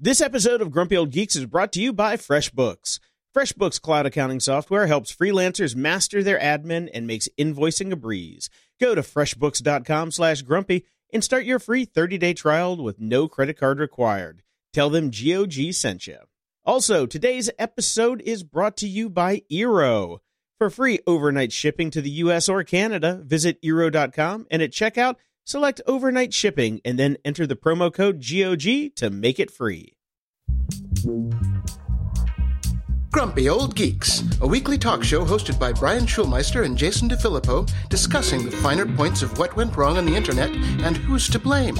This episode of Grumpy Old Geeks is brought to you by FreshBooks. FreshBooks cloud accounting software helps freelancers master their admin and makes invoicing a breeze. Go to freshbooks.com/grumpy and start your free 30-day trial with no credit card required. Tell them GOG sent you. Also, today's episode is brought to you by Eero. For free overnight shipping to the US or Canada, visit Eero.com and at checkout Select overnight shipping and then enter the promo code GOG to make it free. Grumpy Old Geeks, a weekly talk show hosted by Brian Schulmeister and Jason DeFilippo, discussing the finer points of what went wrong on the internet and who's to blame.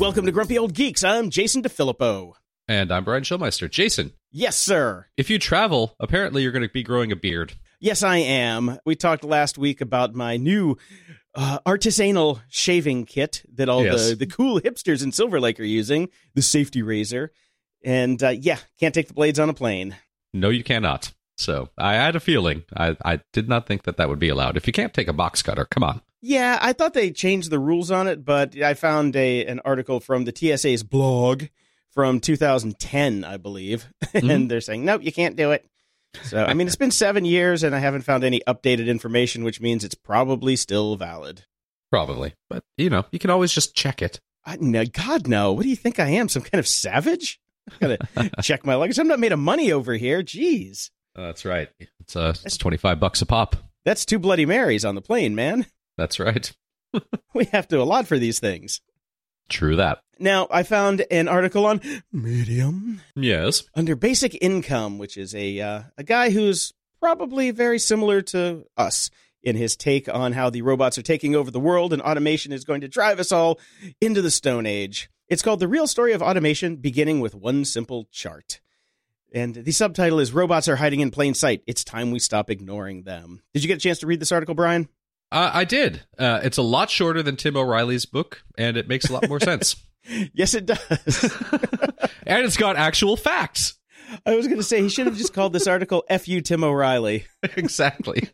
Welcome to Grumpy Old Geeks. I'm Jason DeFilippo. And I'm Brian Schulmeister. Jason. Yes, sir. If you travel, apparently you're going to be growing a beard. Yes, I am. We talked last week about my new uh, artisanal shaving kit that all Yes. the, the cool hipsters in Silver Lake are using, the safety razor. And uh, yeah, can't take the blades on a plane. No, you cannot. So I had a feeling. I, I did not think that that would be allowed. If you can't take a box cutter, come on. Yeah, I thought they changed the rules on it, but I found a an article from the TSA's blog from 2010, I believe, Mhm. and they're saying nope, you can't do it. So I mean, it's been seven years, and I haven't found any updated information, which means it's probably still valid. Probably. But, you know, you can always just check it. I, no, God no! What do you think I am? Some kind of savage? Gotta check my luggage. I'm not made of money over here. Jeez, that's right. It's, uh, it's 25 bucks a pop. that's two Bloody Marys on the plane, man. That's right. We have to allot for these things. True that. Now, I found an article on Medium. Yes. under basic income which is a uh, a guy who's probably very similar to us in his take on how the robots are taking over the world and automation is going to drive us all into the stone age it's called the real story of automation beginning with one simple chart and the subtitle is robots are hiding in plain sight it's time we stop ignoring them did you get a chance to read this article brian Uh, I did. Uh, it's a lot shorter than Tim O'Reilly's book, and it makes a lot more sense. yes it does and it's got actual facts. i was going to say he should have just called this article fu tim o'reilly exactly.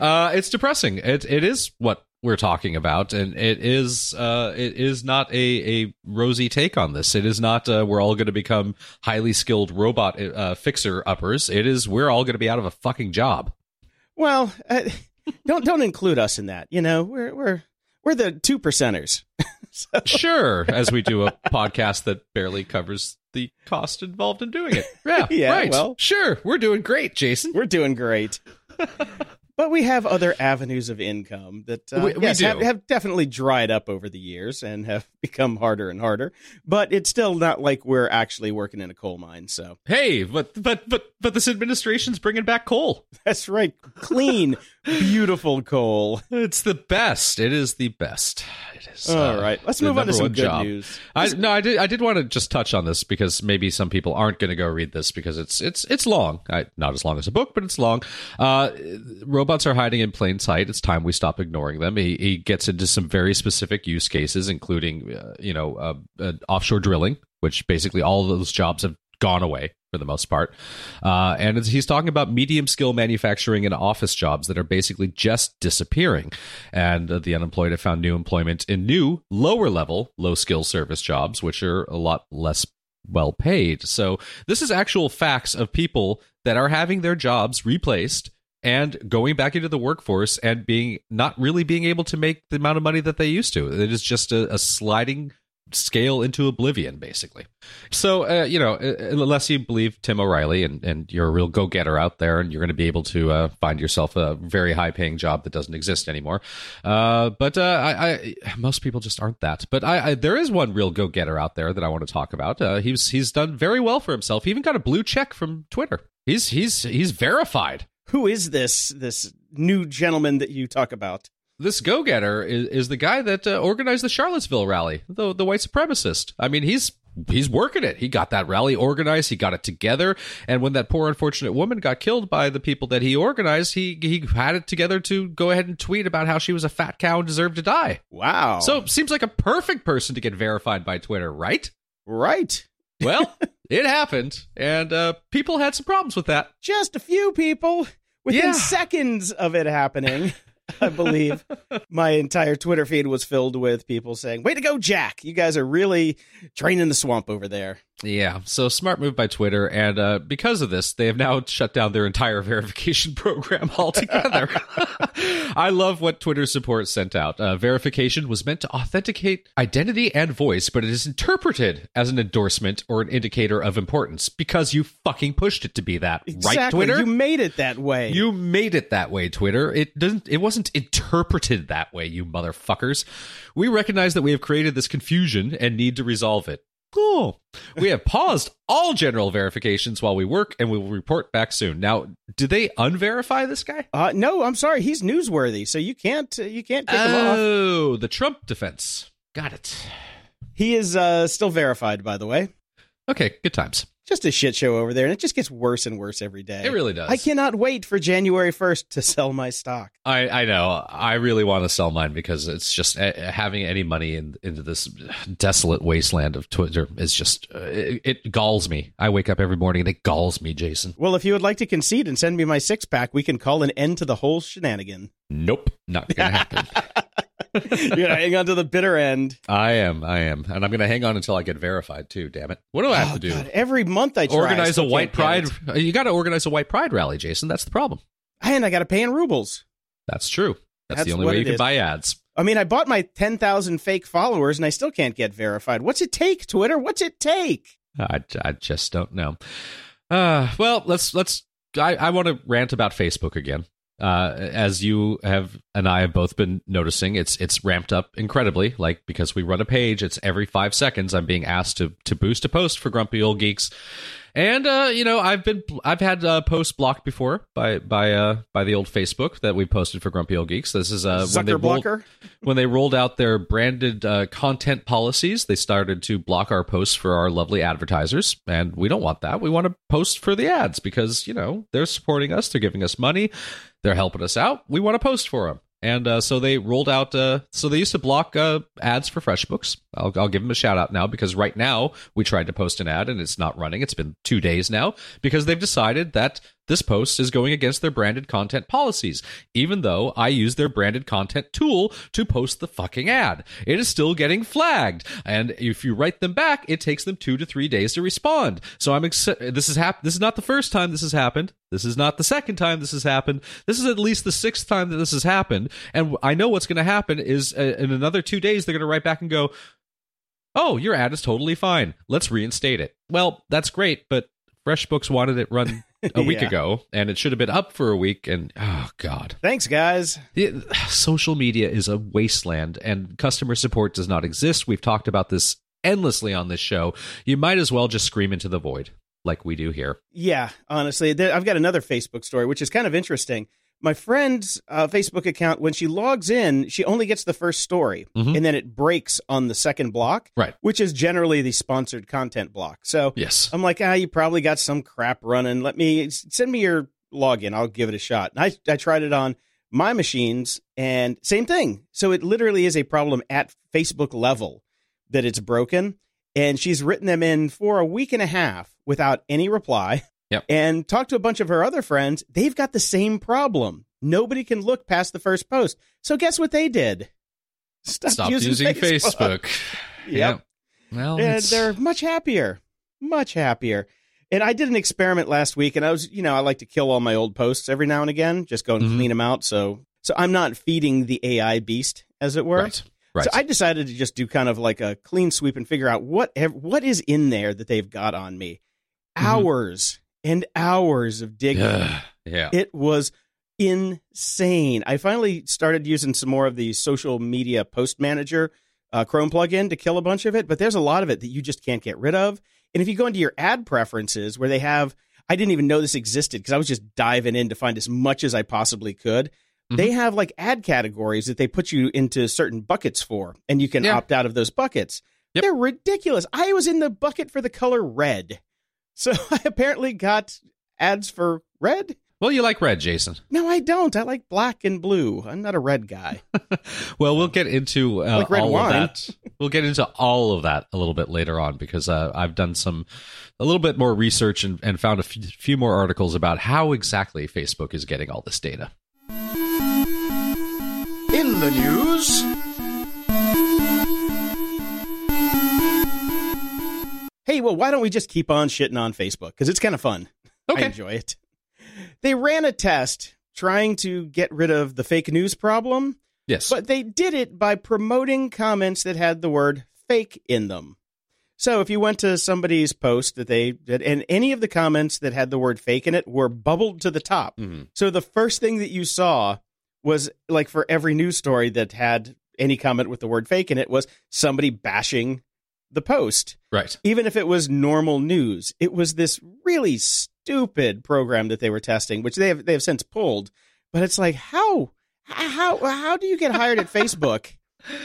Uh, it's depressing. It it is what we're talking about, and it is uh, it is not a, a rosy take on this. It is not uh, we're all going to become highly skilled robot uh, fixer uppers. It is we're all going to be out of a fucking job. Well, uh, don't don't include us in that. You know, we're we're we're the two percenters. So- Sure, as we do a podcast that barely covers the cost involved in doing it. Yeah, Yeah, right. well. sure, we're doing great, Jason. we're doing great. but we have other avenues of income that uh, We- we yes. Have, have definitely dried up over the years and have become harder and harder. But it's still not like we're actually working in a coal mine. So Hey, but but but but this administration's bringing back coal. that's right, clean, beautiful coal. It's the best. It is the best. It is. All uh, right, let's move on to some good job. news. I no, I did. I did want to just touch on this because maybe some people aren't going to go read this because it's it's it's long. I, not as long as a book, but it's long. Uh, robots are hiding in plain sight. It's time we stop ignoring them. He, he gets into some very specific use cases, including uh, you know uh, uh, offshore drilling, which basically all of those jobs have gone away for the most part. Uh, and he's talking about medium skill manufacturing and office jobs that are basically just disappearing. And uh, the unemployed have found new employment in new, lower level, low skill service jobs, which are a lot less well paid. So this is actual facts of people that are having their jobs replaced and going back into the workforce and being not really being able to make the amount of money that they used to. It is just a, a sliding scale into oblivion basically. So uh, you know uh, unless you believe tim o'reilly and, and you're a real go-getter out there and you're going to be able to uh, find yourself a very high-paying job that doesn't exist anymore. Uh, but uh, I, I most people just aren't that. But I, I there is one real go-getter out there that i want to talk about. Uh, he's he's done very well for himself. He even got a blue check from twitter. He's he's he's verified. Who is this this new gentleman that you talk about? This go-getter is, is the guy that uh, organized the Charlottesville rally, the the white supremacist. I mean, he's he's working it. He got that rally organized. He got it together. And when that poor unfortunate woman got killed by the people that he organized, he he had it together to go ahead and tweet about how she was a fat cow and deserved to die. Wow. So seems like a perfect person to get verified by Twitter, right? right, Well, it happened, and uh, people had some problems with that. just a few people within Yeah. seconds of it happening. I believe my entire Twitter feed was filled with people saying, "Way to go, Jack! You guys are really draining the swamp over there." Yeah, so smart move by Twitter, and uh, because of this, they have now shut down their entire verification program altogether. I love what Twitter support sent out. Uh, verification was meant to authenticate identity and voice, but it is interpreted as an endorsement or an indicator of importance because you fucking pushed it to be that, Exactly. right? Twitter, You made it that way. You made it that way, Twitter. It doesn't it wasn't interpreted that way, you motherfuckers. We recognize that we have created this confusion and need to resolve it. Cool. We have paused all general verifications while we work and we will report back soon. Now, did they unverify this guy? uh, no, I'm sorry. He's newsworthy, so you can't uh, you can't kick him off. Oh, the Trump defense. Got it. He is uh, still verified, by the way. Okay, good times. Just a shit show over there, and it just gets worse and worse every day. It really does. I cannot wait for January 1st to sell my stock. I, I know. I really want to sell mine because it's just uh, having any money in, into this desolate wasteland of Twitter is just uh, it, it galls me. I wake up every morning and it galls me, Jason. Well, if you would like to concede and send me my six pack, we can call an end to the whole shenanigan. Nope, not gonna happen. You're gonna hang on to the bitter end. I am, I am, and I'm gonna hang on until I get verified too. Damn it! What do I have Oh, to do? God, every month I try. Organize a white pride. You got to organize a white pride rally, Jason. That's the problem. and I got to pay in rubles. That's true. That's, That's the only way you can is. buy ads. I mean, I bought my 10,000 fake followers and I still can't get verified. What's it take, Twitter? What's it take? I, I just don't know. Uh, well, let's let's. I, I want to rant about Facebook again. Uh, as you have and I have both been noticing, it's it's ramped up incredibly. Like because we run a page, it's every five seconds I'm being asked to to boost a post for Grumpy Old Geeks, and uh, you know I've been I've had uh, posts blocked before by by uh by the old Facebook that we posted for Grumpy Old Geeks. This is uh when they Zucker rolled, blocker? when they rolled out their branded uh, content policies, they started to block our posts for our lovely advertisers, and we don't want that. We want to post for the ads because you know they're supporting us, they're giving us money, they're helping us out. We want to post for them. And uh, so they rolled out. Uh, so they used to block uh, ads for FreshBooks. I'll, I'll give them a shout out now because right now we tried to post an ad and it's not running. It's been two days now because they've decided that this post is going against their branded content policies, even though I use their branded content tool to post the fucking ad. It is still getting flagged, and if you write them back, it takes them two to three days to respond. So I'm ex- this is hap- This is not the first time this has happened. This is not the second time this has happened. This is at least the sixth time that this has happened, and I know what's going to happen is uh, in another two days they're going to write back and go, "Oh, your ad is totally fine. Let's reinstate it." Well, that's great, but FreshBooks wanted it run a week Yeah. ago, and it should have been up for a week. And oh god, Thanks, guys. the, social media is a wasteland, and customer support does not exist. We've talked about this endlessly on this show. You might as well just scream into the void, like we do here. Yeah, honestly, I've got another Facebook story, which is kind of interesting. My friend's uh, Facebook account, when she logs in, she only gets the first story, Mhm. and then it breaks on the second block, Right. which is generally the sponsored content block. So Yes. I'm like, ah, you probably got some crap running. Let me send me your login. I'll give it a shot. And I, I tried it on my machines and same thing. So it literally is a problem at Facebook level that it's broken. And she's written them in for a week and a half without any reply. Yep. And talk to a bunch of her other friends. They've got the same problem. Nobody can look past the first post. So guess what they did? Stopped Stop using, Facebook. Yep. Yeah. Well, and it's- they're much happier, much happier. And I did an experiment last week, and I was, you know, I like to kill all my old posts every now and again, just go and Mhm. clean them out. So, so I'm not feeding the AI beast, as it were. right. Right. So I decided to just do kind of like a clean sweep and figure out what what is in there that they've got on me. Mhm. Hours and hours of digging. Ugh. yeah. It was insane. I finally started using some more of the social media post manager uh, Chrome plugin to kill a bunch of it, but there's a lot of it that you just can't get rid of. And if you go into your ad preferences where they have, I didn't even know this existed because I was just diving in to find as much as I possibly could. They Mm-hmm. have like ad categories that they put you into certain buckets for, and you can Yeah. opt out of those buckets. Yep. They're ridiculous. I was in the bucket for the color red. So I apparently got ads for red. well, you like red, Jason. No, I don't. I like black and blue. I'm not a red guy. Well, we'll get into uh, Like red all wine. of that. We'll get into all of that a little bit later on because uh, I've done some a little bit more research and, and found a few, few more articles about how exactly Facebook is getting all this data. In the news. Hey, well, why don't we just keep on shitting on Facebook? Because it's kind of fun. Okay. I enjoy it. They ran a test trying to get rid of the fake news problem, Yes. but they did it by promoting comments that had the word fake in them. So if you went to somebody's post that they did, and any of the comments that had the word fake in it were bubbled to the top. Mhm. So the first thing that you saw was like for every news story that had any comment with the word fake in it was somebody bashing the post Right. even if it was normal news. It was this really stupid program that they were testing, which they have they have since pulled. But it's like how how how do you get hired at Facebook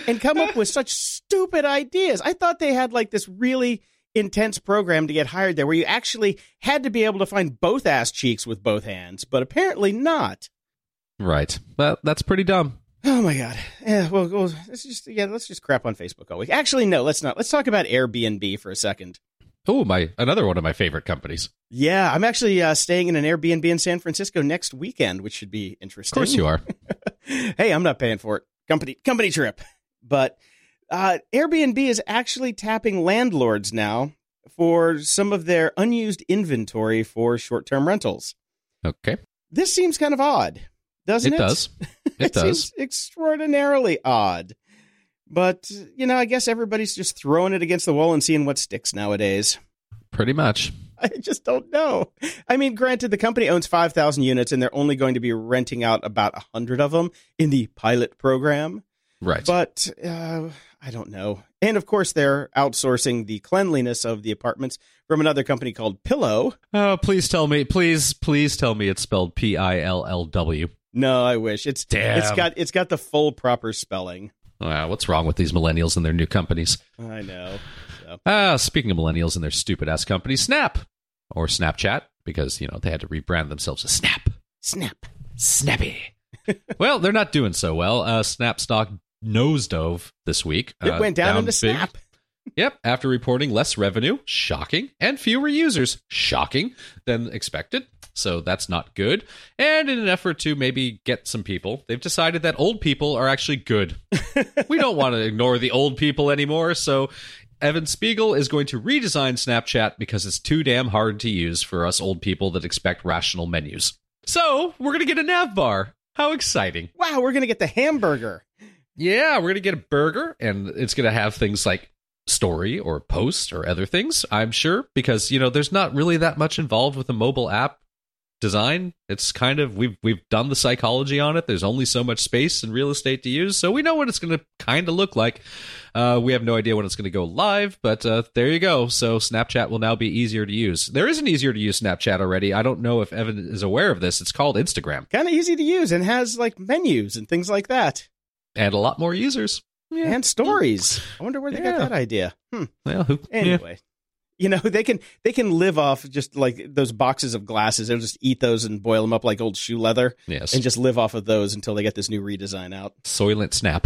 and come up with such stupid ideas? I thought they had like this really intense program to get hired there where you actually had to be able to find both ass cheeks with both hands, but apparently not. Right. Well, that's pretty dumb. Oh my god. Yeah, well, well let's just yeah, let's just crap on Facebook all week. Actually, no, let's not. Let's talk about Airbnb for a second. Oh, my another one of my favorite companies. Yeah, I'm actually uh, staying in an Airbnb in San Francisco next weekend, which should be interesting. Of course you are. hey, I'm not paying for it. Company company trip. But uh, Airbnb is actually tapping landlords now for some of their unused inventory for short-term rentals. Okay. This seems kind of odd, doesn't It it? does. It does. seems extraordinarily odd. But, you know, I guess everybody's just throwing it against the wall and seeing what sticks nowadays. Pretty much. I just don't know. I mean, granted, the company owns 5,000 units and they're only going to be renting out about 100 of them in the pilot program. Right. But uh, I don't know. And of course, they're outsourcing the cleanliness of the apartments from another company called Pillow. oh, please tell me. Please, please tell me it's spelled P I L L W. No, I wish it's Damn. it's got it's got the full proper spelling. Wow, what's wrong with these millennials and their new companies? I know. So. Ah, speaking of millennials and their stupid ass company, Snap or Snapchat, because you know they had to rebrand themselves as Snap. Snap. Snappy. well, they're not doing so well. Uh, Snap stock nosedove this week. It Uh, went down, into big. Snap. Yep, after reporting less revenue, shocking, and fewer users, shocking, than expected. So that's not good. And in an effort to maybe get some people, they've decided that old people are actually good. we don't want to ignore the old people anymore. So Evan Spiegel is going to redesign Snapchat because it's too damn hard to use for us old people that expect rational menus. So we're going to get a nav bar. How exciting! Wow, we're gonna get the hamburger. Yeah, we're gonna get a burger, and it's gonna have things like story or post or other things. I'm sure because you know there's not really that much involved with a mobile app design. It's kind of we've we've done the psychology on it. There's only so much space and real estate to use, so we know what it's gonna kind of look like. Uh, we have no idea when it's gonna go live, but uh, there you go. So Snapchat will now be easier to use. There is an easier to use Snapchat already. I don't know if Evan is aware of this. It's called Instagram Kind of easy to use and has like menus and things like that. and a lot more users. Yeah. And stories. I wonder where they Yeah. got that idea. Hmm. Well, who, yeah. You know, they can they can live off just like those boxes of glasses. They'll just eat those and boil them up like old shoe leather Yes. and just live off of those until they get this new redesign out. Soylent Snap.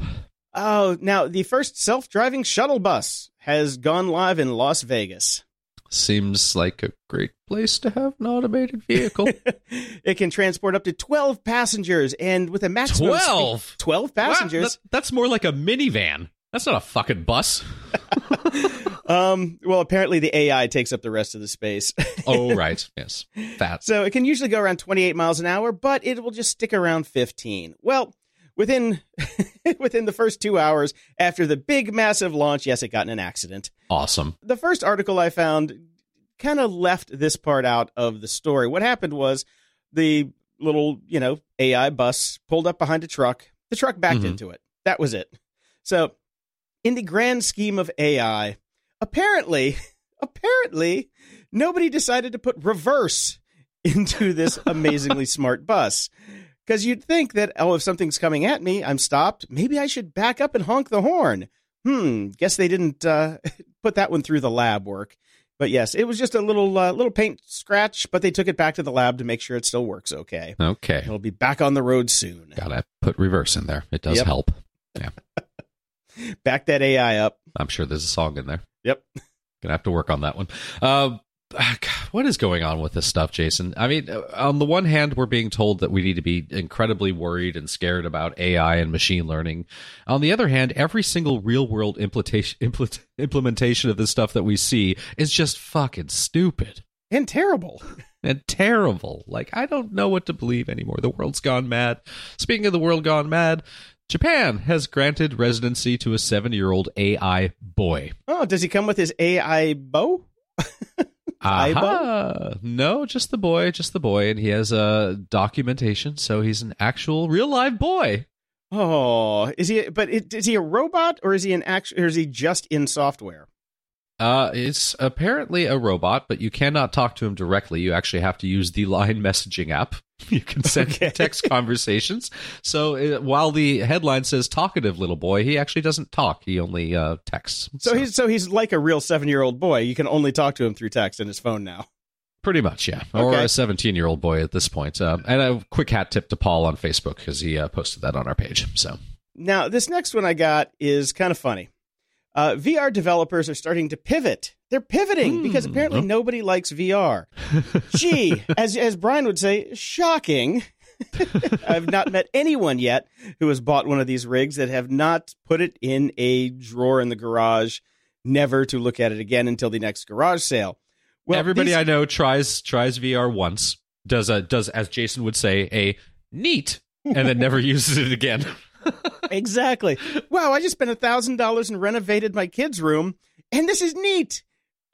Oh, now the first self-driving shuttle bus has gone live in Las Vegas. Seems like a great place to have an automated vehicle. it can transport up to 12 passengers and with a maximum speed- 12? 12 passengers. Wow, that- that's more like a minivan. That's not a fucking bus. um well apparently the AI takes up the rest of the space. Oh, right. Yes. Fat. So it can usually go around 28 miles an hour, but it will just stick around 15. Well, within within the first 2 hours after the big massive launch, yes, it got in an accident. Awesome. The first article I found kind of left this part out of the story. What happened was the little, you know, AI bus pulled up behind a truck. The truck backed Mhm. into it. That was it. So, in the grand scheme of AI, apparently, apparently, nobody decided to put reverse into this amazingly smart bus. Because you'd think that, oh, if something's coming at me, I'm stopped. Maybe I should back up and honk the horn. Hmm, guess they didn't uh, put that one through the lab work. But yes, it was just a little uh, little paint scratch, but they took it back to the lab to make sure it still works okay. Okay. It'll be back on the road soon. Gotta put reverse in there. It does Yep. help. Back that AI up. I'm sure there's a song in there. Yep. Gonna have to work on that one. Uh, what is going on with this stuff, Jason? I mean, uh, on the one hand, we're being told that we need to be incredibly worried and scared about AI and machine learning. On the other hand, every single real world implementation implementation of this stuff that we see is just fucking stupid and terrible. and terrible. Like I don't know what to believe anymore. The world's gone mad. Speaking of the world gone mad, Japan has granted residency to a 7-year-old AI boy. Oh, does he come with his AI bow? Aha. No, just the boy, just the boy, and he has a uh, documentation, so he's an actual real live boy. Oh, is he? But it, is he a robot, or is he an actual? Or is he just in software? Uh, it's apparently a robot, but you cannot talk to him directly. You actually have to use the line messaging app. You can send okay. text conversations. So uh, while the headline says "talkative little boy," he actually doesn't talk. He only uh, texts. So, so, he's so he's like a real seven-year-old boy. You can only talk to him through text in his phone now. Pretty much, yeah. Okay. Or a 17 year old boy at this point. Um, and a quick hat tip to Paul on Facebook because he uh, posted that on our page. So now this next one I got is kind of funny uh, VR developers are starting to pivot. They're pivoting mm, because apparently oh. nobody likes VR. Gee, as as Brian would say, shocking. I've not met anyone yet who has bought one of these rigs that have not put it in a drawer in the garage, never to look at it again until the next garage sale. Well, everybody these... I know tries tries VR once, does a does as Jason would say a neat, and then never uses it again exactly. Wow, I just spent a thousand dollars and renovated my kids' room, and this is neat.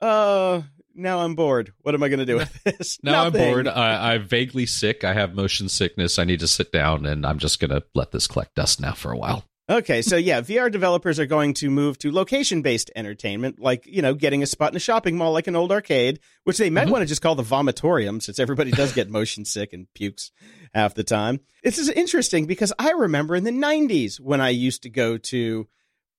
Uh, now I'm bored. What am I going to do with this? now. I'm bored. I, I'm vaguely sick. I have motion sickness. I need to sit down, and I'm just going to let this collect dust now for a while. Okay, so yeah, VR developers are going to move to location-based entertainment, like you know, getting a spot in a shopping mall, like an old arcade, which they might mm-hmm. want to just call the vomitorium, since everybody does get motion sick and pukes half the time. This is interesting because I remember in the '90s when I used to go to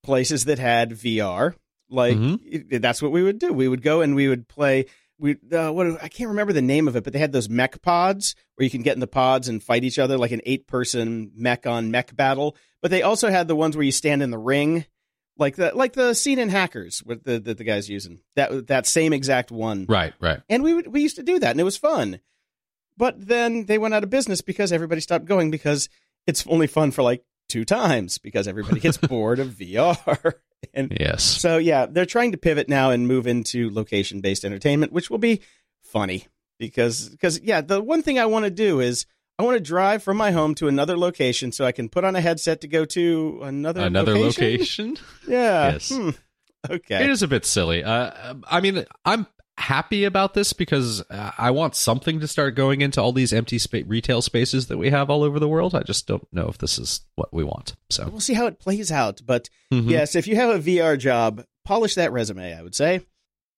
places that had VR, like mm-hmm. that's what we would do. We would go and we would play we uh, what I can't remember the name of it, but they had those mech pods where you can get in the pods and fight each other like an eight person mech on mech battle. But they also had the ones where you stand in the ring, like the like the scene in Hackers with the that the guys using that that same exact one. Right, right. And we would, we used to do that, and it was fun. But then they went out of business because everybody stopped going because it's only fun for like two times because everybody gets bored of VR. And yes. So yeah, they're trying to pivot now and move into location based entertainment, which will be funny because because yeah, the one thing I want to do is I want to drive from my home to another location so I can put on a headset to go to another another location. location? Yeah. Yes. Hmm. Okay. It is a bit silly. Uh, I mean, I'm happy about this because I want something to start going into all these empty spa- retail spaces that we have all over the world. I just don't know if this is what we want. So we'll see how it plays out. But mm-hmm. yes, if you have a VR job, polish that resume, I would say.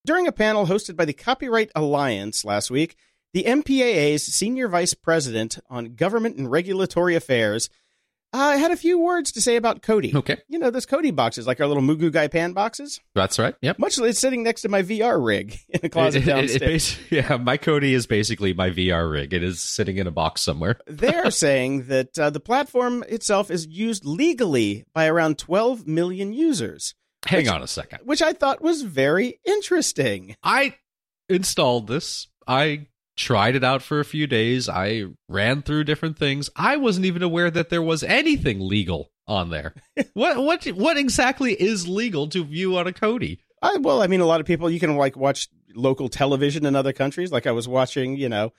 During a panel hosted by the Copyright Alliance last week, the MPAA's senior vice president on government and regulatory affairs I had a few words to say about Kodi. Okay. You know, those Kodi boxes, like our little Moo Guy Pan boxes. That's right. Yep. Much it's sitting next to my VR rig in a closet it, downstairs. It, it, yeah, my Kodi is basically my VR rig. It is sitting in a box somewhere. They're saying that uh, the platform itself is used legally by around 12 million users. Hang which, on a second. Which I thought was very interesting. I installed this. I tried it out for a few days. I ran through different things. I wasn't even aware that there was anything legal on there. what what what exactly is legal to view on a Kodi? I, well, I mean, a lot of people you can like watch local television in other countries. Like I was watching, you know,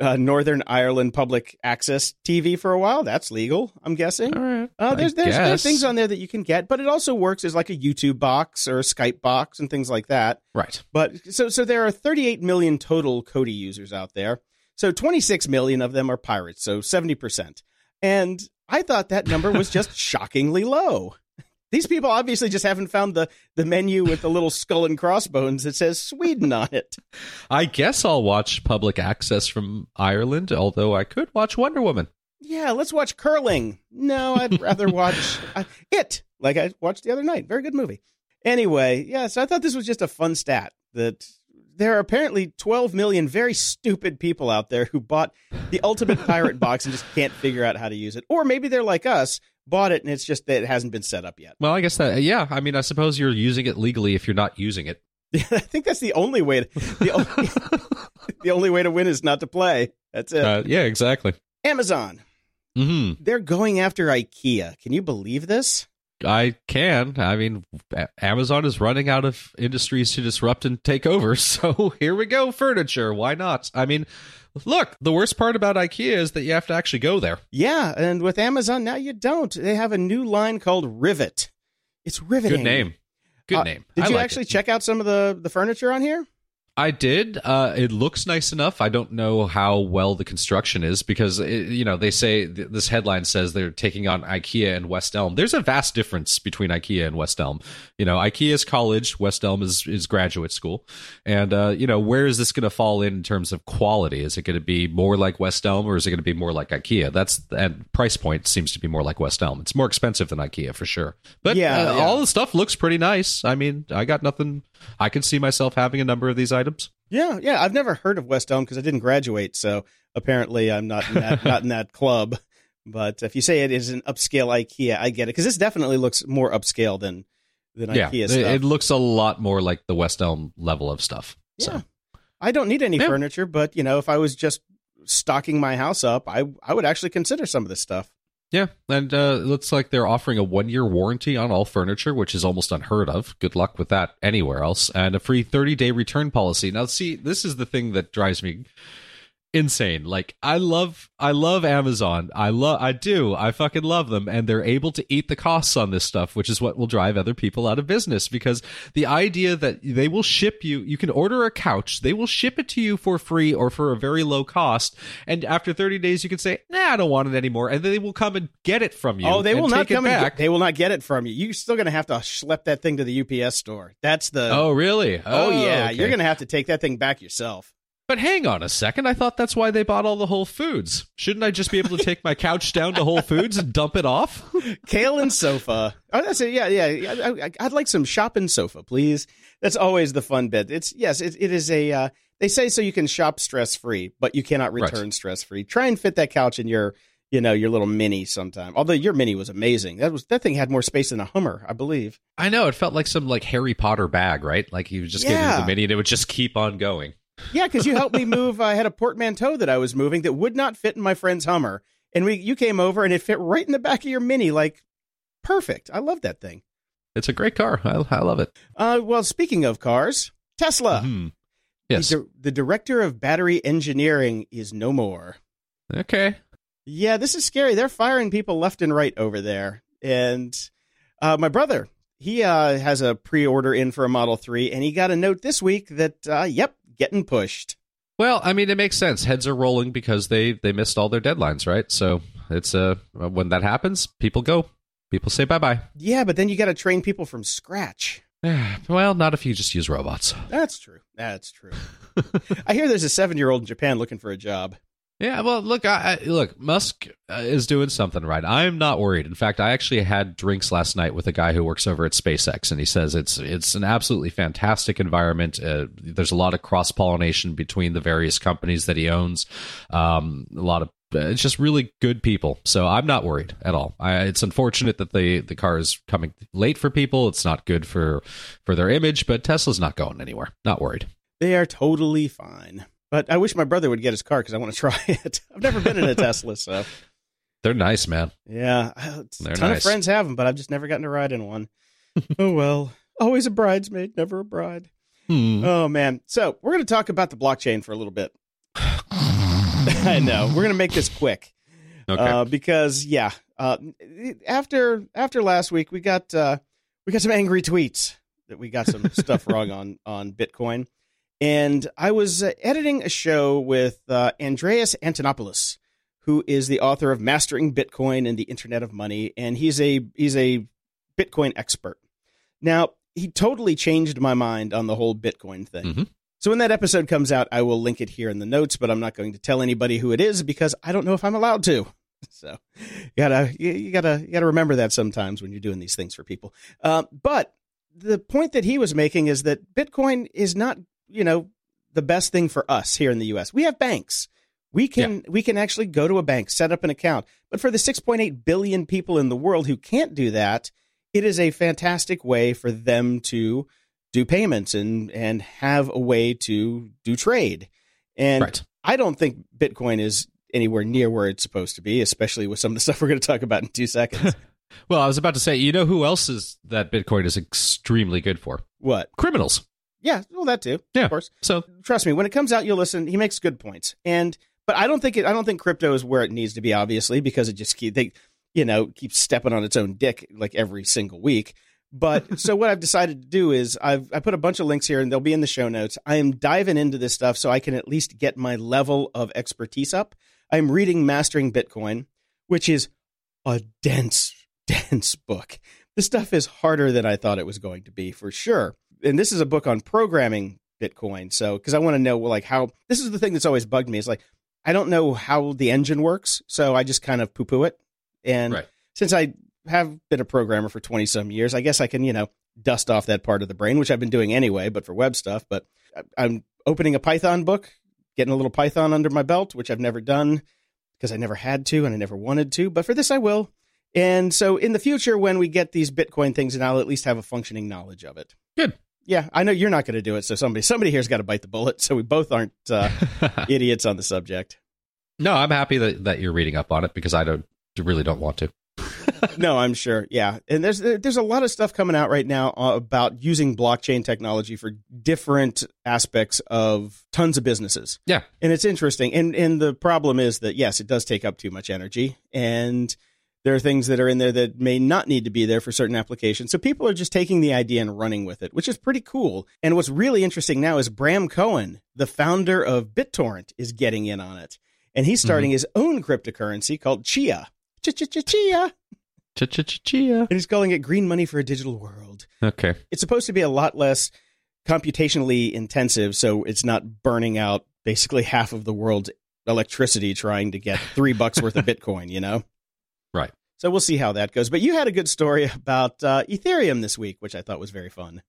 uh, Northern Ireland public access TV for a while. That's legal, I'm guessing. Uh, there's there's, there's, things on there that you can get, but it also works as like a YouTube box or a Skype box and things like that. Right. But so so there are 38 million total Kodi users out there. So 26 million of them are pirates, so 70%. And I thought that number was just shockingly low. These people obviously just haven't found the, the menu with the little skull and crossbones that says Sweden on it. I guess I'll watch public access from Ireland, although I could watch Wonder Woman. Yeah, let's watch curling. No, I'd rather watch uh, it, like I watched the other night. Very good movie. Anyway, yeah, so I thought this was just a fun stat that there are apparently 12 million very stupid people out there who bought the ultimate pirate box and just can't figure out how to use it. Or maybe they're like us bought it and it's just that it hasn't been set up yet. Well, I guess that yeah. I mean, I suppose you're using it legally if you're not using it. Yeah, I think that's the only way. To, the only, the only way to win is not to play. That's it. Uh, yeah, exactly. Amazon. hmm They're going after IKEA. Can you believe this? I can. I mean, Amazon is running out of industries to disrupt and take over. So here we go, furniture. Why not? I mean, look, the worst part about IKEA is that you have to actually go there. Yeah, and with Amazon now you don't. They have a new line called Rivet. It's riveting. Good name. Good Uh, name. Did I you like actually it. check out some of the the furniture on here? I did. Uh, it looks nice enough. I don't know how well the construction is because it, you know they say th- this headline says they're taking on IKEA and West Elm. There's a vast difference between IKEA and West Elm. You know, IKEA is college, West Elm is is graduate school, and uh, you know where is this going to fall in in terms of quality? Is it going to be more like West Elm or is it going to be more like IKEA? That's and price point seems to be more like West Elm. It's more expensive than IKEA for sure, but Yeah, uh, yeah. all the stuff looks pretty nice. I mean, I got nothing. I can see myself having a number of these items. Yeah, yeah. I've never heard of West Elm because I didn't graduate, so apparently I'm not in that not in that club. But if you say it is an upscale IKEA, I get it because this definitely looks more upscale than than yeah, IKEA stuff. it looks a lot more like the West Elm level of stuff. So Yeah. I don't need any Yeah. furniture, but you know, if I was just stocking my house up, I I would actually consider some of this stuff. Yeah, and uh, it looks like they're offering a one year warranty on all furniture, which is almost unheard of. Good luck with that anywhere else, and a free thirty day return policy. Now, see, this is the thing that drives me insane. Like I love I love Amazon. I love I do. I fucking love them and they're able to eat the costs on this stuff, which is what will drive other people out of business because the idea that they will ship you you can order a couch, they will ship it to you for free or for a very low cost and after 30 days you can say, "Nah, I don't want it anymore." And they will come and get it from you. oh, they will not come back. get, they will not get it from you. You're still going to have to schlep that thing to the UPS store. That's the Oh, really? Oh, yeah, oh, okay. you're going to have to take that thing back yourself. But hang on a second. I thought that's why they bought all the Whole Foods. Shouldn't I just be able to take my couch down to Whole Foods and dump it off? Kale and sofa. Oh, that's it. Yeah, yeah. I, I'd like some shopping sofa, please. That's always the fun bit. It's yes, it, it is a. Uh, they say so you can shop stress free, but you cannot Right. return stress free. Try and fit that couch in your, you know, your little mini sometime. Although your mini was amazing. That was that thing had more space than a Hummer, I believe. I know it felt like some like Harry Potter bag, right? Like he was just getting Yeah. the mini and it would just keep on going. Yeah, because you helped me move. I had a portmanteau that I was moving that would not fit in my friend's Hummer, and we you came over and it fit right in the back of your mini, like perfect. I love that thing. It's a great car. I, I love it. Uh, well, speaking of cars, Tesla. Mhm. Yes. The, the director of battery engineering is no more. Okay. Yeah, this is scary. They're firing people left and right over there. And uh, my brother, he uh, has a pre order in for a Model 3, and he got a note this week that, uh, yep, getting pushed. Well, I mean, it makes sense. Heads are rolling because they they missed all their deadlines, right? So it's uh when that happens, people go. People say bye bye. Yeah, but then you got to train people from scratch. well, not if you just use robots. That's true. That's true. I hear there's a seven year old in Japan looking for a job. Yeah, well, look, I, I, look, Musk uh, is doing something right. I'm not worried. In fact, I actually had drinks last night with a guy who works over at SpaceX, and he says it's it's an absolutely fantastic environment. Uh, there's a lot of cross pollination between the various companies that he owns. Um, a lot of uh, it's just really good people. So I'm not worried at all. I, it's unfortunate that the the car is coming late for people. It's not good for for their image, but Tesla's not going anywhere. Not worried. They are totally fine. But I wish my brother would get his car because I want to try it. I've never been in a Tesla, so They're nice, man. yeah. A They're ton nice. of friends have them, but I've just never gotten to ride in one. oh well. Always a bridesmaid, never a bride. Hmm. Oh man. So we're going to talk about the blockchain for a little bit. I know. We're going to make this quick. Okay. Uh, because yeah, uh, after after last week, we got uh, we got some angry tweets that we got some stuff wrong on on Bitcoin, and I was uh, editing a show with uh, Andreas Antonopoulos, who is the author of Mastering Bitcoin and the Internet of Money, and he's a he's a Bitcoin expert. Now he totally changed my mind on the whole Bitcoin thing. Mhm. So when that episode comes out, I will link it here in the notes, but I'm not going to tell anybody who it is because I don't know if I'm allowed to. So you gotta you, you gotta you gotta remember that sometimes when you're doing these things for people. Uh, but the point that he was making is that Bitcoin is not you know the best thing for us here in the U.S. We have banks. We can we can actually go to a bank, set up an account. But for the 6.8 billion people in the world who can't do that, it is a fantastic way for them to do payments and and have a way to do trade. And Right. I don't think Bitcoin is anywhere near where it's supposed to be, especially with some of the stuff we're going to talk about in two seconds. Well, I was about to say, you know who else is that Bitcoin is extremely good for? what? Criminals. Yeah, well, that too. Yeah. of course. So Trust me, when it comes out, you'll listen. He makes good points, and but I don't think it. I don't think crypto is where it needs to be, obviously, because it just keep they, you know, keeps stepping on its own dick like every single week. But so what I've decided to do is I've I put a bunch of links here, and they'll be in the show notes. I am diving into this stuff so I can at least get my level of expertise up. I'm reading Mastering Bitcoin, which is a dense, dense book. This stuff is harder than I thought it was going to be for sure. And this is a book on programming Bitcoin. So, because I want to know, like, how this is the thing that's always bugged me. Is like, I don't know how the engine works. So I just kind of poo poo it. And Right. since I have been a programmer for 20 some years, I guess I can, you know, dust off that part of the brain, which I've been doing anyway, but for web stuff. But I'm opening a Python book, getting a little Python under my belt, which I've never done because I never had to and I never wanted to. But for this, I will. And so in the future, when we get these Bitcoin things, and I'll at least have a functioning knowledge of it. Good. Yeah, I know you're not going to do it. So somebody, somebody here's got to bite the bullet. So we both aren't uh, idiots on the subject. no, I'm happy that, that you're reading up on it because I don't really don't want to. no, I'm sure. Yeah, and there's there's a lot of stuff coming out right now uh, about using blockchain technology for different aspects of tons of businesses. Yeah. and it's interesting. And and the problem is that yes, it does take up too much energy, and there are things that are in there that may not need to be there for certain applications. So people are just taking the idea and running with it, which is pretty cool. And what's really interesting now is Bram Cohen, the founder of BitTorrent, is getting in on it, and he's starting his own cryptocurrency called Chia. Chia. Ch-ch-ch-chia. And he's calling it green money for a digital world. Okay. It's supposed to be a lot less computationally intensive, so it's not burning out basically half of the world's electricity trying to get three bucks worth of Bitcoin, you know? Right. So we'll see how that goes. But you had a good story about uh, Ethereum this week, which I thought was very fun.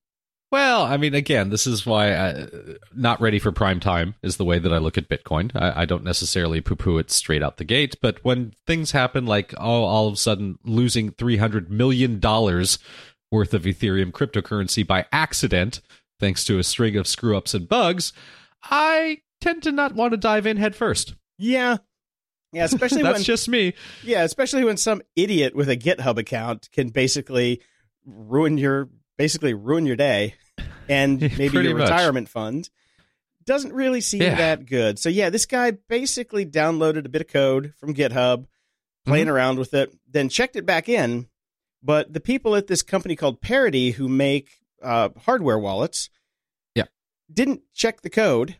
Well, I mean, again, this is why I, not ready for prime time is the way that I look at Bitcoin. I, I don't necessarily poo poo it straight out the gate, but when things happen like, oh, all of a sudden losing $300 million worth of Ethereum cryptocurrency by accident, thanks to a string of screw ups and bugs, I tend to not want to dive in head first. Yeah. Yeah, especially That's when just me. yeah, especially when some idiot with a GitHub account can basically ruin your basically ruin your day and maybe your much. retirement fund. Doesn't really seem Yeah. that good. So yeah, this guy basically downloaded a bit of code from GitHub, playing Mm-hmm. around with it, then checked it back in. But the people at this company called Parity who make uh, hardware wallets, Yeah. didn't check the code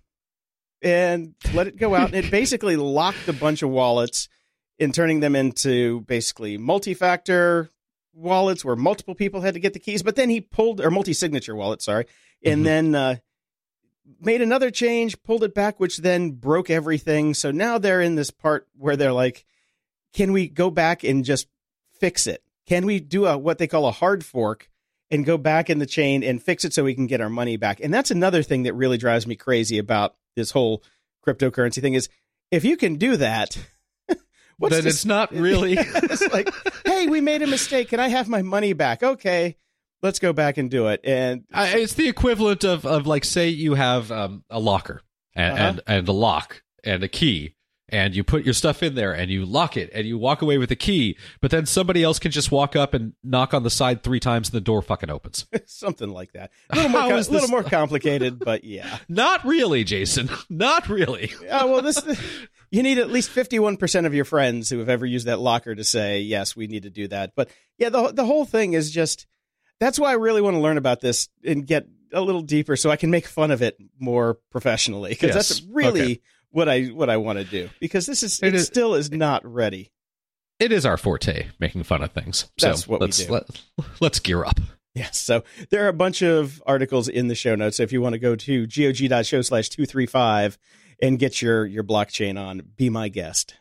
and let it go out. and it basically locked a bunch of wallets in turning them into basically multi-factor wallets where multiple people had to get the keys. But then he pulled or multi-signature wallet, sorry, and Mhm. then uh, made another change, pulled it back, which then broke everything. So now they're in this part where they're like, "Can we go back and just fix it? Can we do a what they call a hard fork?" And go back in the chain and fix it so we can get our money back. And that's another thing that really drives me crazy about this whole cryptocurrency thing is if you can do that, what's then this- it's not really. it's like, hey, we made a mistake. Can I have my money back? Okay, let's go back and do it. And I, it's the equivalent of, of like say you have um, a locker and, Uh-huh. and and a lock and a key and you put your stuff in there and you lock it and you walk away with the key but then somebody else can just walk up and knock on the side three times and the door fucking opens something like that. A little more, com- is little more complicated, but yeah. not really jason not really Oh, well, this you need at least fifty-one percent of your friends who have ever used that locker to say yes, we need to do that. But yeah, the the whole thing is just that's why I really want to learn about this and get a little deeper so I can make fun of it more professionally because Yes. that's really Okay. What I what I want to do because this is it, It is- still is not ready. it is our forte making fun of things That's so what we let's do. Let, let's gear up Yes. So there are a bunch of articles in the show notes. So if you want to go to gog.show slash 235 and get your, your blockchain on, be my guest.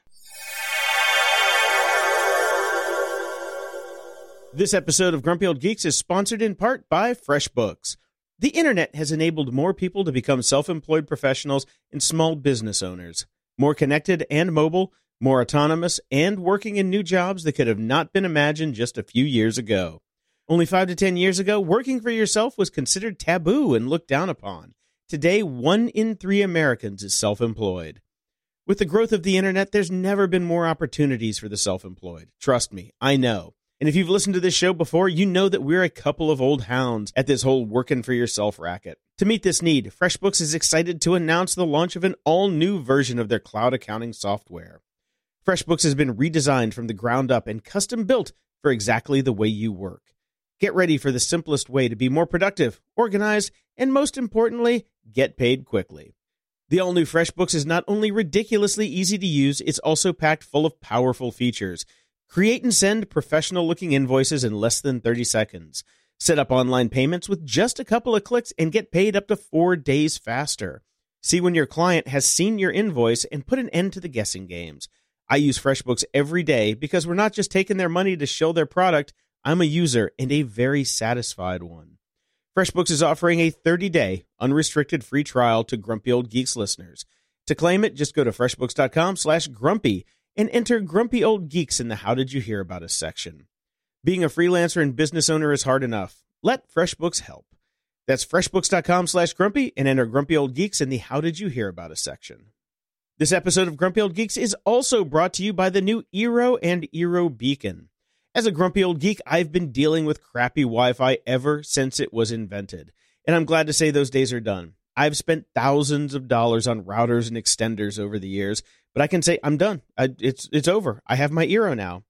This episode of Grumpy Old Geeks is sponsored in part by FreshBooks. The internet has enabled more people to become self employed professionals and small business owners. More connected and mobile, more autonomous, and working in new jobs that could have not been imagined just a few years ago. Only five to 10 years ago, working for yourself was considered taboo and looked down upon. Today, one in three Americans is self employed. With the growth of the internet, there's never been more opportunities for the self employed. Trust me, I know. And if you've listened to this show before, you know that we're a couple of old hounds at this whole working for yourself racket. To meet this need, FreshBooks is excited to announce the launch of an all new version of their cloud accounting software. FreshBooks has been redesigned from the ground up and custom built for exactly the way you work. Get ready for the simplest way to be more productive, organized, and most importantly, get paid quickly. The all new FreshBooks is not only ridiculously easy to use, it's also packed full of powerful features Create and send professional looking invoices in less than 30 seconds. Set up online payments with just a couple of clicks and get paid up to four days faster. See when your client has seen your invoice and put an end to the guessing games. I use FreshBooks every day because we're not just taking their money to show their product. I'm a user and a very satisfied one. FreshBooks is offering a 30 day unrestricted free trial to Grumpy Old Geeks listeners. To claim it, just go to freshbooks.com slash grumpy and enter Grumpy Old Geeks in the How Did You Hear About Us section. Being a freelancer and business owner is hard enough. Let FreshBooks help. That's freshbooks.com slash grumpy and enter Grumpy Old Geeks in the How Did You Hear About Us section. This episode of Grumpy Old Geeks is also brought to you by the new Eero and Eero Beacon. As a grumpy old geek, I've been dealing with crappy Wi Fi ever since it was invented. And I'm glad to say those days are done. I've spent thousands of dollars on routers and extenders over the years, but I can say I'm done. I, it's it's over. I have my Eero now.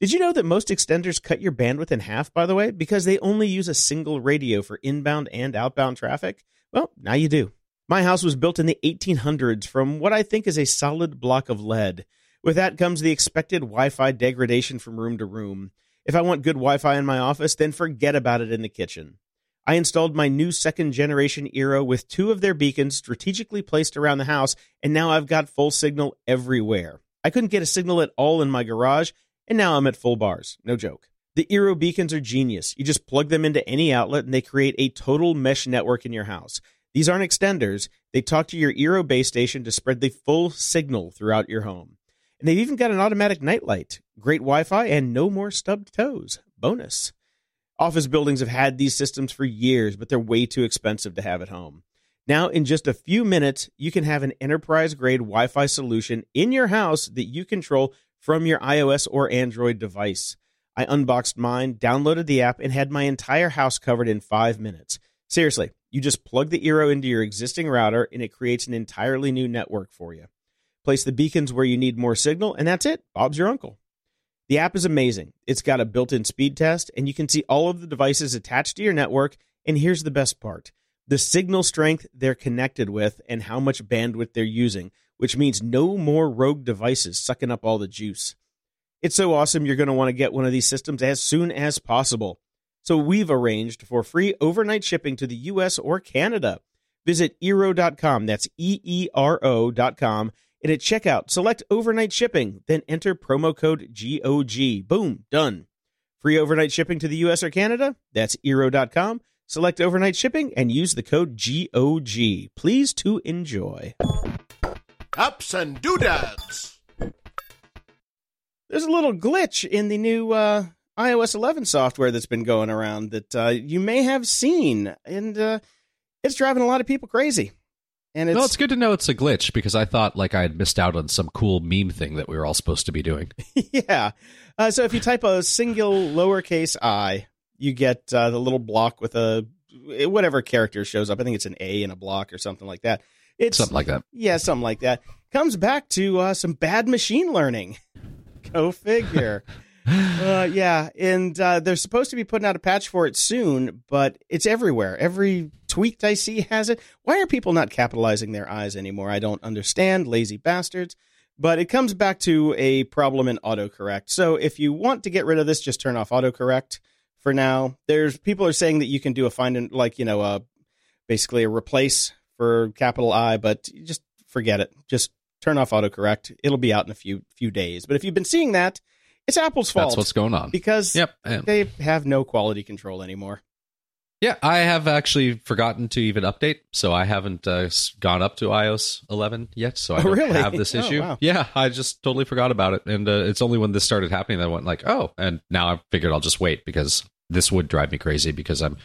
Did you know that most extenders cut your bandwidth in half, by the way, because they only use a single radio for inbound and outbound traffic? Well, now you do. My house was built in the 1800s from what I think is a solid block of lead. With that comes the expected Wi Fi degradation from room to room. If I want good Wi Fi in my office, then forget about it in the kitchen. I installed my new second generation Eero with two of their beacons strategically placed around the house, and now I've got full signal everywhere. I couldn't get a signal at all in my garage, and now I'm at full bars. No joke. The Eero beacons are genius. You just plug them into any outlet and they create a total mesh network in your house. These aren't extenders. They talk to your Eero base station to spread the full signal throughout your home. And they've even got an automatic nightlight, great Wi Fi, and no more stubbed toes. Bonus. Office buildings have had these systems for years, but they're way too expensive to have at home. Now, in just a few minutes, you can have an enterprise grade Wi Fi solution in your house that you control from your iOS or Android device. I unboxed mine, downloaded the app, and had my entire house covered in five minutes. Seriously, you just plug the Eero into your existing router and it creates an entirely new network for you. Place the beacons where you need more signal, and that's it. Bob's your uncle. The app is amazing. It's got a built in speed test, and you can see all of the devices attached to your network. And here's the best part the signal strength they're connected with and how much bandwidth they're using, which means no more rogue devices sucking up all the juice. It's so awesome, you're going to want to get one of these systems as soon as possible. So we've arranged for free overnight shipping to the US or Canada. Visit Eero.com, that's E E R O.com and at checkout, select overnight shipping, then enter promo code GOG. Boom, done. Free overnight shipping to the US or Canada? That's Eero.com. Select overnight shipping and use the code GOG. Please to enjoy. Ups and doodads. There's a little glitch in the new uh, iOS 11 software that's been going around that uh, you may have seen, and uh, it's driving a lot of people crazy. And it's, well, it's good to know it's a glitch because I thought like I had missed out on some cool meme thing that we were all supposed to be doing. yeah. Uh, so if you type a single lowercase i, you get uh, the little block with a whatever character shows up. I think it's an A in a block or something like that. It's something like that. Yeah, something like that. Comes back to uh, some bad machine learning. Go figure. Uh, yeah, and uh, they're supposed to be putting out a patch for it soon, but it's everywhere. Every tweet I see has it. Why are people not capitalizing their eyes anymore? I don't understand. Lazy bastards. But it comes back to a problem in autocorrect. So if you want to get rid of this, just turn off autocorrect for now. There's people are saying that you can do a find and like you know, uh, basically a replace for capital I, but just forget it. Just turn off autocorrect. It'll be out in a few few days. But if you've been seeing that, it's Apple's fault. That's what's going on. Because yep, they have no quality control anymore. Yeah, I have actually forgotten to even update, so I haven't uh, gone up to iOS 11 yet. So I don't really? have this Oh, issue. wow. Yeah, I just totally forgot about it, and uh, it's only when this started happening that I went like, oh, and now I figured I'll just wait because this would drive me crazy because I'm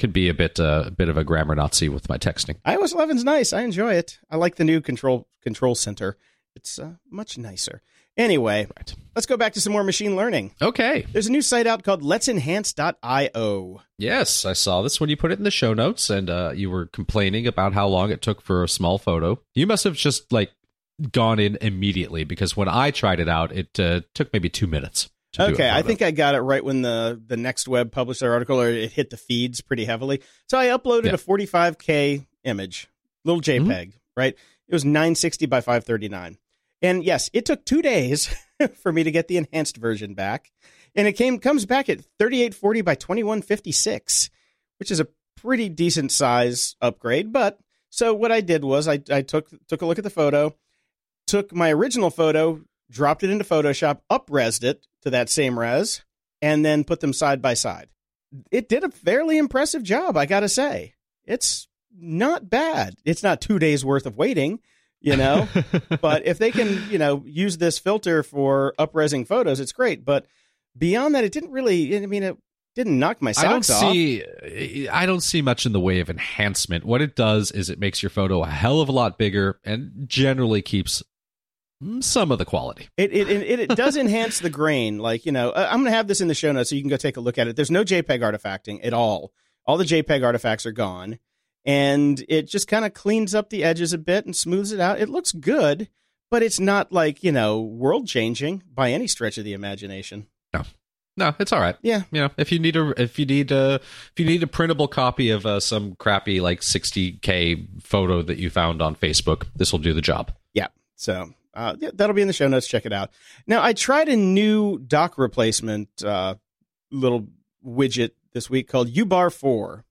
could be a bit uh, a bit of a grammar Nazi with my texting. iOS 11's nice. I enjoy it. I like the new control control center. It's uh, much nicer. Anyway, Right. let's go back to some more machine learning. Okay. There's a new site out called Let's letsenhance.io. Yes, I saw this when you put it in the show notes, and uh, you were complaining about how long it took for a small photo. You must have just like gone in immediately because when I tried it out, it uh, took maybe two minutes. to do a Okay, I think I got it right when the the next web published their article, or it hit the feeds pretty heavily. So I uploaded Yeah. a 45k image, little JPEG, right? It was 960 by 539, and yes, it took two days for me to get the enhanced version back, and it came comes back at 3840 by 2156, which is a pretty decent size upgrade. But so what I did was I I took took a look at the photo, took my original photo, dropped it into Photoshop, upresed it to that same res, and then put them side by side. It did a fairly impressive job, I gotta say. It's not bad. It's not two days worth of waiting, you know. but if they can, you know, use this filter for upresing photos, it's great. But beyond that, it didn't really. I mean, it didn't knock my socks I don't off. see I don't see much in the way of enhancement. What it does is it makes your photo a hell of a lot bigger and generally keeps some of the quality. It it, it it does enhance the grain. Like you know, I'm going to have this in the show notes so you can go take a look at it. There's no JPEG artifacting at all. All the JPEG artifacts are gone, and it just kind of cleans up the edges a bit and smooths it out. It looks good, but it's not like you know world changing by any stretch of the imagination. No, no, it's all right. Yeah. You know, if you need a if you need a if you need a printable copy of uh, some crappy like 60k photo that you found on Facebook, this will do the job. Yeah. So uh, yeah, that'll be in the show notes. Check it out. Now, I tried a new dock replacement uh, little widget this week called UBAR 4.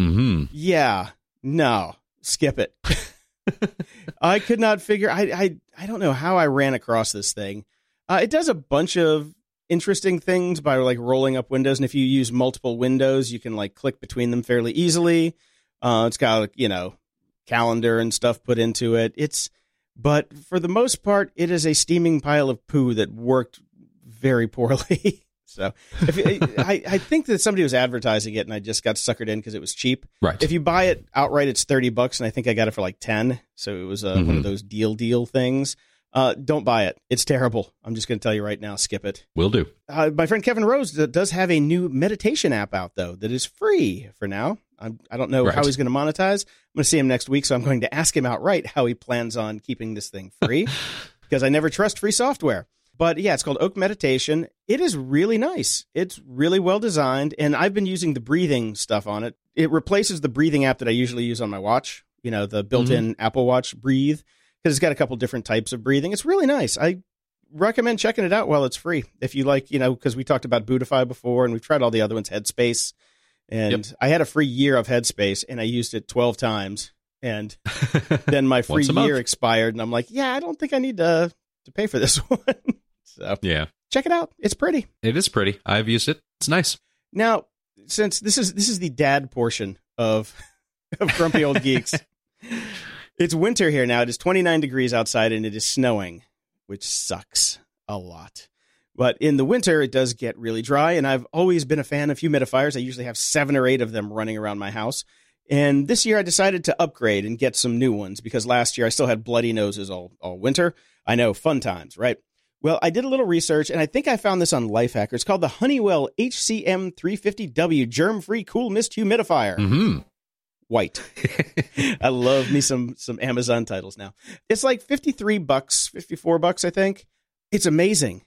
Mm-hmm. Yeah, no, skip it. I could not figure. I, I I don't know how I ran across this thing. Uh, it does a bunch of interesting things by like rolling up windows, and if you use multiple windows, you can like click between them fairly easily. Uh, it's got like, you know calendar and stuff put into it. It's but for the most part, it is a steaming pile of poo that worked very poorly. so if, I I think that somebody was advertising it, and I just got suckered in because it was cheap. Right. If you buy it outright, it's thirty bucks, and I think I got it for like ten. So it was uh, one Mhm. of those deal deal things. Uh, don't buy it; it's terrible. I'm just going to tell you right now, skip it. Will do. Uh, my friend Kevin Rose does have a new meditation app out though that is free for now. I'm, I don't know how he's going to monetize. I'm going to see him next week, so I'm going to ask him outright how he plans on keeping this thing free because I never trust free software. But yeah, it's called Oak Meditation. It is really nice. It's really well designed, and I've been using the breathing stuff on it. It replaces the breathing app that I usually use on my watch. You know, the built-in mm-hmm. Apple Watch Breathe because it's got a couple different types of breathing. It's really nice. I recommend checking it out while it's free. If you like, you know, because we talked about Buddhify before, and we've tried all the other ones, Headspace, and I had a free year of Headspace, and I used it twelve times, and then my free a month. year expired, and I'm like, yeah, I don't think I need to to pay for this one. So yeah, check it out; it's pretty. it is pretty. I've used it. It's nice. Now, since this is this is the dad portion of of grumpy old geeks, it's winter here now. It is 29 degrees outside and it is snowing, which sucks a lot. But in the winter, it does get really dry, and I've always been a fan of humidifiers. I usually have seven or eight of them running around my house. And this year, I decided to upgrade and get some new ones because last year I still had bloody noses all, all winter. I know, fun times, right? Well, I did a little research, and I think I found this on Lifehacker. It's called the Honeywell HCM 350W Germ Free Cool Mist Humidifier Mm-hmm. white. I love me some some Amazon titles now. It's like 53 bucks, 54 bucks I think. It's amazing.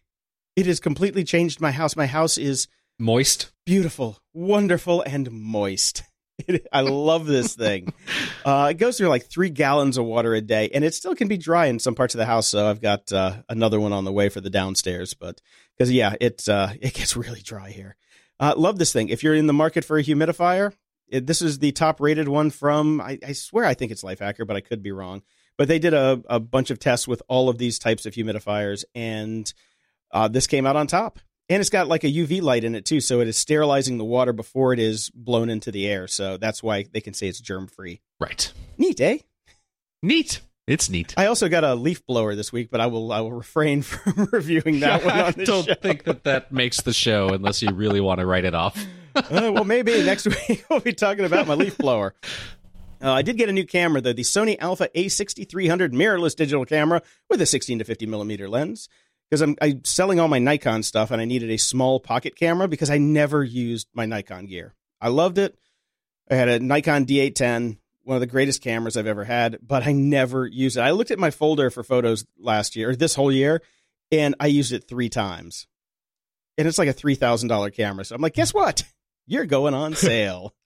It has completely changed my house. My house is Moist. beautiful, wonderful and moist. It, I love this thing. Uh, it goes through like 3 gallons of water a day and it still can be dry in some parts of the house, so I've got uh, another one on the way for the downstairs, but cuz yeah, it uh, it gets really dry here. Uh, love this thing. If you're in the market for a humidifier, it, this is the top rated one from I, I swear I think it's Lifehacker, but I could be wrong. But they did a, a bunch of tests with all of these types of humidifiers, and uh, this came out on top. And it's got like a UV light in it too, so it is sterilizing the water before it is blown into the air. So that's why they can say it's germ free. Right. Neat, eh? Neat. It's neat. I also got a leaf blower this week, but I will I will refrain from reviewing that one on I don't show. think that that makes the show unless you really want to write it off. Uh, well, maybe next week we'll be talking about my leaf blower. Uh, I did get a new camera though, the Sony Alpha A6300 mirrorless digital camera with a 16 to 50 millimeter lens. Because I'm, I'm selling all my Nikon stuff and I needed a small pocket camera because I never used my Nikon gear. I loved it. I had a Nikon D810, one of the greatest cameras I've ever had, but I never used it. I looked at my folder for photos last year, or this whole year, and I used it three times. And it's like a $3,000 camera. So I'm like, guess what? You're going on sale.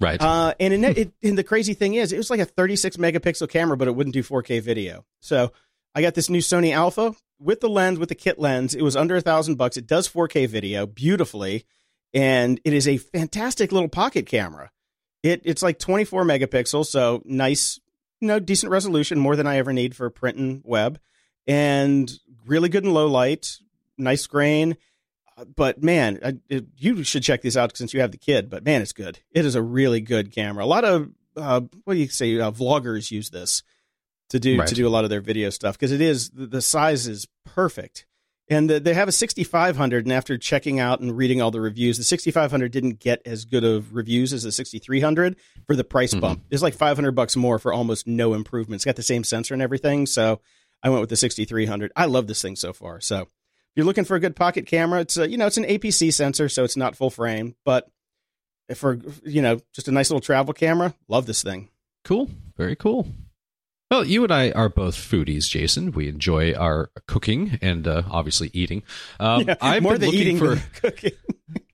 Right. Uh, and, in, it, and the crazy thing is, it was like a 36 megapixel camera, but it wouldn't do 4K video. So I got this new Sony Alpha with the lens, with the kit lens. It was under a thousand bucks. It does 4K video beautifully, and it is a fantastic little pocket camera. It it's like 24 megapixels, so nice, you know, decent resolution, more than I ever need for print and web, and really good in low light, nice grain but man, I, it, you should check this out since you have the kid. But man, it's good. It is a really good camera. A lot of uh, what do you say? Uh, vloggers use this to do Right. to do a lot of their video stuff because it is the, size is perfect. And the, they have a 6500, and after checking out and reading all the reviews, the 6500 didn't get as good of reviews as the 6300 for the price Mhm. bump. It's like 500 bucks more for almost no improvement. It's got the same sensor and everything, so I went with the 6300. I love this thing so far. So if you're looking for a good pocket camera, it's a, you know it's an APC sensor, so it's not full frame, but for you know just a nice little travel camera, love this thing. Cool. Very cool. Well, you and I are both foodies, Jason. We enjoy our cooking and uh, obviously eating. Um, Yeah, I've more been the looking eating for. than cooking.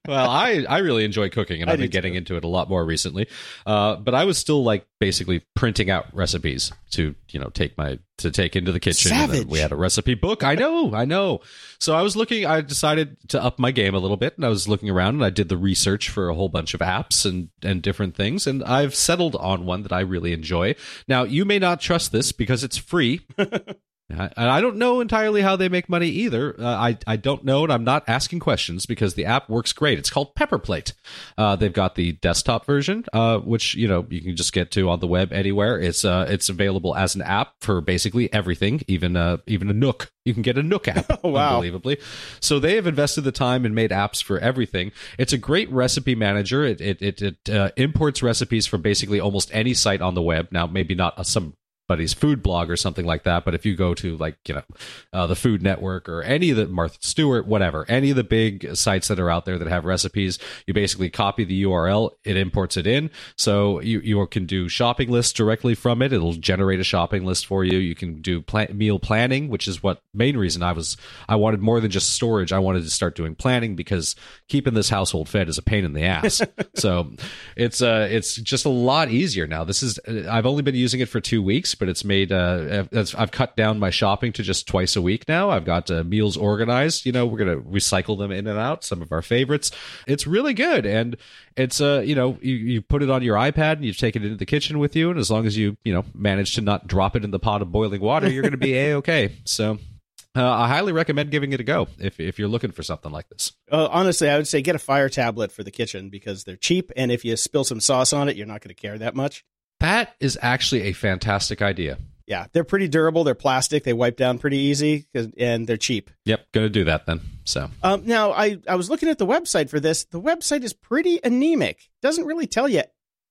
Well, I, I really enjoy cooking, and I I've been getting too. into it a lot more recently. Uh, but I was still like basically printing out recipes to you know take my to take into the kitchen. we had a recipe book. I know, I know. So I was looking. I decided to up my game a little bit, and I was looking around, and I did the research for a whole bunch of apps and and different things, and I've settled on one that I really enjoy. Now, you may not trust this because it's free. I- And I don't know entirely how they make money either. Uh, I I don't know, and I'm not asking questions because the app works great. It's called Pepperplate. Uh, they've got the desktop version, uh, which you know you can just get to on the web anywhere. It's uh it's available as an app for basically everything, even uh even a Nook. You can get a Nook app. Oh, wow. Unbelievably, so they have invested the time and made apps for everything. It's a great recipe manager. It it it, it uh, imports recipes from basically almost any site on the web. Now, maybe not some somebody's food blog or something like that. But if you go to like you know uh, the Food Network or any of the Martha Stewart, whatever, any of the big sites that are out there that have recipes, you basically copy the URL, it imports it in, so you you can do shopping lists directly from it. It'll generate a shopping list for you. You can do pla- meal planning, which is what main reason I was I wanted more than just storage. I wanted to start doing planning because keeping this household fed is a pain in the ass. so it's uh it's just a lot easier now. This is I've only been using it for two weeks, but it's made uh I've, I've cut down my shopping to just twice a week now. I've got uh, meals organized. You know, we're gonna recycle them in and out. Some of our favorites. It's really good, and it's uh you know you, you put it on your iPad and you take it into the kitchen with you, and as long as you you know manage to not drop it in the pot of boiling water, you're gonna be a okay. So. Uh, I highly recommend giving it a go if, if you're looking for something like this. Uh, honestly, I would say get a fire tablet for the kitchen because they're cheap, and if you spill some sauce on it, you're not going to care that much. That is actually a fantastic idea. Yeah, they're pretty durable. They're plastic. They wipe down pretty easy, and they're cheap. Yep, gonna do that then. So Um, now, I, I was looking at the website for this. The website is pretty anemic. Doesn't really tell you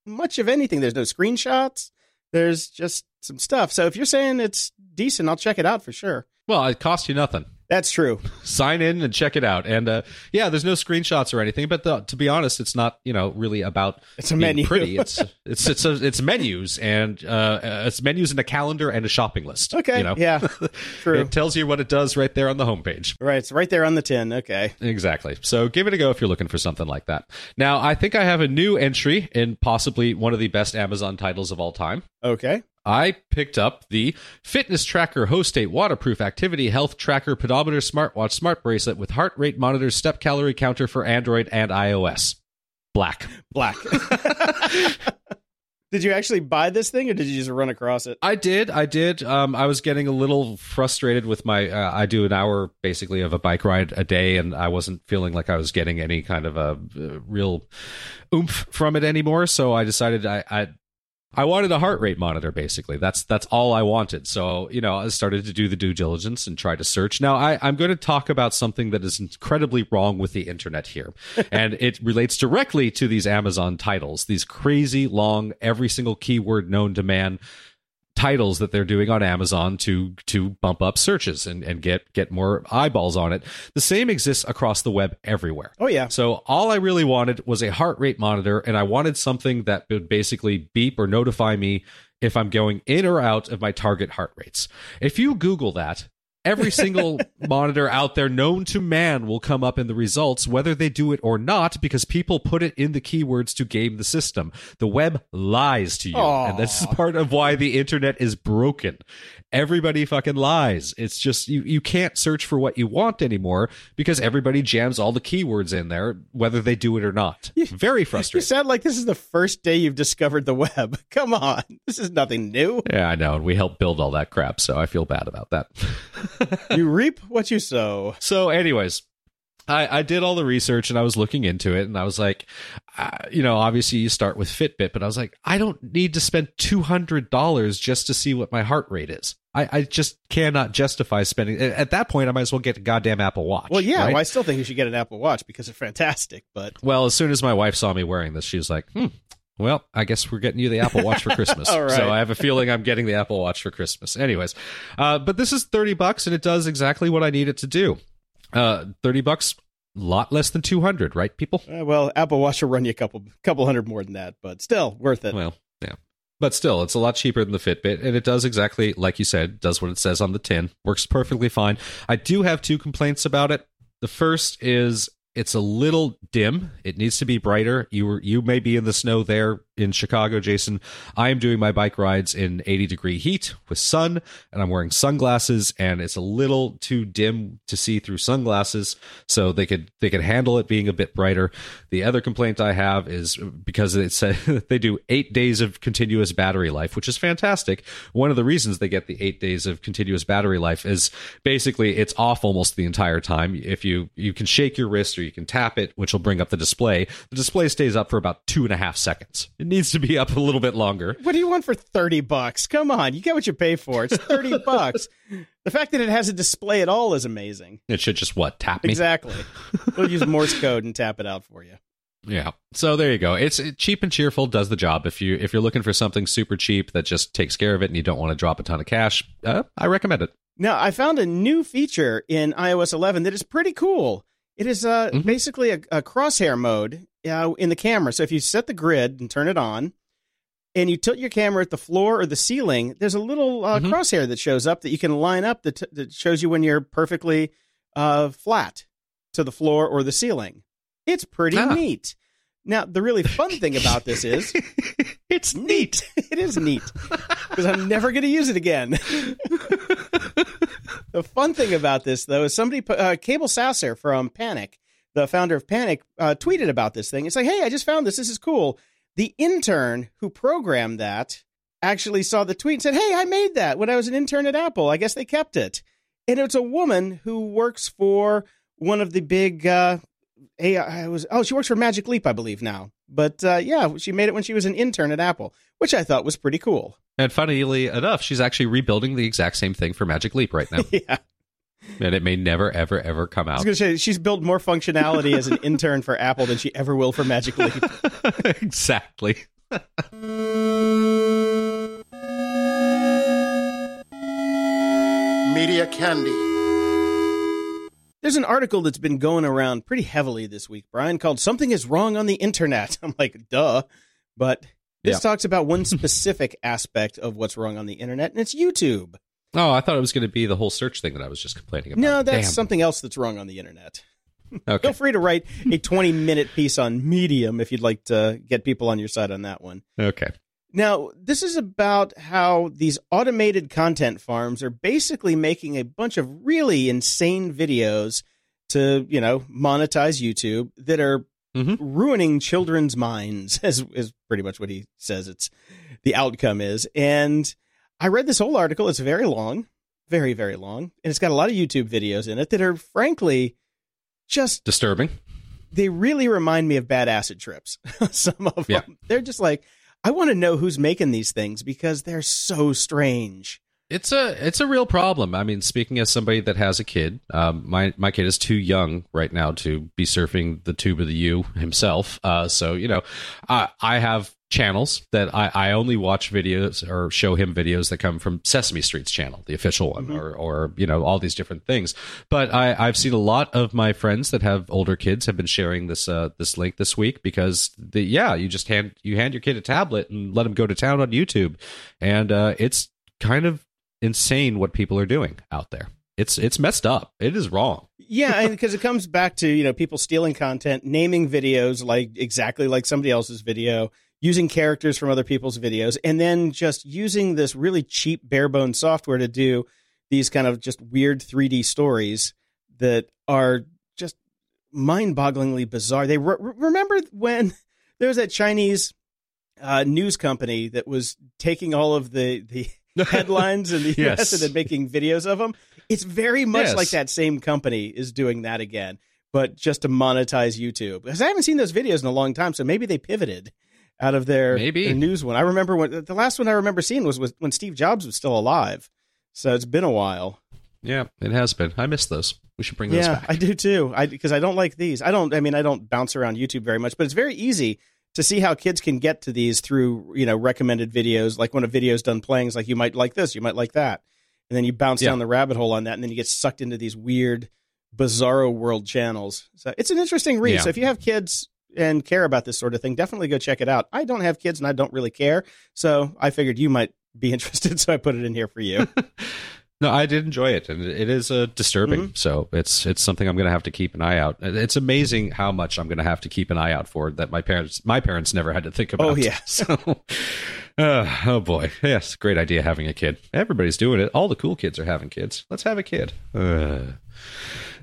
much of anything. There's no screenshots. There's just some stuff. So if you're saying it's decent, I'll check it out for sure. well, it costs you nothing. That's true. Sign in and check it out. And uh, yeah, there's no screenshots or anything. But the, to be honest, it's not you know really about It's a being menu. pretty. It's it's it's a, it's menus and uh, uh, it's menus and a calendar and a shopping list. Okay. you know, Yeah. True. it tells you what it does right there on the homepage. right. It's right there on the tin. Okay. Exactly. So give it a go if you're looking for something like that. Now, I think I have a new entry in possibly one of the best Amazon titles of all time. Okay. I picked up the Fitness Tracker Host 8 Waterproof Activity Health Tracker Pedometer Smartwatch Smart Bracelet with heart rate monitor step calorie counter for Android and iOS. Black. Black. did you actually buy this thing, or did you just run across it? I did. I did. Um, I was getting a little frustrated with my. Uh, I do an hour basically of a bike ride a day, and I wasn't feeling like I was getting any kind of a uh, real oomph from it anymore. So I decided I. I I wanted a heart rate monitor basically. That's that's all I wanted. So, you know, I started to do the due diligence and try to search. Now, I, I'm going to talk about something that is incredibly wrong with the internet here. and it relates directly to these Amazon titles, these crazy long, every single keyword known to man titles that they're doing on Amazon to to bump up searches and, and get get more eyeballs on it. The same exists across the web everywhere. Oh yeah. So all I really wanted was a heart rate monitor and I wanted something that would basically beep or notify me if I'm going in or out of my target heart rates. If you Google that, every single monitor out there known to man will come up in the results, whether they do it or not, because people put it in the keywords to game the system. The web lies to you. Aw. And this is part of why the internet is broken. Everybody fucking lies. It's just, you, you can't search for what you want anymore because everybody jams all the keywords in there, whether they do it or not. Very frustrating. You sound like this is the first day you've discovered the web. Come on. This is nothing new. Yeah, I know. And we helped build all that crap, so I feel bad about that. You reap what you sow. So, anyways, I, I did all the research and I was looking into it, and I was like, uh, you know, obviously you start with Fitbit, but I was like, I don't need to spend two hundred dollars just to see what my heart rate is. I, I just cannot justify spending. At that point, I might as well get a goddamn Apple Watch. Well, yeah, right? well, I still think you should get an Apple Watch because they're fantastic. But Well, as soon as my wife saw me wearing this, she was like, hmm. Well, I guess we're getting you the Apple Watch for Christmas. Right. So I have a feeling I'm getting the Apple Watch for Christmas. Anyways, uh, but this is 30 bucks and it does exactly what I need it to do. Uh, 30 bucks, a lot less than 200, right, people? uh, well, Apple Watch will run you a couple couple hundred more than that, but still worth it. Well. But still, it's a lot cheaper than the Fitbit, and it does exactly like you said, does what it says on the tin. Works perfectly fine. I do have two complaints about it. The first is it's a little dim. It needs to be brighter. You were you may be in the snow there in Chicago, Jason. I am doing my bike rides in 80 degree heat with sun, and I'm wearing sunglasses, and it's a little too dim to see through sunglasses. So they could they could handle it being a bit brighter. The other complaint I have is because it said they do eight days of continuous battery life, which is fantastic. One of the reasons they get the eight days of continuous battery life is basically it's off almost the entire time. If you you can shake your wrist or you can tap it, which will bring up the display. The display stays up for about two and a half seconds. It needs to be up a little bit longer. What do you want for 30 bucks? Come on, you get what you pay for. It's 30 bucks. The fact that it has a display at all is amazing. It should just what tap me. Exactly. we'll use Morse code and tap it out for you. Yeah. So there you go. It's it, cheap and cheerful does the job. If you if you're looking for something super cheap that just takes care of it and you don't want to drop a ton of cash, uh, I recommend it. Now, I found a new feature in iOS 11 that is pretty cool. It is uh, Mhm. basically a, a crosshair mode uh, in the camera. So if you set the grid and turn it on, and you tilt your camera at the floor or the ceiling, there's a little uh, Mhm. crosshair that shows up that you can line up that, that shows you when you're perfectly uh, flat to the floor or the ceiling. It's pretty Ah. neat. Now, the really fun thing about this is it's neat. it is neat because I'm never going to use it again. the fun thing about this, though, is somebody, put- uh, Cabel Sasser from Panic, the founder of Panic, uh, tweeted about this thing. It's like, hey, I just found this. This is cool. The intern who programmed that actually saw the tweet and said, hey, I made that when I was an intern at Apple. I guess they kept it. And it's a woman who works for one of the big. Uh, AI I was oh she works for Magic Leap I believe now but uh, yeah she made it when she was an intern at Apple which I thought was pretty cool And funnily enough, she's actually rebuilding the exact same thing for Magic Leap right now, yeah and it may never, ever, ever come I was out. gonna say she's built more functionality as an intern for Apple than she ever will for Magic Leap exactly. Media Candy. There's an article that's been going around pretty heavily this week, Brian, called "Something Is Wrong on the Internet." I'm like, duh, but this Yeah. talks about one specific aspect of what's wrong on the internet, and it's YouTube. Oh, I thought it was going to be the whole search thing that I was just complaining about. No, that's Damn. something else that's wrong on the internet. Okay. Feel free to write a 20 minute piece on Medium if you'd like to get people on your side on that one. Okay. Now, this is about how these automated content farms are basically making a bunch of really insane videos to, you know, monetize YouTube that are Mhm. ruining children's minds, as is pretty much what he says it's the outcome is. And I read this whole article. It's very long, very, very long. And it's got a lot of YouTube videos in it that are frankly just Disturbing. they really remind me of bad acid trips. Some of Yeah. them. They're just like, I want to know who's making these things because they're so strange. It's a it's a real problem. I mean, speaking as somebody that has a kid, um, my my kid is too young right now to be surfing the tube of the U himself. Uh, so you know, I I have channels that I, I only watch videos or show him videos that come from Sesame Street's channel, the official one, mm-hmm. or or you know all these different things. But I I've seen a lot of my friends that have older kids have been sharing this uh this link this week because the yeah you just hand you hand your kid a tablet and let him go to town on YouTube, and uh, it's kind of insane what people are doing out there. It's it's messed up. It is wrong. yeah, because it comes back to you know people stealing content, naming videos like exactly like somebody else's video, using characters from other people's videos, and then just using this really cheap bare bones software to do these kind of just weird 3D stories that are just mind-bogglingly bizarre. They re- remember when there was that Chinese uh, news company that was taking all of the the headlines in the yes. US and then making videos of them. It's very much yes. like that same company is doing that again, but just to monetize YouTube. Because I haven't seen those videos in a long time, so maybe they pivoted out of their, maybe. Their news one. I remember when the last one I remember seeing was, was when Steve Jobs was still alive. So it's been a while. Yeah, it has been. I miss those. We should bring those yeah, back. I do too. I because I don't like these. I don't. I mean, I don't bounce around YouTube very much, but it's very easy to see how kids can get to these through you know recommended videos like when a video's done playing it's like you might like this you might like that. And then you bounce yeah. down the rabbit hole on that and then you get sucked into these weird bizarro world channels. So it's an interesting read. Yeah. so if you have kids and care about this sort of thing definitely go check it out. I don't have kids and i don't really care so i figured you might be interested so i put it in here for you No, I did enjoy it, and it is uh, disturbing. Mm-hmm. So it's it's something I'm going to have to keep an eye out. It's amazing how much I'm going to have to keep an eye out for that my parents my parents never had to think about. Oh yeah. So, uh, oh boy, yes, great idea having a kid. Everybody's doing it. All the cool kids are having kids. Let's have a kid. Uh.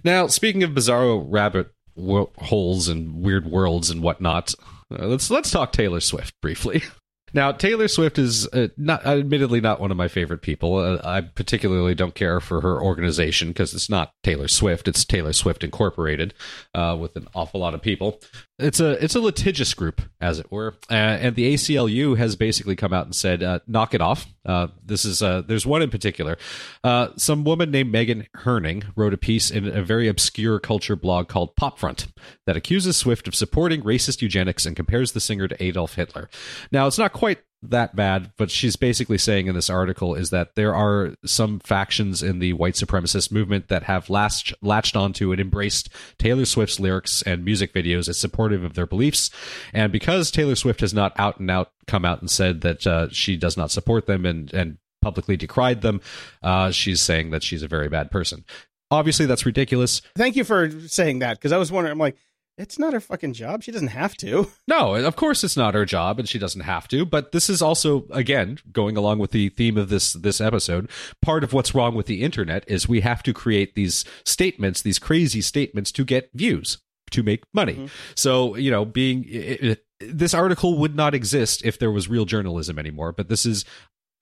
Now, speaking of bizarro rabbit holes and weird worlds and whatnot, uh, let's let's talk Taylor Swift briefly. Now, Taylor Swift is uh, not, admittedly, not one of my favorite people. Uh, I particularly don't care for her organization because it's not Taylor Swift; it's Taylor Swift Incorporated, uh, with an awful lot of people it's a it's a litigious group, as it were, uh, and the ACLU has basically come out and said, uh, "Knock it off." Uh, this is uh, there's one in particular. Uh, some woman named Meghan Herning wrote a piece in a very obscure culture blog called Popfront that accuses Swift of supporting racist eugenics and compares the singer to Adolf Hitler. Now, it's not quite that bad, but she's basically saying in this article is that there are some factions in the white supremacist movement that have latched, latched onto and embraced Taylor Swift's lyrics and music videos as supportive of their beliefs. And because Taylor Swift has not out and out come out and said that uh, she does not support them and, and publicly decried them, uh, she's saying that she's a very bad person. Obviously, that's ridiculous. Thank you for saying that because I was wondering, I'm like, it's not her fucking job. She doesn't have to. No, of course it's not her job and she doesn't have to, but this is also again going along with the theme of this this episode. Part of what's wrong with the internet is we have to create these statements, these crazy statements to get views, to make money. Mm-hmm. So, you know, being it, it, this article would not exist if there was real journalism anymore, but this is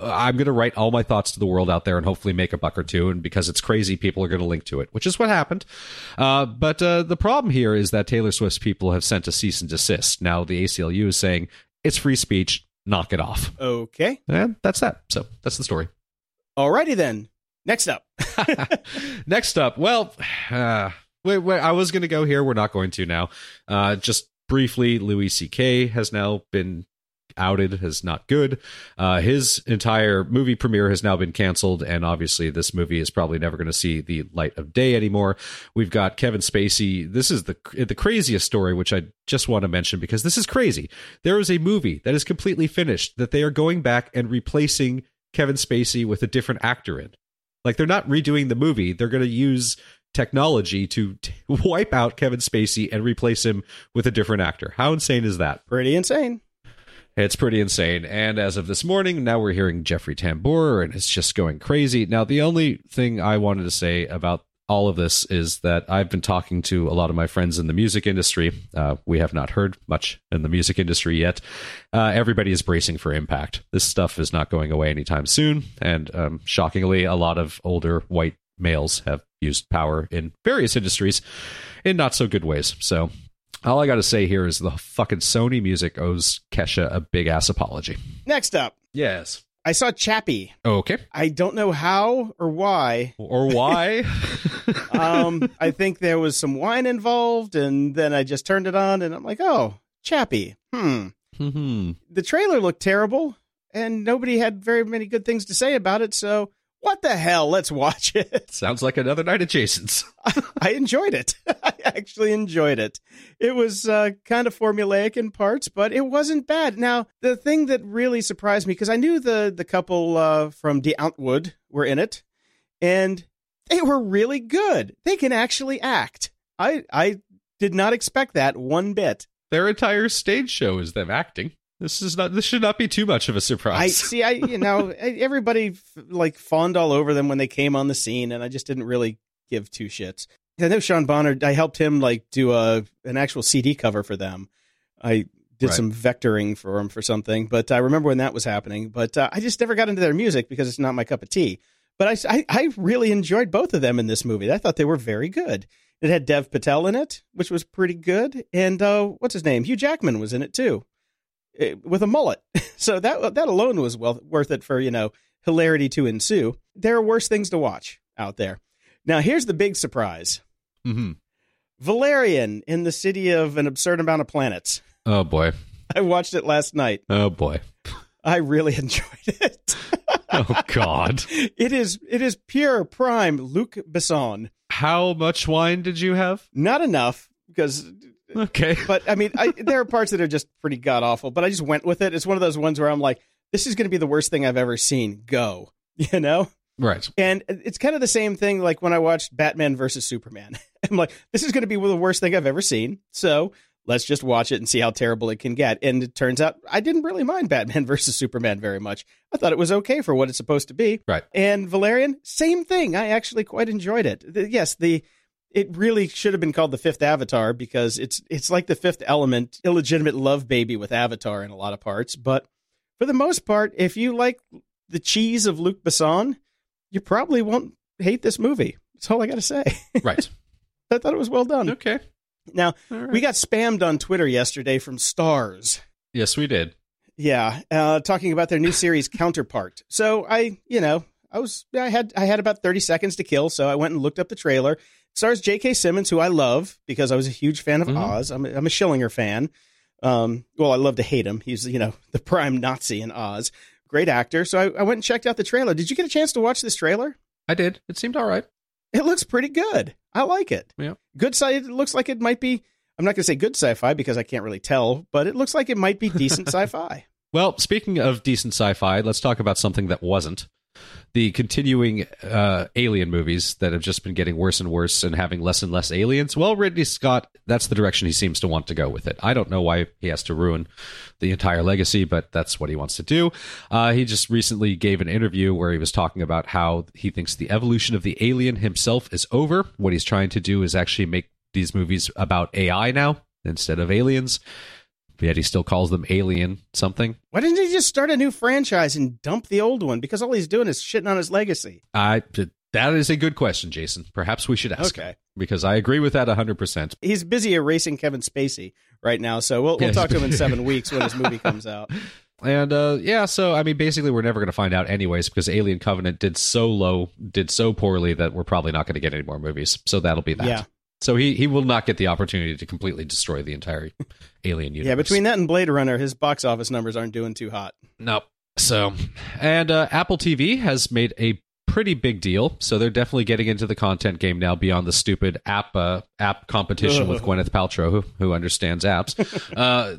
I'm going to write all my thoughts to the world out there and hopefully make a buck or two. And because it's crazy, people are going to link to it, which is what happened. Uh, but uh, the problem here is that Taylor Swift's people have sent a cease and desist. Now the ACLU is saying it's free speech, knock it off. Okay. And that's that. So that's the story. Alrighty then. Next up. Next up. Well, uh, wait, wait, I was going to go here. We're not going to now. Uh, just briefly, Louis C.K. has now been outed as not good. Uh, his entire movie premiere has now been canceled, and obviously, this movie is probably never going to see the light of day anymore. We've got Kevin Spacey. This is the the craziest story, which I just want to mention because this is crazy. There is a movie that is completely finished that they are going back and replacing Kevin Spacey with a different actor in. Like they're not redoing the movie; they're going to use technology to t- wipe out Kevin Spacey and replace him with a different actor. How insane is that? Pretty insane. It's pretty insane. And as of this morning, now we're hearing Jeffrey Tambor, and it's just going crazy. Now, the only thing I wanted to say about all of this is that I've been talking to a lot of my friends in the music industry. Uh, we have not heard much in the music industry yet. Uh, everybody is bracing for impact. This stuff is not going away anytime soon. And um, shockingly, a lot of older white males have used power in various industries in not so good ways. So All I got to say here is the fucking Sony Music owes Kesha a big ass apology. Next up, Yes. I saw Chappie. Okay. I don't know how or why. Or why? Um, I think there was some wine involved, and then I just turned it on, and I'm like, oh, Chappie. Hmm. hmm The trailer looked terrible, and nobody had very many good things to say about it. So, what the hell? Let's watch it. Sounds like another night at Jason's. I enjoyed it. I actually enjoyed it. It was uh, kind of formulaic in parts, but it wasn't bad. Now, the thing that really surprised me because I knew the the couple uh, from Die Antwoord were in it, and they were really good. They can actually act. I I did not expect that one bit. Their entire stage show is them acting. This is not. This should not be too much of a surprise. I see. I you know everybody like fawned all over them when they came on the scene, and I just didn't really give two shits. I know Sean Bonner. I helped him like do a an actual CD cover for them. I did Right. some vectoring for him for something, but I remember when that was happening. But uh, I just never got into their music because it's not my cup of tea. But I, I I really enjoyed both of them in this movie. I thought they were very good. It had Dev Patel in it, which was pretty good, and uh, what's his name? Hugh Jackman was in it too, with a mullet. So that that alone was well worth it for you know hilarity to ensue. There are worse things to watch out there. Now here's the big surprise: mm-hmm. Valerian in the city of an absurd amount of planets. Oh boy. I watched it last night. Oh boy. I really enjoyed it. Oh god. it is it is pure prime Luc Besson. How much wine did you have? Not enough because Okay. but I mean, I, there are parts that are just pretty god awful. But I just went with it. It's one of those ones where I'm like, this is going to be the worst thing I've ever seen. Go, you know. Right. And it's kind of the same thing like when I watched Batman versus Superman. I'm like, this is going to be the worst thing I've ever seen. So let's just watch it and see how terrible it can get. And it turns out I didn't really mind Batman versus Superman very much. I thought it was okay for what it's supposed to be. Right. And Valerian, same thing. I actually quite enjoyed it. The- yes, the it really should have been called the fifth Avatar because it's it's like the fifth element, illegitimate love baby with Avatar in a lot of parts. But for the most part, if you like the cheese of Luc Besson, you probably won't hate this movie. That's all I got to say. Right. I thought it was well done. Okay. Now right. we got spammed on Twitter yesterday from Stars. Yes, we did. Yeah, uh, talking about their new series Counterpart. So I, you know, I was I had I had about thirty seconds to kill, so I went and looked up the trailer. Stars J.K. Simmons, who I love because I was a huge fan of Mhm. Oz. I'm a, I'm a Schillinger fan. Um, well, I love to hate him. He's you know the prime Nazi in Oz. Great actor. So I, I went and checked out the trailer. Did you get a chance to watch this trailer? I did. It seemed all right. It looks pretty good. I like it. Yeah. Good sci. It looks like it might be. I'm not going to say good sci-fi because I can't really tell, but it looks like it might be decent sci-fi. Well, speaking of decent sci-fi, let's talk about something that wasn't. The continuing uh, alien movies that have just been getting worse and worse and having less and less aliens. Well, Ridley Scott, that's the direction he seems to want to go with it. I don't know why he has to ruin the entire legacy, but that's what he wants to do. Uh, he just recently gave an interview where he was talking about how he thinks the evolution of the alien himself is over. What he's trying to do is actually make these movies about AI now instead of aliens. Yet he still calls them alien something. Why didn't he just start a new franchise and dump the old one? Because all he's doing is shitting on his legacy. I that is a good question, Jason. Perhaps we should ask. him, Okay. because I agree with that hundred percent. He's busy erasing Kevin Spacey right now, so we'll, we'll talk to him in seven weeks when his movie comes out. And uh, yeah, so I mean, basically, we're never going to find out anyways because Alien Covenant did so low, did so poorly that we're probably not going to get any more movies. So that'll be that. Yeah. So he he will not get the opportunity to completely destroy the entire Alien universe. Yeah, between that and Blade Runner, his box office numbers aren't doing too hot. Nope. So, and uh, Apple TV has made a pretty big deal. So they're definitely getting into the content game now beyond the stupid app uh, app competition with Gwyneth Paltrow, who, who understands apps. uh,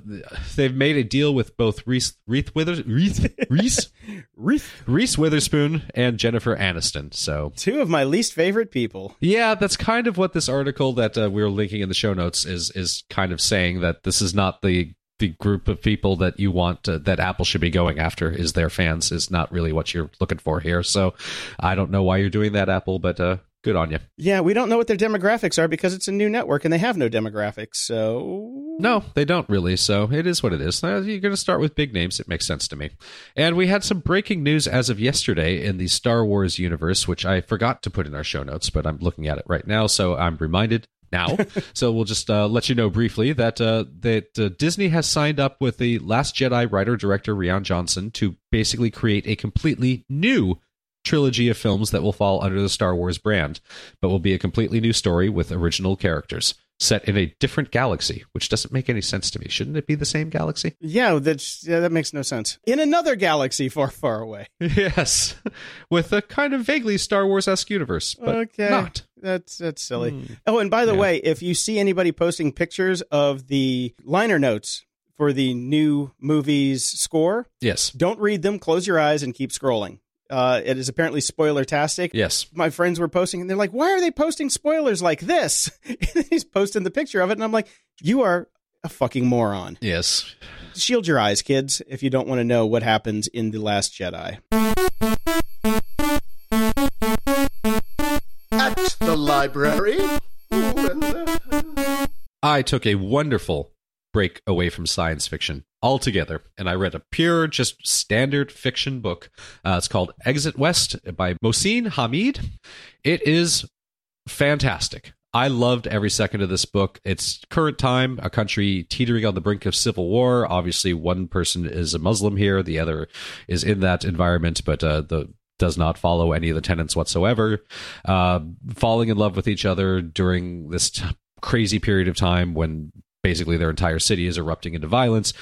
they've made a deal with both Reese Reese Withers Reese Reese Reese. Reese Witherspoon and Jennifer Aniston. So. Two of my least favorite people. Yeah, that's kind of what this article that uh, we are linking in the show notes is is kind of saying that this is not the the group of people that you want uh, that Apple should be going after is their fans is not really what you're looking for here. So I don't know why you're doing that, Apple, but uh, good on you. Yeah, we don't know what their demographics are because it's a new network and they have no demographics. So No, they don't really. So it is what it is. You're going to start with big names. It makes sense to me. And we had some breaking news as of yesterday in the Star Wars universe, which I forgot to put in our show notes, but I'm looking at it right now. So I'm reminded now. so we'll just uh, let you know briefly that uh, that uh, Disney has signed up with the Last Jedi writer director Rian Johnson to basically create a completely new trilogy of films that will fall under the Star Wars brand, but will be a completely new story with original characters set in a different galaxy, which doesn't make any sense to me. Shouldn't it be the same galaxy? Yeah, that's, yeah, that makes no sense. In another galaxy far, far away. yes, with a kind of vaguely Star Wars esque universe, but okay. not. That's that's silly. Hmm. Oh, and by the Yeah. way, if you see anybody posting pictures of the liner notes for the new movie's score, Yes, don't read them. Close your eyes and keep scrolling. Uh, it is apparently spoiler tastic. yes. My friends were posting, and they're like, "Why are they posting spoilers like this?" And he's posting the picture of it, and I'm like, "You are a fucking moron." Yes. Shield your eyes, kids, if you don't want to know what happens in the Last Jedi. At the library. Ooh, and, I took a wonderful break away from science fiction altogether, and I read a pure, just standard fiction book. Uh, it's called Exit West by Mohsin Hamid. It is fantastic. I loved every second of this book. It's current time, a country teetering on the brink of civil war. Obviously, one person is a Muslim here, the other is in that environment, but uh, the does not follow any of the tenets whatsoever. Uh, falling in love with each other during this t- crazy period of time when basically their entire city is erupting into violence.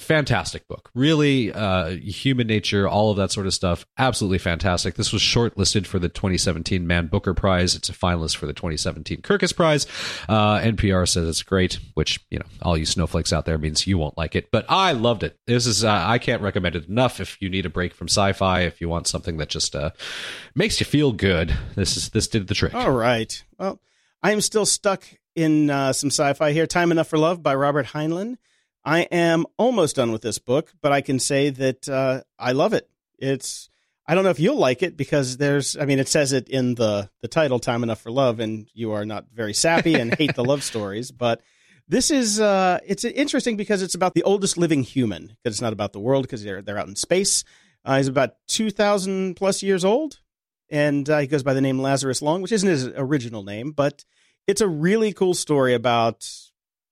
Fantastic book. Really, uh, human nature, all of that sort of stuff. Absolutely fantastic. This was shortlisted for the 2017 Man Booker Prize. It's a finalist for the 2017 Kirkus Prize. Uh, NPR says it's great, which, you know, all you snowflakes out there means you won't like it. But I loved it. This is, uh, I can't recommend it enough if you need a break from sci fi, if you want something that just uh, makes you feel good. This is this did the trick. All right. Well, I am still stuck in uh, some sci-fi here. Time Enough for Love by Robert Heinlein. I am almost done with this book, but I can say that uh, I love it. It's I don't know if you'll like it because there's I mean it says it in the the title Time Enough for Love and you are not very sappy and hate the love stories, but this is uh it's interesting because it's about the oldest living human because it's not about the world because they're they're out in space. Uh, he's about 2000 plus years old and uh, he goes by the name Lazarus Long, which isn't his original name, but it's a really cool story about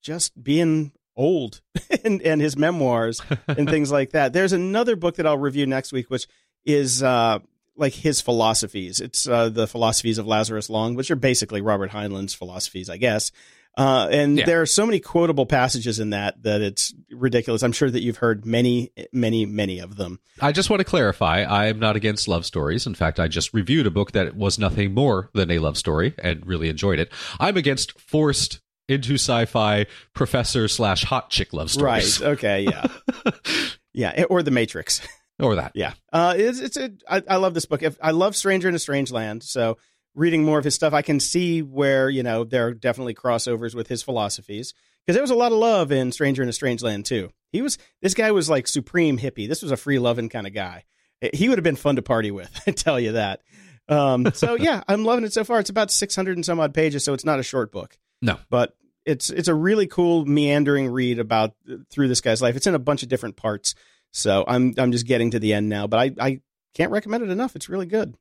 just being old and, and his memoirs and things like that. There's another book that I'll review next week, which is uh, like his philosophies. It's uh, the philosophies of Lazarus Long, which are basically Robert Heinlein's philosophies, I guess. Uh, and Yeah. there are so many quotable passages in that that it's ridiculous. I'm sure that you've heard many, many, many of them. I just want to clarify I am not against love stories. In fact, I just reviewed a book that was nothing more than a love story and really enjoyed it. I'm against forced into sci-fi professor slash hot chick love stories. Right. Okay. Yeah. yeah. Or The Matrix. Or that. Yeah, uh, it's it's a, I, I love this book. If, I love Stranger in a Strange Land, so reading more of his stuff, I can see where you know there are definitely crossovers with his philosophies because there was a lot of love in Stranger in a Strange Land too. He was this guy was like supreme hippie. This was a free loving kind of guy. He would have been fun to party with. I tell you that. Um, so yeah, I'm loving it so far. It's about 600 and some odd pages, so it's not a short book No. but it's it's a really cool meandering read about through this guy's life. It's in a bunch of different parts. So I'm I'm just getting to the end now, but I I can't recommend it enough. It's really good.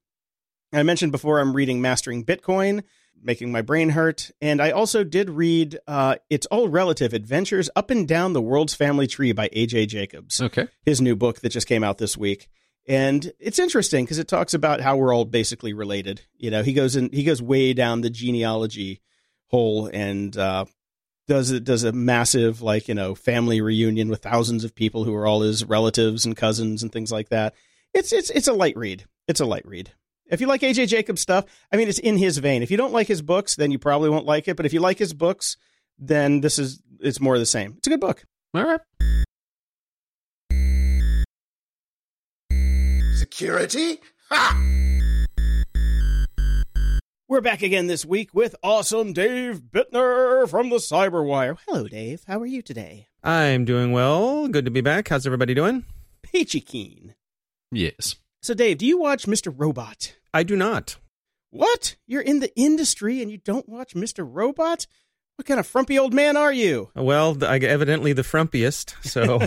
I mentioned before I'm reading Mastering Bitcoin, making my brain hurt, and I also did read uh, It's All Relative: Adventures Up and Down the World's Family Tree by AJ Jacobs Okay. his new book that just came out this week. And it's interesting because it talks about how we're all basically related. You know, he goes in, he goes way down the genealogy hole and uh, does it does a massive like you know family reunion with thousands of people who are all his relatives and cousins and things like that. It's it's it's a light read. It's a light read. If you like AJ Jacobs stuff, I mean, it's in his vein. If you don't like his books, then you probably won't like it. But if you like his books, then this is it's more of the same. It's a good book. All right. security? Ha! We're back again this week with awesome Dave Bittner from the Cyberwire. Hello, Dave. How are you today? I'm doing well. Good to be back. How's everybody doing? Peachy keen. Yes. So, Dave, do you watch Mr. Robot? I do not. What? You're in the industry and you don't watch Mr. Robot? What kind of frumpy old man are you? Well, I evidently the frumpiest, so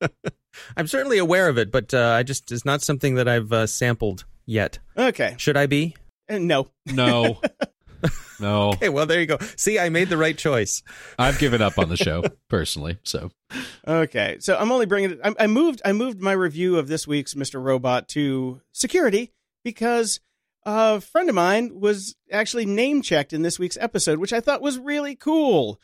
I'm certainly aware of it, but uh, I just it's not something that I've uh, sampled yet. Okay. Should I be? Uh, no. No. no. Okay, well there you go. See, I made the right choice. I've given up on the show personally. So Okay, so I'm only bringing it. I, I moved. I moved my review of this week's Mr. Robot to security because a friend of mine was actually name checked in this week's episode, which I thought was really cool.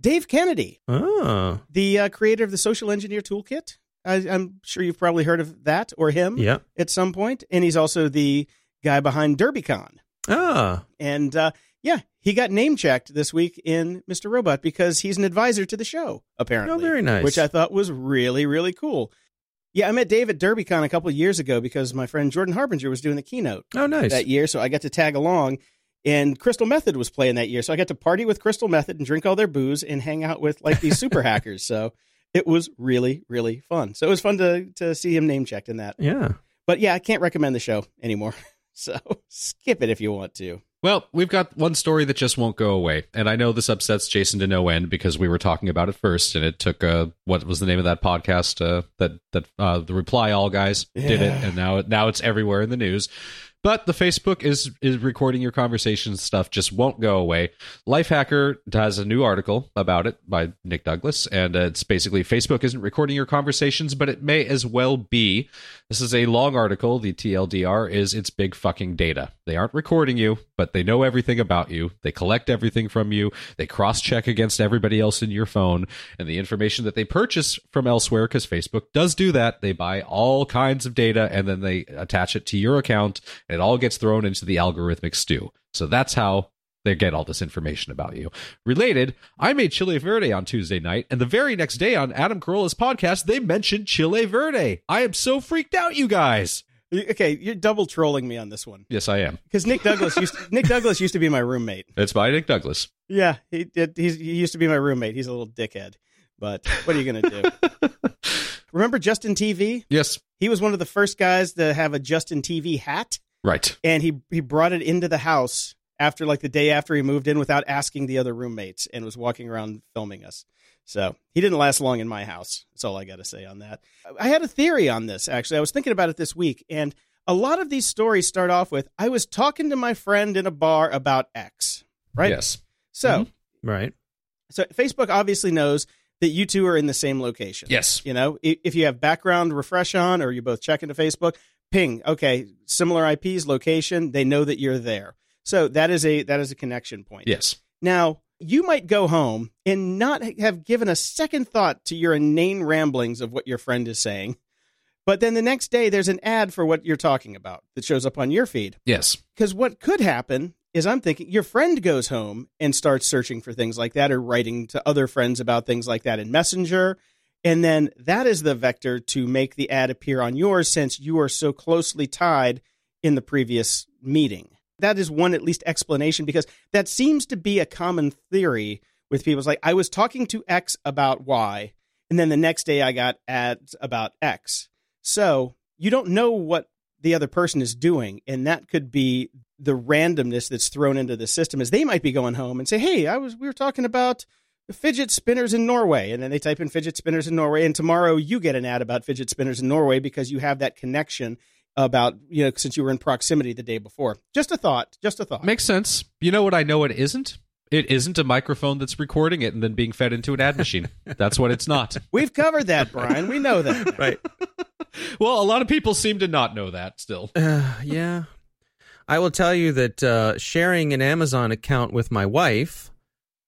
Dave Kennedy, Oh, the uh, creator of the Social Engineer Toolkit. I, I'm sure you've probably heard of that or him yeah. at some point, and he's also the guy behind DerbyCon. Ah, And uh, yeah, he got name checked this week in Mr. Robot because he's an advisor to the show, apparently. oh, very nice. Which I thought was really, really cool. Yeah, I met Dave at DerbyCon a couple of years ago because my friend Jordan Harbinger was doing the keynote oh, nice. that year, so I got to tag along. And Crystal Method was playing that year, so I got to party with Crystal Method and drink all their booze and hang out with like these super hackers. So it was really, really fun. So it was fun to to see him name checked in that. Yeah. But yeah, I can't recommend the show anymore. So skip it if you want to. Well, we've got one story that just won't go away, and I know this upsets Jason to no end because we were talking about it first, and it took uh, what was the name of that podcast uh, that that uh, the Reply All guys did it, and now now it's everywhere in the news. But the Facebook is is recording your conversations stuff just won't go away. Lifehacker has a new article about it by Nick Douglas, and it's basically Facebook isn't recording your conversations, but it may as well be. This is a long article. The TLDR is it's big fucking data. They aren't recording you, but they know everything about you. They collect everything from you. They cross check against everybody else in your phone and the information that they purchase from elsewhere, because Facebook does do that. They buy all kinds of data and then they attach it to your account, it all gets thrown into the algorithmic stew. So that's how they get all this information about you. Related, I made Chile Verde on Tuesday night, and the very next day on Adam Carolla's podcast, they mentioned Chile Verde. I am so freaked out, you guys. Okay, you're double trolling me on this one Yes, I am. because Nick Douglas used Nick Douglas used to be my roommate. It's by Nick Douglas. Yeah, he did. He's, he used to be my roommate. He's a little dickhead, but what are you gonna do? Remember Justin TV? Yes, He was one of the first guys to have a Justin TV hat, right. and he he brought it into the house after like the day after he moved in without asking the other roommates, and was walking around filming us. So he didn't last long in my house. That's all I got to say on that. I had a theory on this actually. I was thinking about it this week, and a lot of these stories start off with I was talking to my friend in a bar about X, right? Yes. So. Mm-hmm. Right. So Facebook obviously knows that you two are in the same location. Yes. You know, if you have background refresh on or you both check into Facebook, ping, okay, similar IPs, location, they know that you're there. So that is a that is a connection point. Yes. Now, you might go home and not have given a second thought to your inane ramblings of what your friend is saying. But then the next day there's an ad for what you're talking about that shows up on your feed. Yes. Because what could happen is I'm thinking your friend goes home and starts searching for things like that or writing to other friends about things like that in Messenger. And then that is the vector to make the ad appear on yours since you are so closely tied in the previous meeting. That is one at least explanation because that seems to be a common theory with people. It's like, I was talking to X about Y, and then the next day I got ads about X. So you don't know what the other person is doing, and that could be the randomness that's thrown into the system. Is they might be going home and say, "Hey, I was we were talking about fidget spinners in Norway," and then they type in fidget spinners in Norway, and tomorrow you get an ad about fidget spinners in Norway because you have that connection about you know since you were in proximity the day before. Just a thought. Just a thought. Makes sense. You know what I know it isn't? It isn't a microphone that's recording it and then being fed into an ad machine. That's what it's not. We've covered that, Brian. We know that. Right. Well, a lot of people seem to not know that still. Uh, yeah. I will tell you that uh, sharing an Amazon account with my wife,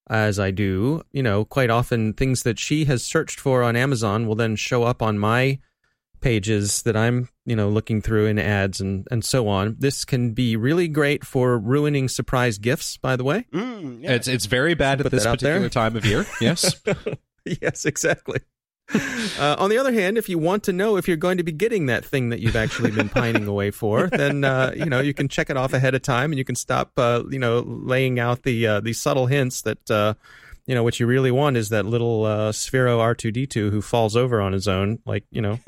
as I do, you know, quite often things that she has searched for on Amazon will then show up on my pages that I'm, you know, looking through in ads and, and so on. This can be really great for ruining surprise gifts, by the way. Mm, yeah. It's it's very bad at this particular there. time of year. Yes. yes, exactly. Uh, on the other hand, if you want to know if you're going to be getting that thing that you've actually been pining away for, then uh, you know you can check it off ahead of time, and you can stop, uh, you know, laying out the uh, the subtle hints that uh, you know what you really want is that little uh, Sphero R2D2 who falls over on his own, like you know,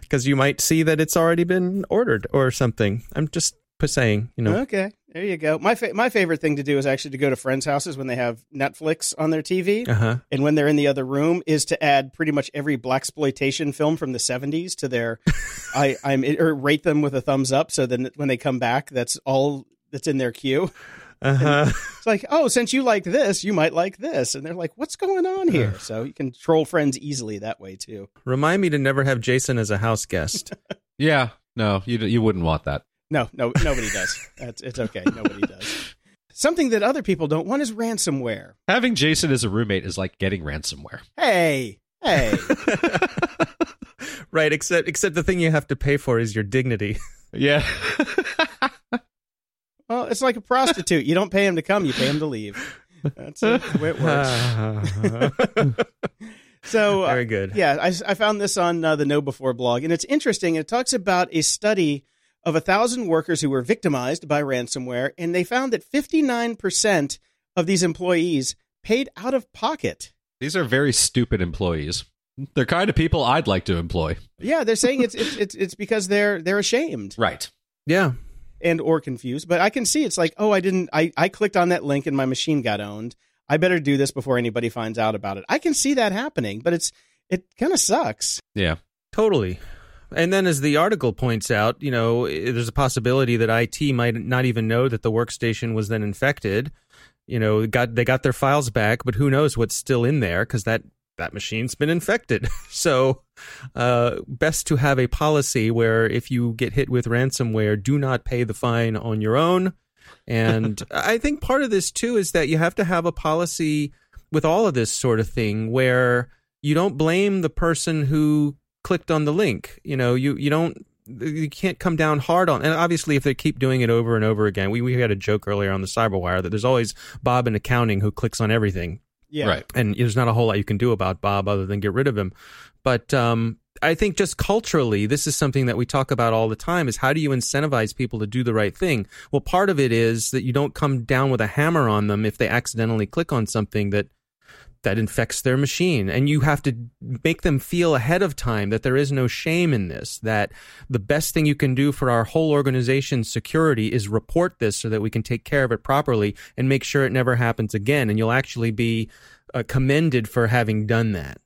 because you might see that it's already been ordered or something. I'm just saying, you know, Okay, there you go. My fa- my favorite thing to do is actually to go to friends' houses when they have Netflix on their TV, uh huh. and when they're in the other room, is to add pretty much every black exploitation film from the '70s to their. I I'm or rate them with a thumbs up, so then when they come back, that's all that's in their queue. Uh-huh. It's like, oh, since you like this, you might like this, and they're like, what's going on here? So you can troll friends easily that way too. Remind me to never have Jason as a house guest. Yeah, no, you you wouldn't want that. No, no, nobody does. That's it's okay. Nobody does. Something that other people don't want is ransomware. Having Jason as a roommate is like getting ransomware. Hey, hey. right, except except the thing you have to pay for is your dignity. Yeah. Well, it's like a prostitute. You don't pay him to come; you pay him to leave. That's uh, the way it works. So, uh, Very good. yeah, I, I found this on uh, the KnowBe4 blog, and it's interesting. It talks about a study of a thousand workers who were victimized by ransomware, and they found that fifty nine percent of these employees paid out of pocket. These are very stupid employees. They're kind of people I'd like to employ. Yeah, they're saying it's it's it's, it's because they're they're ashamed Right. Yeah. and or confused. But I can see it's like, oh, I didn't. I I clicked on that link and my machine got owned. I better do this before anybody finds out about it. I can see that happening, but it's it kind of sucks. Yeah. Totally. And then, as the article points out, you know, there's a possibility that IT might not even know that the workstation was then infected. You know, got they got their files back, but who knows what's still in there because that that machine's been infected. So, uh, best to have a policy where if you get hit with ransomware, do not pay the fine on your own. And I think part of this too is that you have to have a policy with all of this sort of thing where you don't blame the person who clicked on the link. You know, you you don't you can't come down hard on and obviously if they keep doing it over and over again we, we had a joke earlier on the cyberwire that there's always bob in accounting who clicks on everything Yeah, Right. and there's not a whole lot you can do about Bob other than get rid of him. But um, I think just culturally, this is something that we talk about all the time: is how do you incentivize people to do the right thing? Well, part of it is that you don't come down with a hammer on them if they accidentally click on something that that infects their machine and you have to make them feel ahead of time that there is no shame in this that the best thing you can do for our whole organization's security is report this so that we can take care of it properly and make sure it never happens again and you'll actually be uh, commended for having done that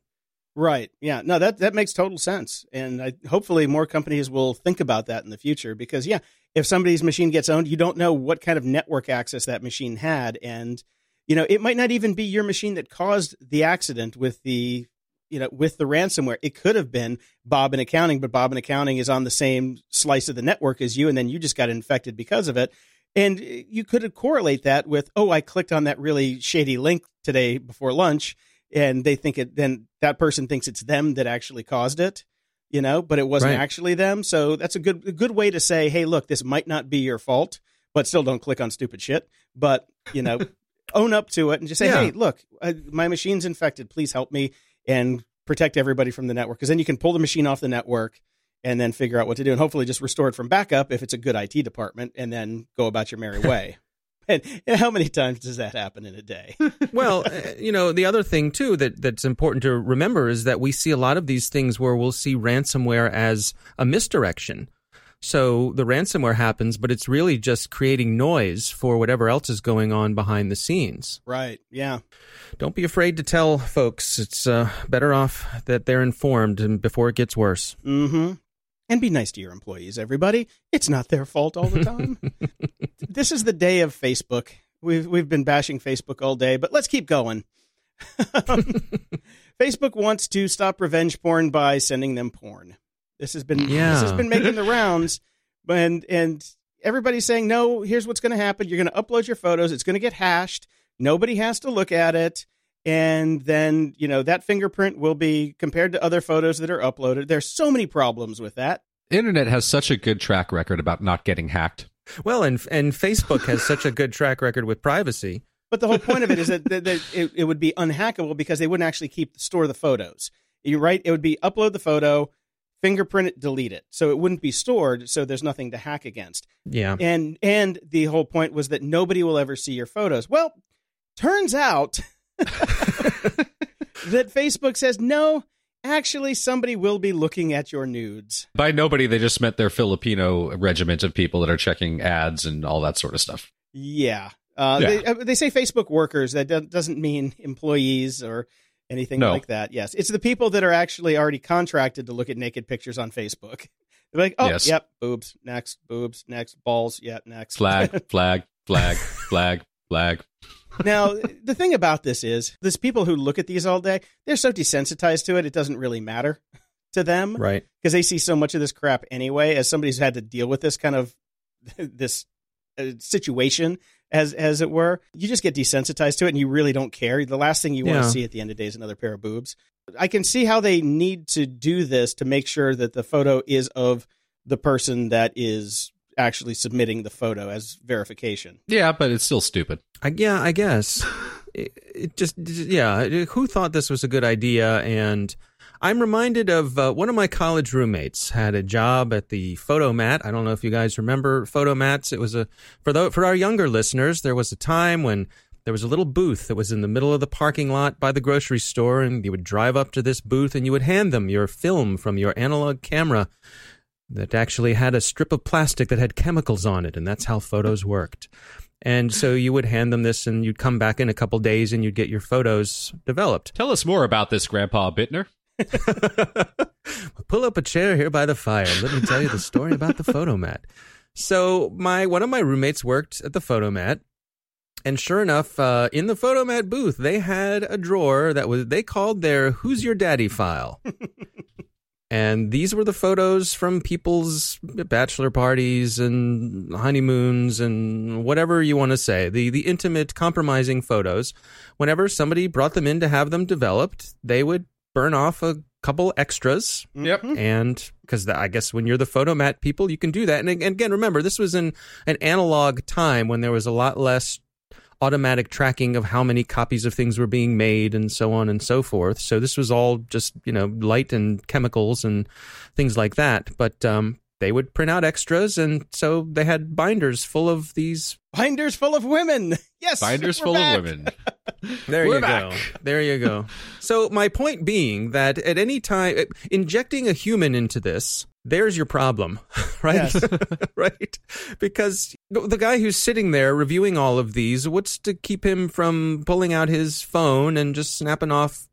Right. Yeah. No, that that makes total sense, and I, hopefully more companies will think about that in the future. Because yeah, if somebody's machine gets owned, you don't know what kind of network access that machine had, and you know it might not even be your machine that caused the accident with the you know with the ransomware. It could have been Bob in accounting, but Bob in accounting is on the same slice of the network as you, and then you just got infected because of it. And you could correlate that with, oh, I clicked on that really shady link today before lunch and they think it then that person thinks it's them that actually caused it you know but it wasn't Right. actually them so that's a good a good way to say hey look this might not be your fault but still don't click on stupid shit but you know own up to it and just say Yeah. hey look uh, my machine's infected please help me and protect everybody from the network because then you can pull the machine off the network and then figure out what to do and hopefully just restore it from backup if it's a good IT department and then go about your merry way and, and how many times does that happen in a day well, uh, you know, the other thing too that that's important to remember is that we see a lot of these things where we'll see ransomware as a misdirection. So the ransomware happens, but it's really just creating noise for whatever else is going on behind the scenes. right yeah Don't be afraid to tell folks. It's uh, better off that they're informed and before it gets worse. Mm-hmm. And be nice to your employees, everybody. It's not their fault all the time. this is the day of Facebook. We've we've been bashing Facebook all day, but let's keep going. Facebook wants to stop revenge porn by sending them porn. This has been yeah. this has been making the rounds, and and everybody's saying no. Here's what's going to happen: you're going to upload your photos. It's going to get hashed. Nobody has to look at it, and then you know that fingerprint will be compared to other photos that are uploaded. There's so many problems with that. Internet has such a good track record about not getting hacked. Well, and and Facebook has such a good track record with privacy. But the whole point of it is that, that, that it, it would be unhackable because they wouldn't actually keep store the photos. You're right. It would be upload the photo, fingerprint it, delete it. So it wouldn't be stored. So there's nothing to hack against. Yeah. And and the whole point was that nobody will ever see your photos. Well, turns out that Facebook says no. Actually, somebody will be looking at your nudes. By nobody, they just meant their Filipino regiment of people that are checking ads and all that sort of stuff. Yeah. Uh, Yeah. They, uh, they say Facebook workers. That doesn't mean employees or anything No. like that. Yes, it's the people that are actually already contracted to look at naked pictures on Facebook. They're like, oh, Yes. yep, boobs, next, boobs, next, balls, yeah, next. Flag, flag, flag, flag, flag. now, the thing about this is, there's people who look at these all day. They're so desensitized to it, it doesn't really matter to them Right. because they see so much of this crap anyway. As somebody who's had to deal with this kind of this uh, situation, as as it were, you just get desensitized to it, and you really don't care. The last thing you want to see at the end of the day is another pair of boobs. I can see how they need to do this to make sure that the photo is of the person that is actually submitting the photo as verification. Yeah, but it's still stupid. I, yeah, I guess. It, it just, yeah. Who thought this was a good idea? And I'm reminded of uh, one of my college roommates had a job at the Fotomat. I don't know if you guys remember Fotomats. It was a for the, for our younger listeners. There was a time when there was a little booth that was in the middle of the parking lot by the grocery store, and you would drive up to this booth and you would hand them your film from your analog camera that actually had a strip of plastic that had chemicals on it, and that's how photos worked. And so you would hand them this, and you'd come back in a couple days, and you'd get your photos developed. Tell us more about this, Grandpa Bittner. Pull up a chair here by the fire. Let me tell you the story about the Fotomat. So my one of my roommates worked at the Fotomat, and sure enough, uh, in the Fotomat booth, they had a drawer that was they called their "Who's Your Daddy" file. And these were the photos from people's bachelor parties and honeymoons and whatever you want to say. The the intimate compromising photos. Whenever somebody brought them in to have them developed, they would burn off a couple extras Yep. and because I guess when you're the Fotomat people, you can do that. And, and again, remember this was in an analog time when there was a lot less automatic tracking of how many copies of things were being made and so on and so forth. So this was all just you know light and chemicals and things like that. But um, they would print out extras, and so they had binders full of these. Binders full of women. Yes, Binders full back. of women. There We're you back. go. There you go. So my point being that at any time eh, injecting a human into this, there's your problem, right? Yes. right? Because the guy who's sitting there reviewing all of these, what's to keep him from pulling out his phone and just snapping off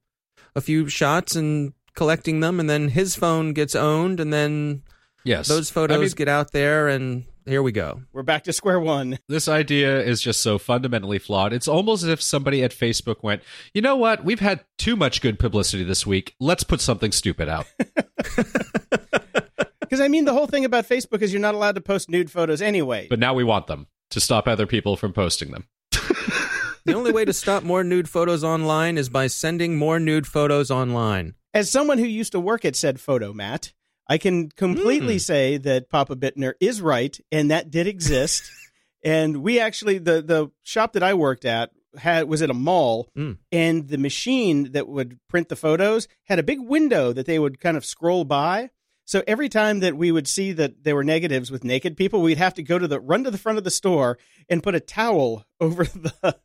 a few shots and collecting them and then his phone gets owned and then Yes. those photos I mean, get out there and here we go. We're back to square one. this idea is just so fundamentally flawed. It's almost as if somebody at Facebook went, you know what? We've had too much good publicity this week. Let's put something stupid out. Because I mean, the whole thing about Facebook is you're not allowed to post nude photos anyway. but now we want them to stop other people from posting them. The only way to stop more nude photos online is by sending more nude photos online. As someone who used to work at said Fotomat, I can completely say that Papa Bittner is right, and that did exist. and we actually the the shop that I worked at had was at a mall, Mm. and the machine that would print the photos had a big window that they would kind of scroll by. So every time that we would see that there were negatives with naked people, we'd have to go to the run to the front of the store and put a towel over the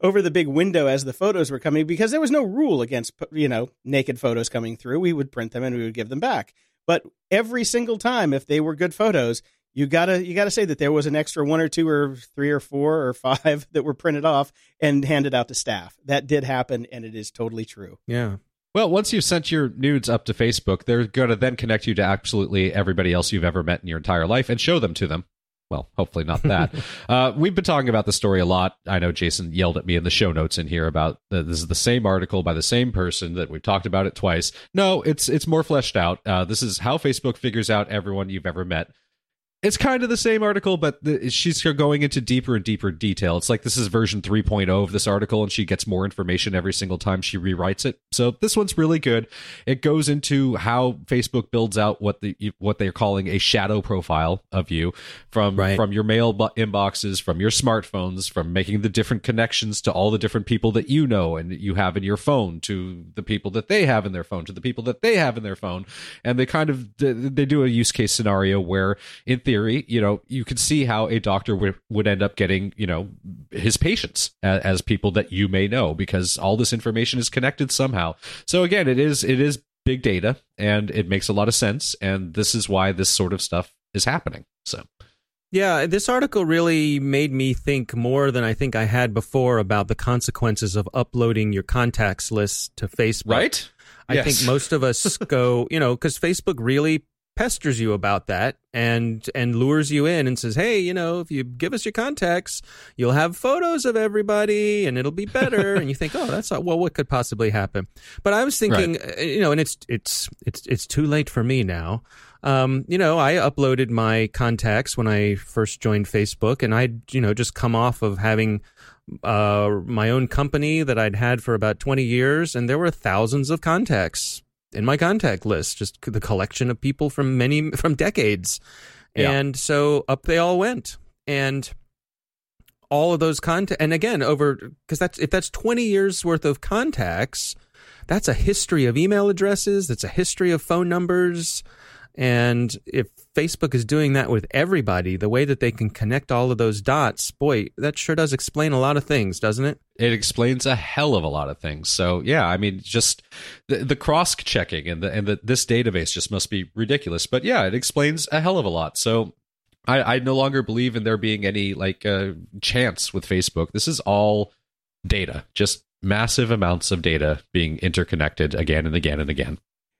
over the big window as the photos were coming because there was no rule against you know naked photos coming through. We would print them and we would give them back. But every single time, if they were good photos, you gotta you gotta say that there was an extra one or two or three or four or five that were printed off and handed out to staff. That did happen, and it is totally true. Yeah. Well, once you've sent your nudes up to Facebook, they're going to then connect you to absolutely everybody else you've ever met in your entire life and show them to them. Well, hopefully not that. uh, we've been talking about the story a lot. I know Jason yelled at me in the show notes in here about this is the same article by the same person that we've talked about it twice. No, it's it's more fleshed out. Uh, this is how Facebook figures out everyone you've ever met. It's kind of the same article, but the, she's going into deeper and deeper detail. It's like this is version 3.0 of this article, and she gets more information every single time she rewrites it. So this one's really good. It goes into how Facebook builds out what the what they're calling a shadow profile of you from Right. from your mail inboxes, from your smartphones, from making the different connections to all the different people that you know and that you have in your phone, to the people that they have in their phone, to the people that they have in their phone, and they kind of they do a use case scenario where, in theory, you know, you could see how a doctor would would end up getting you know his patients as, as people that you may know because all this information is connected somehow. So again, it is it is big data and it makes a lot of sense, and this is why this sort of stuff is happening. So. Yeah, this article really made me think more than I think I had before about the consequences of uploading your contacts list to Facebook. Right? I Yes. think most of us go, you know, because Facebook really pesters you about that and and lures you in and says, "Hey, you know, if you give us your contacts, you'll have photos of everybody and it'll be better." and you think, "Oh, that's not, well, what could possibly happen?" But I was thinking, right. Uh, you know, and it's it's it's it's too late for me now. Um, you know, I uploaded my contacts when I first joined Facebook, and I'd you know just come off of having uh, my own company that I'd had for about 20 years, and there were thousands of contacts in my contact list, just the collection of people from many from decades. Yeah. And so up they all went. And all of those contact and again over because that's if that's 20 years worth of contacts, that's a history of email addresses, that's a history of phone numbers. And if Facebook is doing that with everybody, the way that they can connect all of those dots, boy, that sure does explain a lot of things, doesn't it? It explains a hell of a lot of things. So yeah, I mean, just the, the cross checking and the and the, this database just must be ridiculous. But yeah, it explains a hell of a lot. So I, I no longer believe in there being any like uh, chance with Facebook. This is all data, just massive amounts of data being interconnected again and again and again.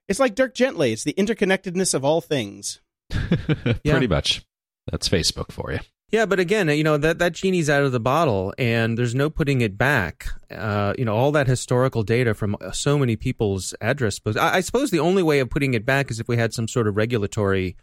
It's like Dirk Gently. It's the interconnectedness of all things. Pretty much. That's Facebook for you. Yeah, but again, you know that that genie's out of the bottle, and there's no putting it back. Uh, you know, all that historical data from so many people's address books. I, I, suppose the only way of putting it back is if we had some sort of regulatory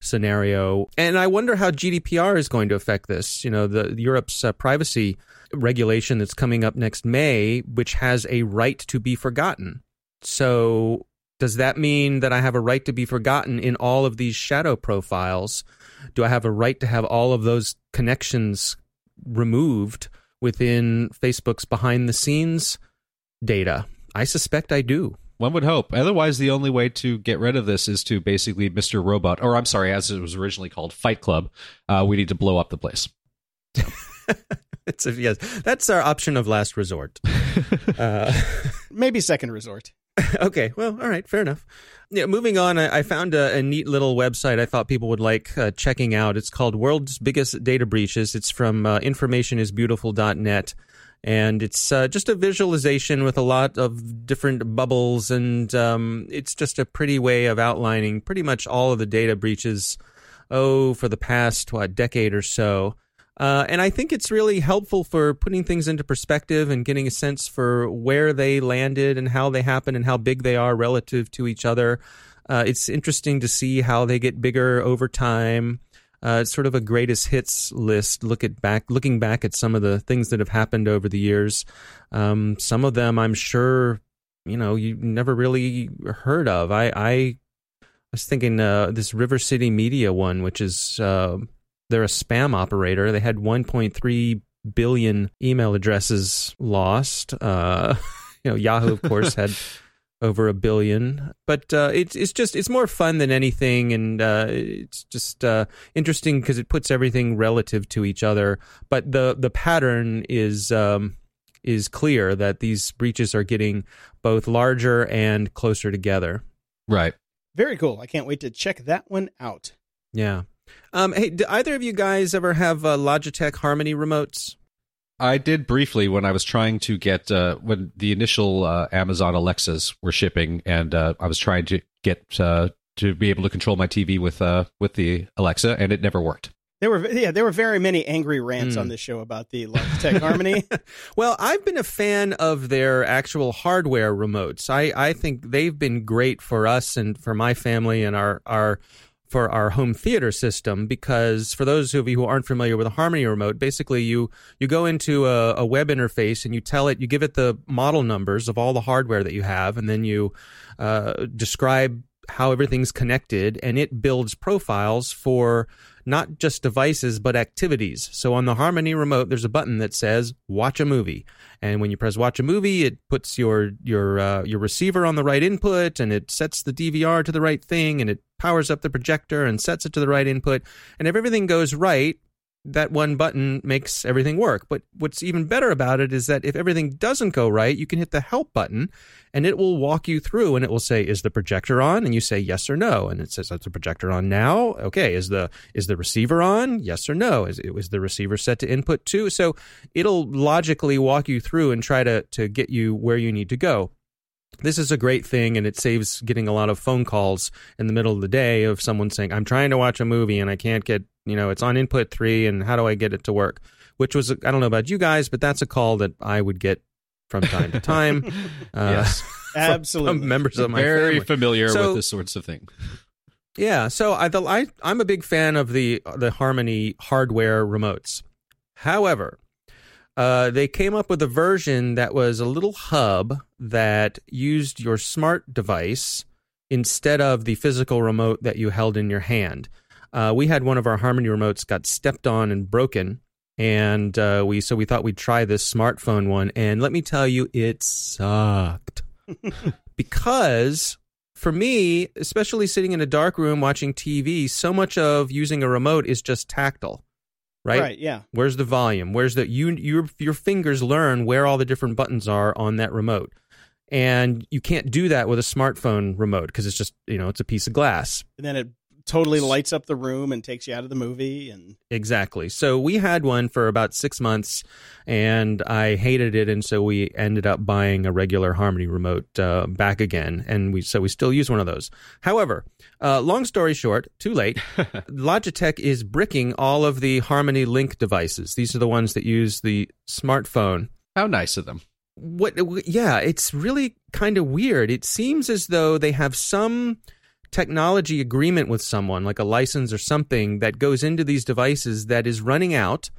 scenario. And I wonder how GDPR is going to affect this. You know, the Europe's uh, privacy regulation that's coming up next May, which has a right to be forgotten. So does that mean that I have a right to be forgotten in all of these shadow profiles? Do I have a right to have all of those connections removed within Facebook's behind the scenes data? I suspect I do. One would hope. Otherwise, the only way to get rid of this is to basically Mr. Robot, or I'm sorry, as it was originally called, Fight Club. Uh, we need to blow up the place. it's a, yes, that's our option of last resort. Uh, Maybe second resort. okay, well, all right, fair enough. Yeah, moving on, I, I found a, a, neat little website I thought people would like uh, checking out. It's called World's Biggest Data Breaches. It's from uh, informationisbeautiful.net. And it's uh, just a visualization with a lot of different bubbles, and um, it's just a pretty way of outlining pretty much all of the data breaches, oh, for the past, what, decade or so. Uh, and I think it's really helpful for putting things into perspective and getting a sense for where they landed and how they happen and how big they are relative to each other. Uh, it's interesting to see how they get bigger over time. Uh, it's sort of a greatest hits list. Look at back, looking back at some of the things that have happened over the years. Um, some of them, I'm sure, you know, you never really heard of. I, I was thinking uh, this River City Media one, which is uh, they're a spam operator. They had 1.3 billion email addresses lost. Uh, you know, Yahoo, of course, had over a billion. But uh, it's it's just it's more fun than anything, and uh, it's just uh, interesting because it puts everything relative to each other. But the the pattern is um, is clear that these breaches are getting both larger and closer together. Right. Very cool. I can't wait to check that one out. Yeah. Um, hey, do either of you guys ever have uh, Logitech Harmony remotes? I did briefly when I was trying to get uh, when the initial uh, Amazon Alexas were shipping, and uh, I was trying to get uh, to be able to control my TV with uh, with the Alexa, and it never worked. There were yeah, there were very many angry rants mm. on this show about the Logitech Harmony. well, I've been a fan of their actual hardware remotes. I I think they've been great for us and for my family and our our for our home theater system because for those of you who aren't familiar with a Harmony remote, basically you you go into a, a, web interface and you tell it, you give it the model numbers of all the hardware that you have, and then you uh, describe how everything's connected, and it builds profiles for not just devices but activities. So on the Harmony remote, there's a button that says "Watch a movie," and when you press "Watch a movie," it puts your your uh, your receiver on the right input, and it sets the DVR to the right thing, and it powers up the projector and sets it to the right input. And if everything goes right, that one button makes everything work. But what's even better about it is that if everything doesn't go right, you can hit the help button and it will walk you through and it will say, is the projector on? And you say yes or no. And it says, is the projector on now? Okay. Is the, is the receiver on? Yes or no? Is, is the receiver set to input two? So it'll logically walk you through and try to, to get you where you need to go. This is a great thing and it saves getting a lot of phone calls in the middle of the day of someone saying i'm trying to watch a movie and i can't get you know it's on input 3 and how do i get it to work? Which was i don't know about you guys but that's a call that i would get from time to time uh, yes. absolutely. members of my very family. familiar so, with this sorts of thing. Yeah so I, the, I i'm a big fan of the the harmony hardware remotes. However uh, they came up with a version that was a little hub that used your smart device instead of the physical remote that you held in your hand. Uh, we had one of our Harmony remotes got stepped on and broken, and uh, we so we thought we'd try this smartphone one. And let me tell you, it sucked because for me, especially sitting in a dark room watching TV, so much of using a remote is just tactile right? Right. Yeah. Where's the volume? Where's the you your your fingers learn where all the different buttons are on that remote, and you can't do that with a smartphone remote because it's just you know it's a piece of glass. And then it totally lights up the room and takes you out of the movie and exactly. So we had one for about six months and i hated it and so we ended up buying a regular harmony remote uh, back again and we so we still use one of those. However uh, long story short too late logitech is bricking all of the harmony link devices. These are the ones that use the smartphone. How nice of them. What yeah it's really kind of weird. It seems as though they have some technology agreement with someone, like a license or something, that goes into these devices that is running out.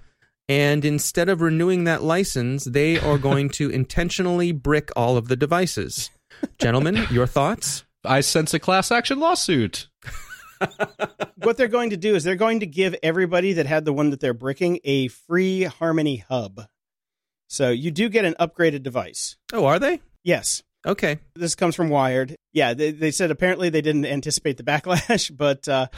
And instead of renewing that license, they are going to intentionally brick all of the devices. Gentlemen, your thoughts? I sense a class action lawsuit. what they're going to do is they're going to give everybody that had the one that they're bricking a free Harmony hub. So you do get an upgraded device. Oh, are they? Yes. Okay. This comes from Wired. Yeah, they, they said apparently they didn't anticipate the backlash, but uh...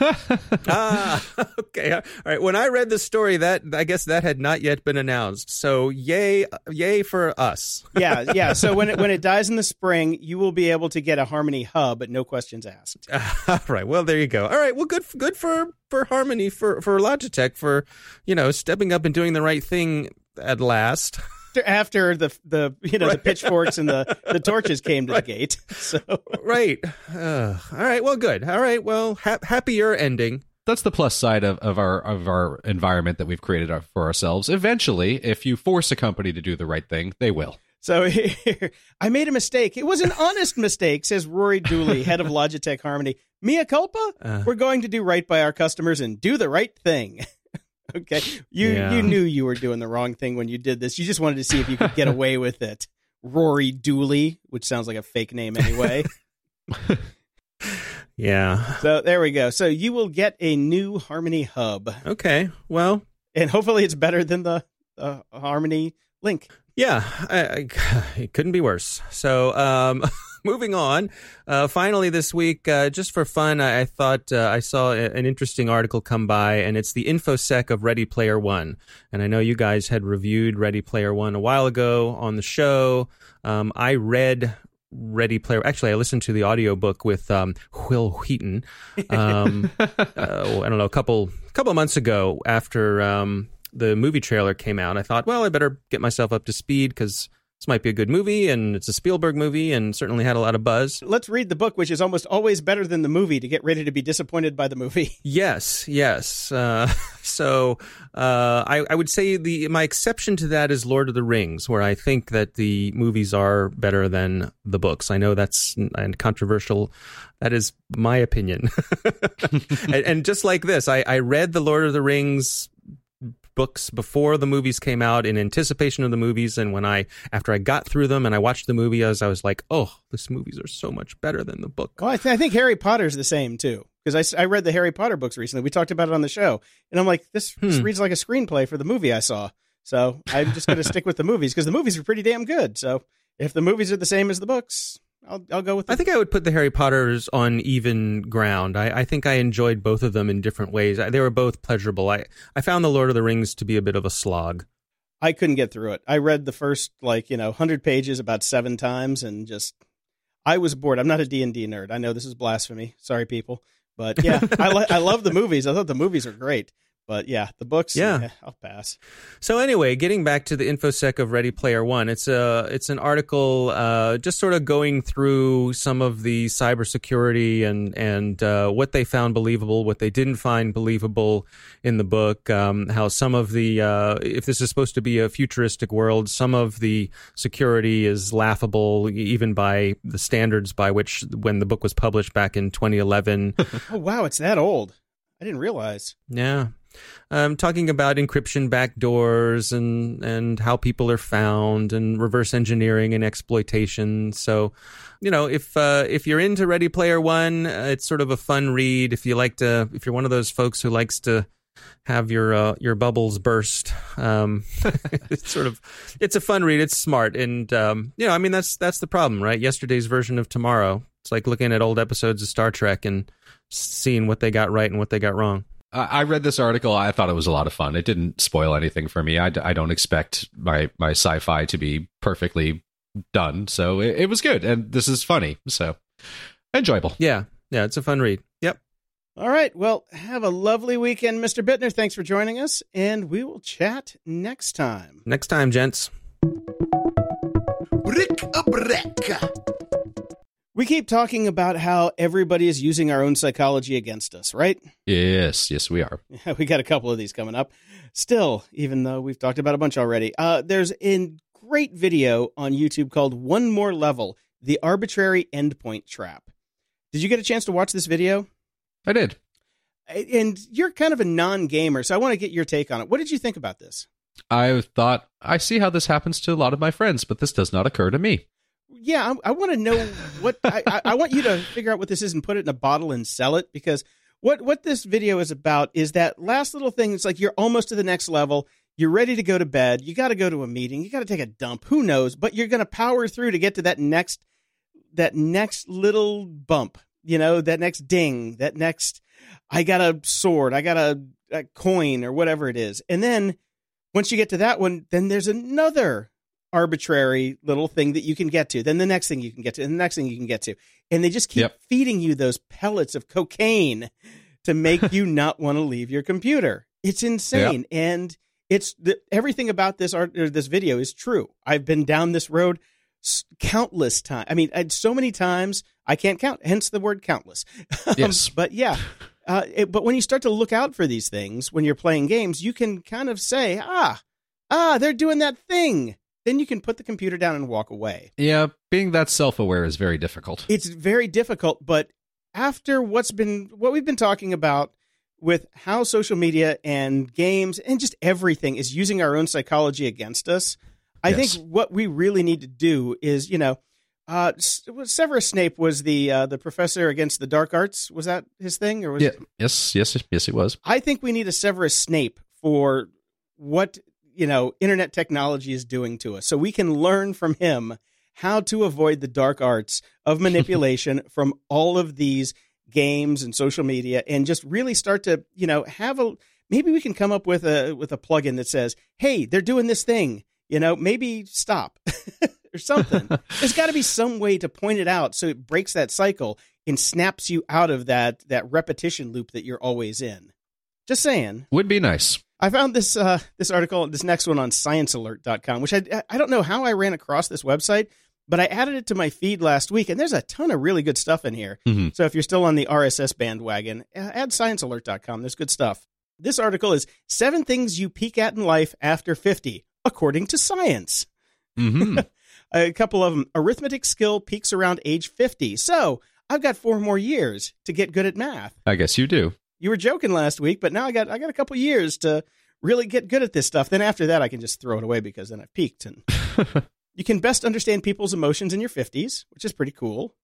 ah, okay. All right. When I read the story, that I guess that had not yet been announced. So yay, yay for us. yeah, yeah. So when it when it dies in the spring, you will be able to get a Harmony hub, but no questions asked. All right. Well, there you go. All right. Well, good good for for Harmony for for Logitech for you know stepping up and doing the right thing at last after the the you know right. the pitchforks and the the torches came to right. the gate. So right, uh, all right, well, good, all right, well, ha- happier ending. That's the plus side of, of our of our environment that we've created for ourselves. Eventually, if you force a company to do the right thing, they will. So here, I made a mistake. It was an honest mistake, says Rory Dooley, head of Logitech Harmony. Mia culpa? Uh, We're going to do right by our customers and do the right thing. okay. You yeah. you knew you were doing the wrong thing when you did this. You just wanted to see if you could get away with it. Rory Dooley, which sounds like a fake name anyway. yeah. So there we go. So you will get a new Harmony hub. Okay. Well, and hopefully it's better than the uh, Harmony Link. Yeah, I, I, it couldn't be worse. So, um, moving on. Uh, finally, this week, uh, just for fun, I, I thought uh, I saw a, an interesting article come by, and it's the infosec of Ready Player One. And I know you guys had reviewed Ready Player One a while ago on the show. Um, I read Ready Player. Actually, I listened to the audiobook with um, Wil Wheaton. Um, uh, I don't know, a couple couple months ago after um, the movie trailer came out, I thought, well, I better get myself up to speed because this might be a good movie and it's a Spielberg movie and certainly had a lot of buzz. Let's read the book, which is almost always better than the movie to get ready to be disappointed by the movie. Yes, yes. Uh, so uh, I, I, would say the my exception to that is Lord of the Rings, where I think that the movies are better than the books. I know that's and controversial. That is my opinion. and, and, just like this, I, I read the Lord of the Rings books before the movies came out in anticipation of the movies and when i after i got through them and i watched the movie as i was like oh these movies are so much better than the book. Well i, th- I think harry potter's the same too because I, I read the harry potter books recently. We talked about it on the show and i'm like this, hmm. this reads like a screenplay for the movie i saw. So i'm just going to stick with the movies because the movies are pretty damn good. So if the movies are the same as the books I'll, I'll go with. I think I would put the Harry Potters on even ground. I, I think I enjoyed both of them in different ways. I, they were both pleasurable. I I found the Lord of the Rings to be a bit of a slog. I couldn't get through it. I read the first like you know hundred pages about seven times and just I was bored. I'm not a D and D nerd. I know this is blasphemy. Sorry, people, but yeah, I I love the movies. I thought the movies are great, But yeah, the books. Yeah. I'll pass. So anyway, getting back to the infosec of Ready Player One, it's a it's an article uh, just sort of going through some of the cybersecurity and and uh, what they found believable, what they didn't find believable in the book. Um, how some of the uh, if this is supposed to be a futuristic world, some of the security is laughable even by the standards by which when the book was published back in 2011. Oh wow, it's that old. I didn't realize. Yeah. Um, talking about encryption backdoors and, and how people are found and reverse engineering and exploitation. So, you know, if uh, if you're into Ready Player One, uh, it's sort of a fun read. If you like to, if you're one of those folks who likes to have your uh, your bubbles burst, um, it's sort of it's a fun read. It's smart, and um, you know, I mean, that's that's the problem, right? Yesterday's version of tomorrow. It's like looking at old episodes of Star Trek and seeing what they got right and what they got wrong. I read this article. I thought it was a lot of fun. It didn't spoil anything for me. I, I don't expect my, my sci fi to be perfectly done. So it, it, was good. And this is funny. So enjoyable. Yeah. Yeah. It's a fun read. Yep. All right. Well, have a lovely weekend, Mr. Bittner. Thanks for joining us. And we will chat next time. Next time, gents. Brick a brick. We keep talking about how everybody is using our own psychology against us, right? Yes, yes, we are. we got a couple of these coming up. Still, even though we've talked about a bunch already, uh, there's a great video on YouTube called One More Level The Arbitrary Endpoint Trap. Did you get a chance to watch this video? I did. And you're kind of a non gamer, so I want to get your take on it. What did you think about this? I thought, I see how this happens to a lot of my friends, but this does not occur to me yeah, I, I want to know what I, I, want you to figure out what this is and put it in a bottle and sell it because what what this video is about is that last little thing. It's like you're almost to the next level. You're ready to go to bed. You got to go to a meeting. You got to take a dump. Who knows? But you're going to power through to get to that next that next little bump. You know, that next ding. That next. I got a sword. I got a, a coin or whatever it is. And then once you get to that one, then there's another arbitrary little thing that you can get to, then the next thing you can get to, and the next thing you can get to. And they just keep yep. feeding you those pellets of cocaine to make you not want to leave your computer. It's insane. Yep. And it's the, everything about this art or this video is true. I've been down this road countless times. I mean, so many times I can't count. Hence the word countless. Yes. but yeah. Uh, it, but when you start to look out for these things when you're playing games, you can kind of say, ah, ah, they're doing that thing then you can put the computer down and walk away. Yeah, being that self-aware is very difficult. It's very difficult, but after what's been what we've been talking about with how social media and games and just everything is using our own psychology against us, I yes. think what we really need to do is, you know, uh, Severus Snape was the uh, the professor against the dark arts. Was that his thing, or was yeah. Yes, yes, yes, it was. I think we need a Severus Snape for what you know internet technology is doing to us. So we can learn from him how to avoid the dark arts of manipulation from all of these games and social media and just really start to you know have a maybe we can come up with a with a plugin that says hey they're doing this thing you know maybe stop or something. There's got to be some way to point it out so it breaks that cycle and snaps you out of that that repetition loop that you're always in. Just saying. Would be nice I found this uh, this article, this next one on ScienceAlert.com, which I I don't know how I ran across this website, but I added it to my feed last week, and there's a ton of really good stuff in here. Mm-hmm. So if you're still on the RSS bandwagon, add ScienceAlert.com. There's good stuff. This article is seven things you peak at in life after 50, according to science. Mm-hmm. a couple of them. Arithmetic skill peaks around age 50. So I've got four more years to get good at math. I guess you do you were joking last week, but now I got I got a couple years to really get good at this stuff. Then after that, I can just throw it away because then I've peaked. And you can best understand people's emotions in your fifties, which is pretty cool.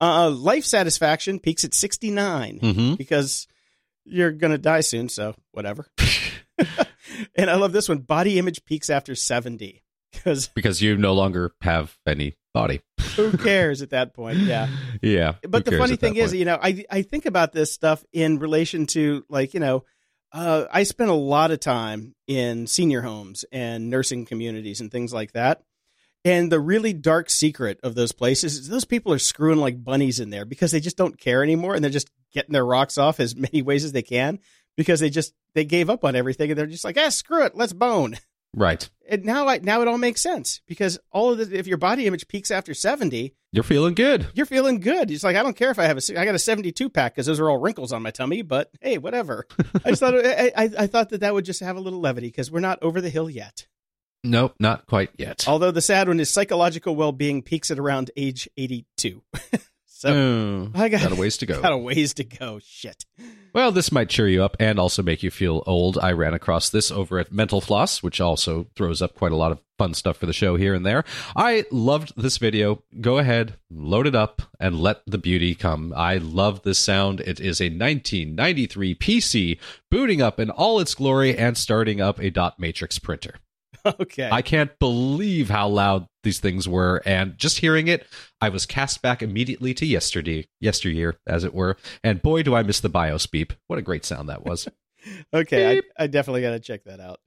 Uh, life satisfaction peaks at 69 mm-hmm. because you're gonna die soon, so whatever. and I love this one. Body image peaks after 70 because because you no longer have any body. who cares at that point? Yeah. Yeah. But the funny thing is, you know, I I think about this stuff in relation to like, you know, uh, I spent a lot of time in senior homes and nursing communities and things like that. And the really dark secret of those places is those people are screwing like bunnies in there because they just don't care anymore and they're just getting their rocks off as many ways as they can. because they just they gave up on everything and they're just like, ah, screw it, let's bone. Right. And now I now it all makes sense because all of the if your body image peaks after seventy, You're feeling good. you're feeling good. It's like I don't care if I have a I got a seventy two pack because those are all wrinkles on my tummy, but hey, whatever. I just thought I, I, I thought that that would just have a little levity because we're not over the hill yet. Nope, not quite yet. Although the sad one is psychological well being peaks at around age eighty two. so Oh, I got, got a ways to go. got a ways to go. Shit. Well, this might cheer you up and also make you feel old. I ran across this over at Mental Floss, which also throws up quite a lot of fun stuff for the show here and there. I loved this video. Go ahead, load it up, and let the beauty come. I love this sound. It is a 1993 PC booting up in all its glory and starting up a dot matrix printer. Okay. I can't believe how loud these things were, and just hearing it, I was cast back immediately to yesterday, yesteryear, as it were. And boy, do I miss the BIOS beep! What a great sound that was. okay. Beep. I, I definitely got to check that out.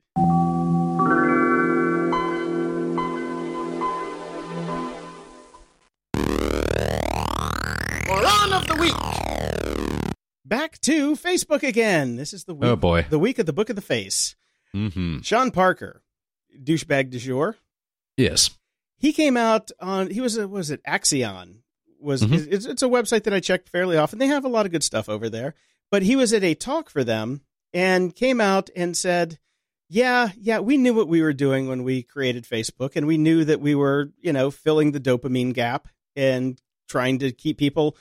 Moron of the week. Back to Facebook again. This is the week, Oh, boy. the week of the book of the face. hmm Sean Parker, douchebag du jour. Yes. He came out on. He was a was it Axios was Mhm. it's, it's a website that I check fairly often. They have a lot of good stuff over there. But he was at a talk for them and came out and said, "Yeah, yeah, we knew what we were doing when we created Facebook, and we knew that we were, you know, filling the dopamine gap and trying to keep people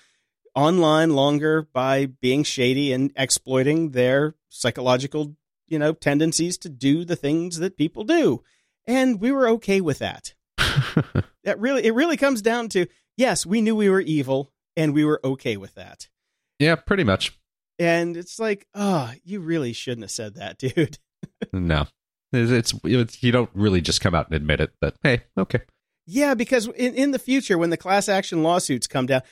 online longer by being shady and exploiting their psychological, you know, tendencies to do the things that people do." And we were okay with that that really it really comes down to yes we knew we were evil and we were okay with that yeah, pretty much. and it's like oh you really shouldn't have said that dude No, it's, it's, it's you don't really just come out and admit it, but hey, okay. yeah because in, in the future when the class action lawsuits come down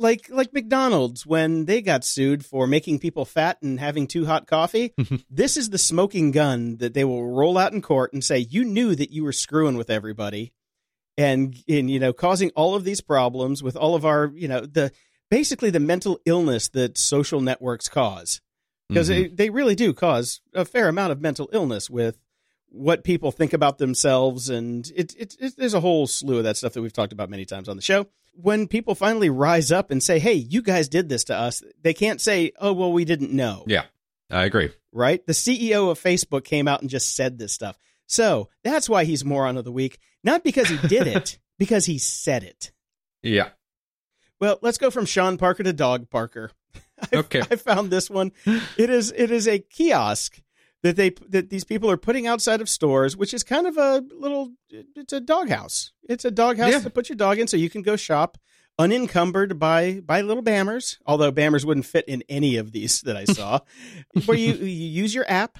like like mcdonald's when they got sued for making people fat and having too hot coffee. This is the smoking gun that they will roll out in court and say you knew that you were screwing with everybody and and you know causing all of these problems with all of our you know the basically the mental illness that social networks cause. Because Mhm. they, they really do cause a fair amount of mental illness with what people think about themselves and it, it, it there's a whole slew of that stuff that we've talked about many times on the show when people finally rise up and say hey you guys did this to us they can't say oh well we didn't know yeah, I agree. right? The CEO of Facebook came out and just said this stuff. So that's why he's moron of the week. Not because he did it, because he said it. Yeah. Well, let's go from Sean Parker to Dog Parker. I, Okay. I found this one. It is it is a kiosk that they that these people are putting outside of stores, which is kind of a little it's a doghouse. It's a doghouse Yeah. to put your dog in so you can go shop unencumbered by by little bammers, although bammers wouldn't fit in any of these that I saw. where you you use your app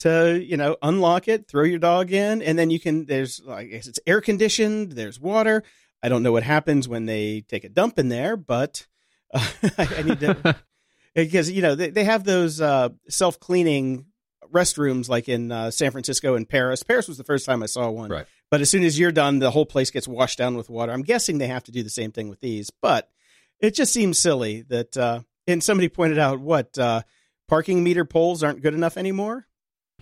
to you know unlock it, throw your dog in, and then you can. There's I guess it's air conditioned. There's water. I don't know what happens when they take a dump in there, but uh, I, I need to because you know they, they have those uh, self cleaning restrooms like in uh, San Francisco and Paris. Paris was the first time I saw one. Right. But as soon as you're done, the whole place gets washed down with water. I'm guessing they have to do the same thing with these, but it just seems silly that. Uh, and somebody pointed out what uh, parking meter poles aren't good enough anymore.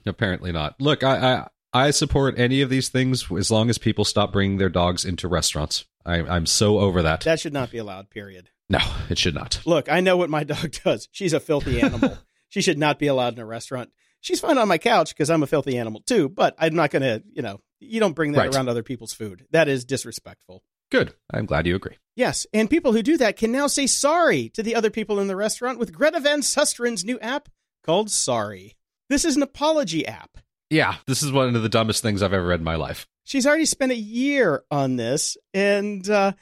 Apparently not. Look, I, I I support any of these things as long as people stop bringing their dogs into restaurants. I, I'm so over that. That should not be allowed. Period. No, it should not. Look, I know what my dog does. She's a filthy animal. she should not be allowed in a restaurant. She's fine on my couch because I'm a filthy animal too. But I'm not going to, you know, you don't bring that Right. around other people's food. That is disrespectful. Good. I'm glad you agree. Yes, and people who do that can now say sorry to the other people in the restaurant with Greta Van Susteren's new app called Sorry. This is an apology app. Yeah, this is one of the dumbest things I've ever read in my life. She's already spent a year on this, and uh,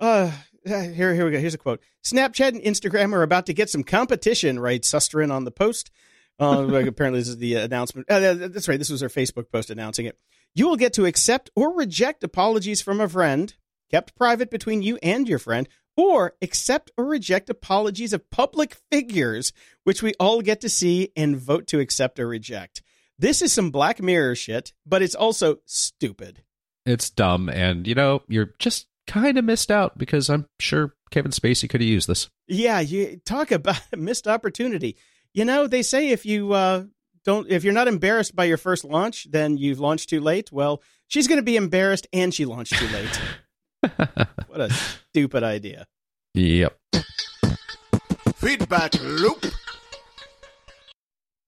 uh, here, here we go. Here's a quote: Snapchat and Instagram are about to get some competition, writes Susteren on the post. Uh, like, apparently, this is the announcement. Uh, that's right. This was her Facebook post announcing it. You will get to accept or reject apologies from a friend, kept private between you and your friend, or accept or reject apologies of public figures, which we all get to see and vote to accept or reject. This is some Black Mirror shit, but it's also stupid. It's dumb, and you know you're just kind of missed out because I'm sure Kevin Spacey could have used this. Yeah, you talk about a missed opportunity. You know, they say if you uh, don't, if you're not embarrassed by your first launch, then you've launched too late. Well, she's going to be embarrassed, and she launched too late. what a stupid idea. Yep. Feedback loop.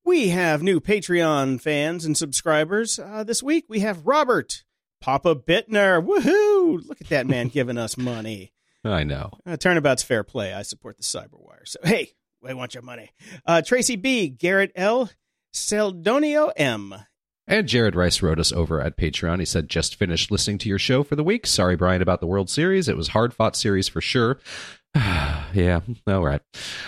We have new Patreon fans and subscribers. Uh, this week we have Robert Papa Bittner. Woohoo! Look at that man giving us money. I know. Uh, turnabout's fair play. I support the Cyberwire. So, hey, I want your money. Uh, Tracy B, Garrett L, Seldonio M. And Jared Rice wrote us over at Patreon. He said, just finished listening to your show for the week. Sorry, Brian, about the World Series. It was hard fought series for sure. yeah, all right.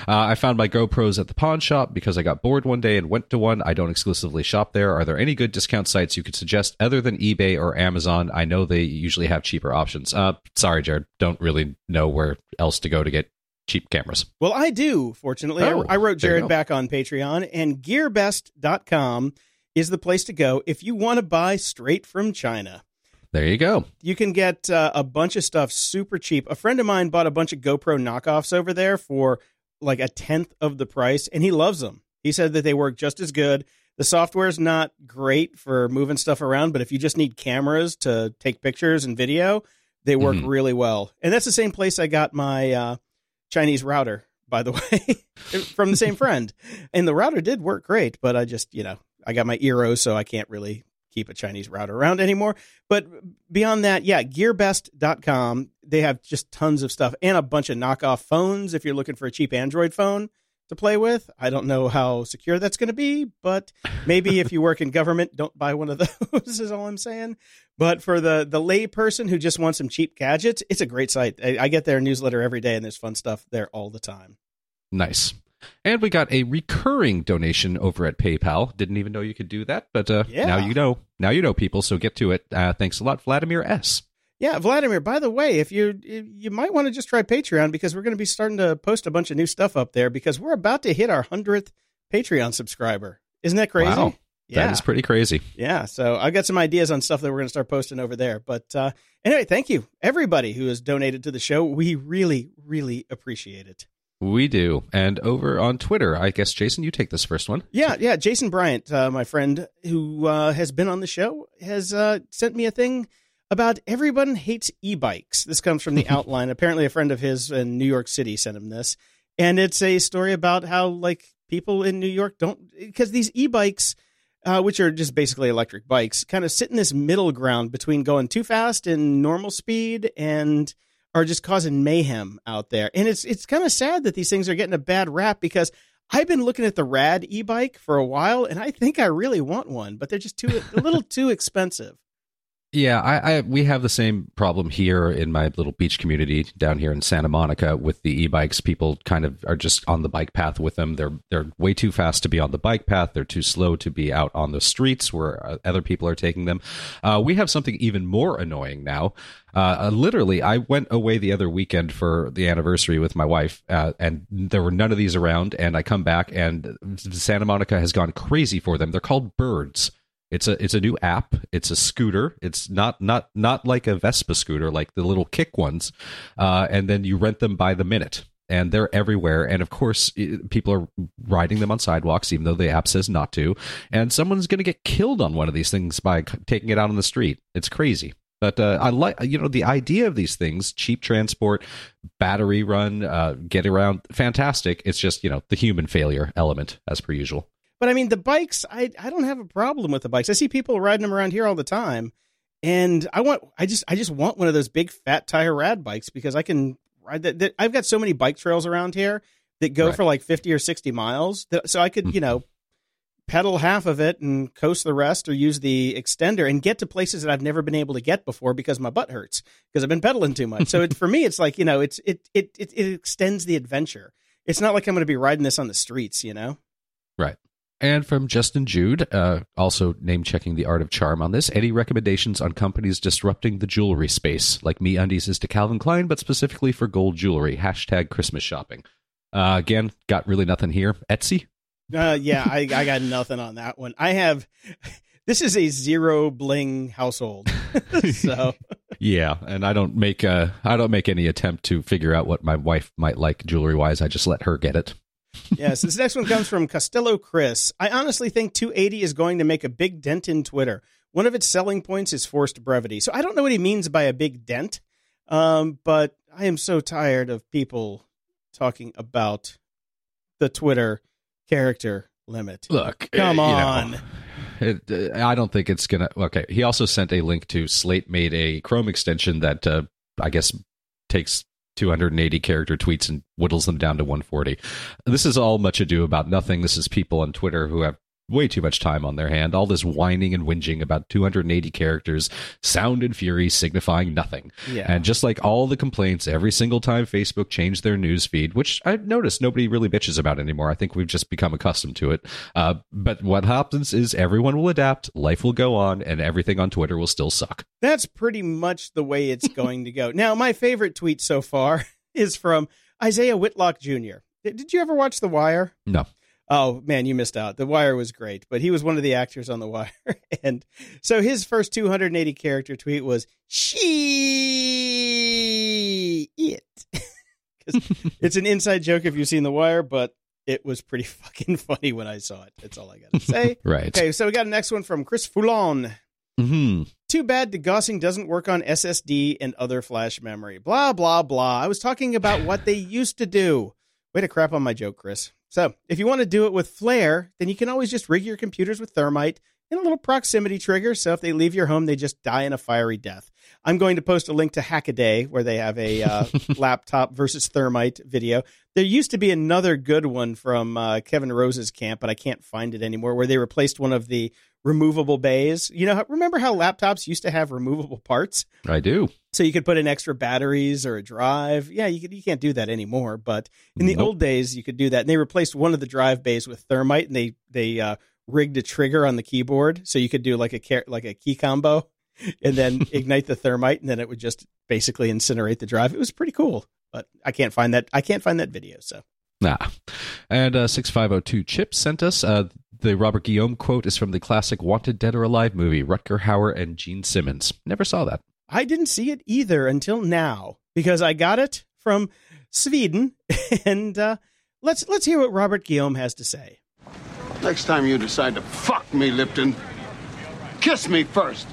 Uh, I found my GoPros at the pawn shop because I got bored one day and went to one. I don't exclusively shop there. Are there any good discount sites you could suggest other than eBay or Amazon? I know they usually have cheaper options. Uh, sorry, Jared. Don't really know where else to go to get cheap cameras. Well, I do, fortunately. Oh, I, I wrote Jared back on Patreon, and gearbest.com is the place to go if you want to buy straight from China. There you go. You can get uh, a bunch of stuff super cheap. A friend of mine bought a bunch of GoPro knockoffs over there for like a tenth of the price, and he loves them. He said that they work just as good. The software is not great for moving stuff around, but if you just need cameras to take pictures and video, they work Mhm. really well. And that's the same place I got my uh, Chinese router, by the way, from the same friend. And the router did work great, but I just, you know, I got my Eero, so I can't really keep a Chinese router around anymore. But beyond that, yeah, gearbest.com. They have just tons of stuff and a bunch of knockoff phones if you're looking for a cheap Android phone to play with. I don't know how secure that's going to be, but maybe if you work in government, don't buy one of those is all I'm saying. But for the the lay person who just wants some cheap gadgets, it's a great site. I, I get their newsletter every day and there's fun stuff there all the time. Nice. And we got a recurring donation over at PayPal. Didn't even know you could do that, but uh, Yeah. now you know. Now you know, people. So get to it. Uh, thanks a lot, Vladimir S. Yeah, Vladimir. By the way, if you you might want to just try Patreon because we're going to be starting to post a bunch of new stuff up there because we're about to hit our hundredth Patreon subscriber. Isn't that crazy? Wow. Yeah, That is pretty crazy. yeah. So I've got some ideas on stuff that we're going to start posting over there. But uh, anyway, thank you everybody who has donated to the show. We really, really appreciate it. We do. And over on Twitter, I guess, Jason, you take this first one. Yeah, yeah. Jason Bryant, uh, my friend who uh, has been on the show, has uh, sent me a thing about everyone hates e-bikes. This comes from the outline. Apparently, a friend of his in New York City sent him this, and it's a story about how like people in New York don't because these e-bikes. Uh, which are just basically electric bikes, kind of sit in this middle ground between going too fast and normal speed, and are just causing mayhem out there. And it's it's kind of sad that these things are getting a bad rap because I've been looking at the Rad e-bike for a while, and I think I really want one, but they're just too a little too expensive. Yeah, I, I we have the same problem here in my little beach community down here in Santa Monica with the e-bikes. People kind of are just on the bike path with them. They're they're way too fast to be on the bike path. They're too slow to be out on the streets where uh, other people are taking them. Uh, we have something even more annoying now. Uh, uh, literally, I went away the other weekend for the anniversary with my wife, uh, and there were none of these around. And I come back, and Santa Monica has gone crazy for them. They're called birds. It's a it's a new app. It's a scooter. It's not not not like a Vespa scooter, like the little kick ones. Uh, and then you rent them by the minute, and they're everywhere. And of course, i- people are riding them on sidewalks, even though the app says not to. And someone's going to get killed on one of these things by c- taking it out on the street. It's crazy. But uh, I like you know the idea of these things: cheap transport, battery run, uh, get around, fantastic. It's just you know the human failure element as per usual. But I mean, the bikes, I I don't have a problem with the bikes. I see people riding them around here all the time, and I want, I just, I just want one of those big fat tire rad bikes because I can ride that. that I've got so many bike trails around here that go Right. for like fifty or sixty miles, that, so I could, hmm. you know, pedal half of it and coast the rest, or use the extender and get to places that I've never been able to get before because my butt hurts because I've been pedaling too much. So it, for me, it's like you know, it's it it it, it extends the adventure. It's not like I'm going to be riding this on the streets, you know. Right. And from Justin Jude, uh, also name checking the art of charm on this. Any recommendations on companies disrupting the jewelry space, like Me Undies is to Calvin Klein, but specifically for gold jewelry? Hashtag Christmas shopping. Uh, again, got really nothing here. Etsy. Uh, yeah, I, I got nothing on that one. I have. This is a zero bling household, so Yeah, and I don't make uh, I don't make any attempt to figure out what my wife might like jewelry wise. I just let her get it. Yes, this next one comes from Costello Chris. I honestly think 280 is going to make a big dent in Twitter. One of its selling points is forced brevity. So I don't know what he means by a big dent, um, but I am so tired of people talking about the Twitter character limit. Look, Come uh, you know, on. it, uh, I don't think it's gonna. Okay, he also sent a link to Slate made a Chrome extension that uh, I guess takes 280 character tweets and whittles them down to 140. This is all much ado about nothing. This is people on Twitter who have way too much time on their hand. All this whining and whinging about 280 characters, sound and fury signifying nothing. Yeah. And just like all the complaints, every single time Facebook changed their news feed, which I've noticed nobody really bitches about anymore. I think we've just become accustomed to it. Uh, but what happens is everyone will adapt, life will go on, and everything on Twitter will still suck. That's pretty much the way it's going to go. Now, my favorite tweet so far is from Isaiah Whitlock Jr. Did you ever watch The Wire? No. Oh man, you missed out. The Wire was great, but he was one of the actors on The Wire, and so his first 280 character tweet was "she it." 'Cause it's an inside joke if you've seen The Wire, but it was pretty fucking funny when I saw it. That's all I got to say. Right. Okay, so we got a next one from Chris Foulon. hmm Too bad degaussing doesn't work on SSD and other flash memory. Blah, blah, blah. I was talking about what they used to do. Way to crap on my joke, Chris. So, if you want to do it with Flair, then you can always just rig your computers with thermite and a little proximity trigger. So, if they leave your home, they just die in a fiery death. I'm going to post a link to Hackaday where they have a uh, laptop versus thermite video. There used to be another good one from uh, Kevin Rose's camp, but I can't find it anymore, where they replaced one of the removable bays. You know, remember how laptops used to have removable parts? I do. So you could put in extra batteries or a drive. Yeah, you could, you can't do that anymore. But in the Nope. old days, you could do that. And they replaced one of the drive bays with thermite, and they they uh, rigged a trigger on the keyboard, so you could do like a like a key combo, and then ignite the thermite, and then it would just basically incinerate the drive. It was pretty cool. But I can't find that. I can't find that video. So Nah. And uh, 6502 Chip sent us uh, the Robert Guillaume quote is from the classic Wanted Dead or Alive movie, Rutger Hauer and Gene Simmons. Never saw that. I didn't see it either until now because I got it from Sweden, and uh, let's let's hear what Robert Guillaume has to say. Next time you decide to fuck me, Lipton, kiss me first.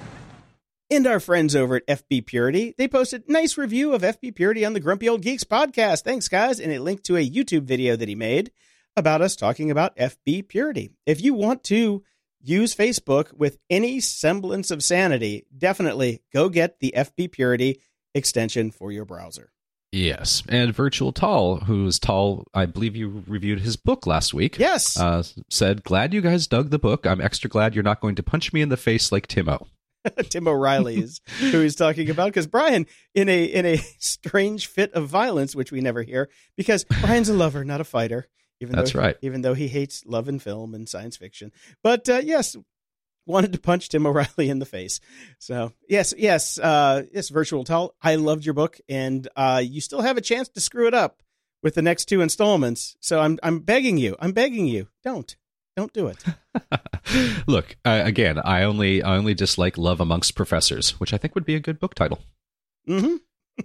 And our friends over at FB Purity, they posted nice review of FB Purity on the Grumpy Old Geeks podcast. Thanks, guys, and a link to a YouTube video that he made about us talking about FB Purity. If you want to use Facebook with any semblance of sanity, definitely go get the FB Purity extension for your browser. Yes. And Virtual Tall, who's tall, I believe you reviewed his book last week. Yes. Uh, said, Glad you guys dug the book. I'm extra glad you're not going to punch me in the face like Timo. Tim O'Reilly is who he's talking about because Brian, in a in a strange fit of violence, which we never hear, because Brian's a lover, not a fighter. Even That's though, right. Even though he hates love and film and science fiction, but uh, yes, wanted to punch Tim O'Reilly in the face. So yes, yes, uh, yes. Virtual Tall, I loved your book, and uh, you still have a chance to screw it up with the next two installments. So I'm I'm begging you, I'm begging you, don't don't do it. Look, uh, again, I only I only dislike Love Amongst Professors, which I think would be a good book title. hmm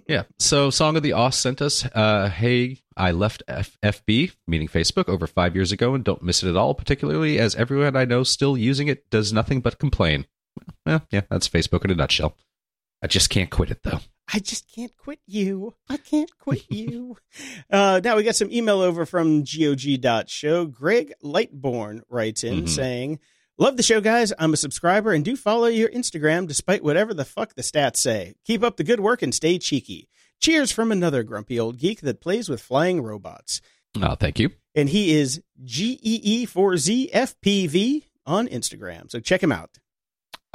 Yeah. So, Song of the Oss sent us, uh, hey, I left F- FB, meaning Facebook, over five years ago and don't miss it at all, particularly as everyone I know still using it does nothing but complain. Well, yeah, that's Facebook in a nutshell. I just can't quit it, though. I just can't quit you. I can't quit you. uh, now we got some email over from GOG.show. Greg Lightborn writes in Mhm. saying, Love the show, guys. I'm a subscriber and do follow your Instagram despite whatever the fuck the stats say. Keep up the good work and stay cheeky. Cheers from another grumpy old geek that plays with flying robots. Oh, thank you. And he is E GEE4ZFPV on Instagram. So check him out.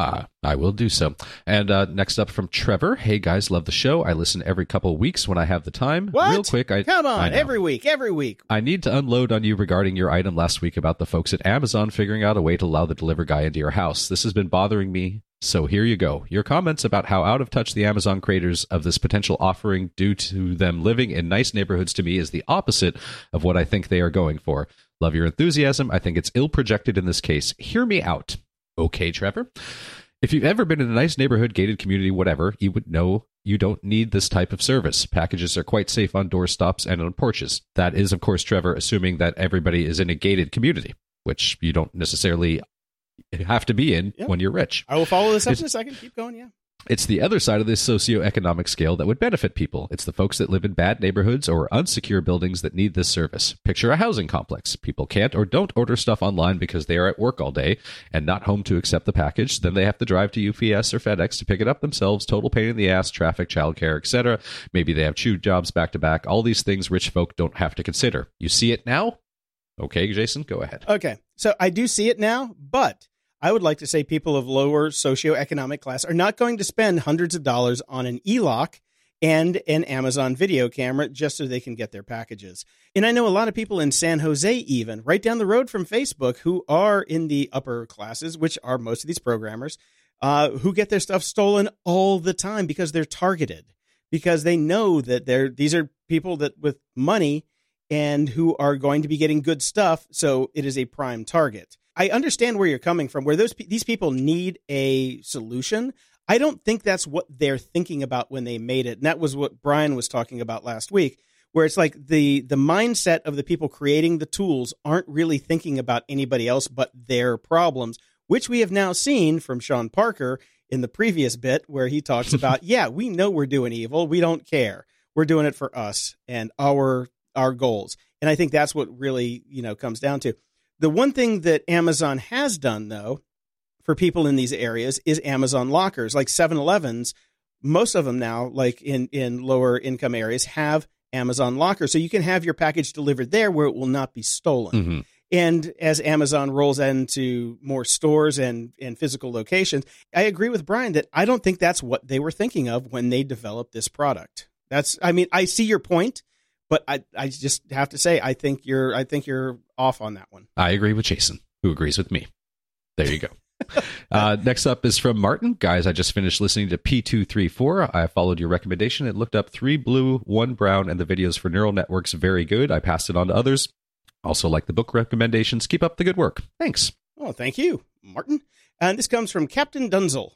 Uh, I will do so. And uh, next up from Trevor. Hey guys, love the show. I listen every couple weeks when I have the time. What? Real quick, I Come on, know. every week, every week. I need to unload on you regarding your item last week about the folks at Amazon figuring out a way to allow the deliver guy into your house. This has been bothering me. So here you go. Your comments about how out of touch the Amazon creators of this potential offering due to them living in nice neighborhoods to me is the opposite of what I think they are going for. Love your enthusiasm. I think it's ill projected in this case. Hear me out. Okay, Trevor. If you've ever been in a nice neighborhood, gated community, whatever, you would know you don't need this type of service. Packages are quite safe on doorstops and on porches. That is, of course, Trevor, assuming that everybody is in a gated community, which you don't necessarily have to be in Yep. when you're rich. I will follow this up It's- in a second. Keep going. Yeah. It's the other side of this socioeconomic scale that would benefit people. It's the folks that live in bad neighborhoods or unsecure buildings that need this service. Picture a housing complex. People can't or don't order stuff online because they are at work all day and not home to accept the package. Then they have to drive to UPS or FedEx to pick it up themselves. Total pain in the ass, traffic, childcare, etc. Maybe they have two jobs back to back. All these things rich folk don't have to consider. You see it now? Okay, Jason, go ahead. Okay. So I do see it now, but I would like to say people of lower socioeconomic class are not going to spend hundreds of dollars on an e-lock and an Amazon video camera just so they can get their packages. And I know a lot of people in San Jose, even right down the road from Facebook, who are in the upper classes, which are most of these programmers, uh, who get their stuff stolen all the time because they're targeted, because they know that they're these are people that with money and who are going to be getting good stuff. So it is a prime target. I understand where you're coming from, where those these people need a solution. I don't think that's what they're thinking about when they made it. And that was what Brian was talking about last week, where it's like the the mindset of the people creating the tools aren't really thinking about anybody else but their problems, which we have now seen from Sean Parker in the previous bit where he talks about, yeah, we know we're doing evil, we don't care. We're doing it for us and our our goals. And I think that's what really, you know, comes down to. The one thing that Amazon has done, though, for people in these areas is Amazon lockers, like 7 Elevens. Most of them now, like in, in lower income areas, have Amazon lockers. So you can have your package delivered there where it will not be stolen. Mm-hmm. And as Amazon rolls into more stores and, and physical locations, I agree with Brian that I don't think that's what they were thinking of when they developed this product. That's, I mean, I see your point, but I, I just have to say, I think you're, I think you're off on that one. I agree with Jason, who agrees with me. There you go. uh, next up is from Martin. Guys, I just finished listening to P234. I followed your recommendation. It looked up three blue, one brown, and the videos for neural networks very good. I passed it on to others. Also, like the book recommendations. Keep up the good work. Thanks. Oh, thank you, Martin. And this comes from Captain Dunzel.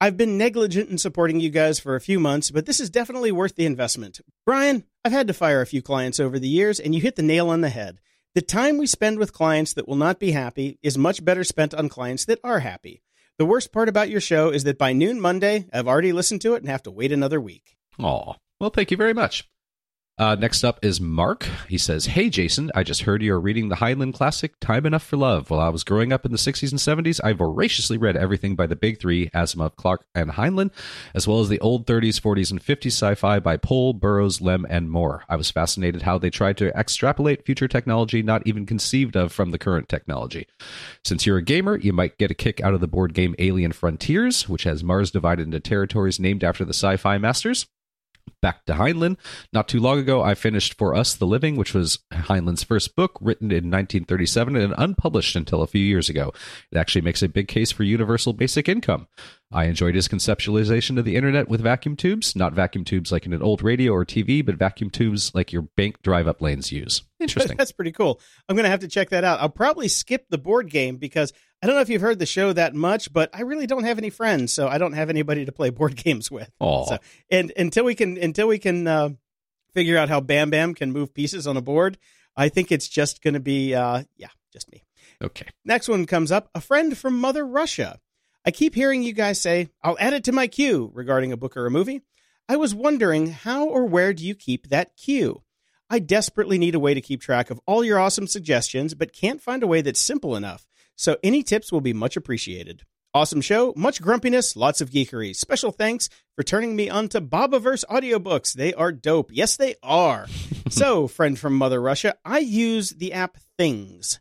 I've been negligent in supporting you guys for a few months, but this is definitely worth the investment. Brian, I've had to fire a few clients over the years, and you hit the nail on the head. The time we spend with clients that will not be happy is much better spent on clients that are happy. The worst part about your show is that by noon Monday, I've already listened to it and have to wait another week. Aw. Well, thank you very much. Uh, next up is Mark. He says, Hey, Jason, I just heard you are reading the Heinlein classic, Time Enough for Love. While I was growing up in the 60s and 70s, I voraciously read everything by the big three, Asimov, Clarke, and Heinlein, as well as the old 30s, 40s, and 50s sci fi by Pohl, Burroughs, Lem, and more. I was fascinated how they tried to extrapolate future technology not even conceived of from the current technology. Since you're a gamer, you might get a kick out of the board game Alien Frontiers, which has Mars divided into territories named after the sci fi masters back to Heinlein. Not too long ago, I finished For Us the Living, which was Heinlein's first book, written in 1937 and unpublished until a few years ago. It actually makes a big case for universal basic income. I enjoyed his conceptualization of the internet with vacuum tubes, not vacuum tubes like in an old radio or TV, but vacuum tubes like your bank drive up lanes use. Interesting. That's pretty cool. I'm going to have to check that out. I'll probably skip the board game because I don't know if you've heard the show that much, but I really don't have any friends, so I don't have anybody to play board games with. So, and until we can until we can uh, figure out how Bam Bam can move pieces on a board, I think it's just going to be uh, yeah, just me. Okay. Next one comes up. A friend from Mother Russia. I keep hearing you guys say, I'll add it to my queue regarding a book or a movie. I was wondering how or where do you keep that queue? I desperately need a way to keep track of all your awesome suggestions, but can't find a way that's simple enough. So any tips will be much appreciated. Awesome show, much grumpiness, lots of geekery. Special thanks for turning me on to Bobiverse audiobooks. They are dope. Yes, they are. so, friend from Mother Russia, I use the app Things.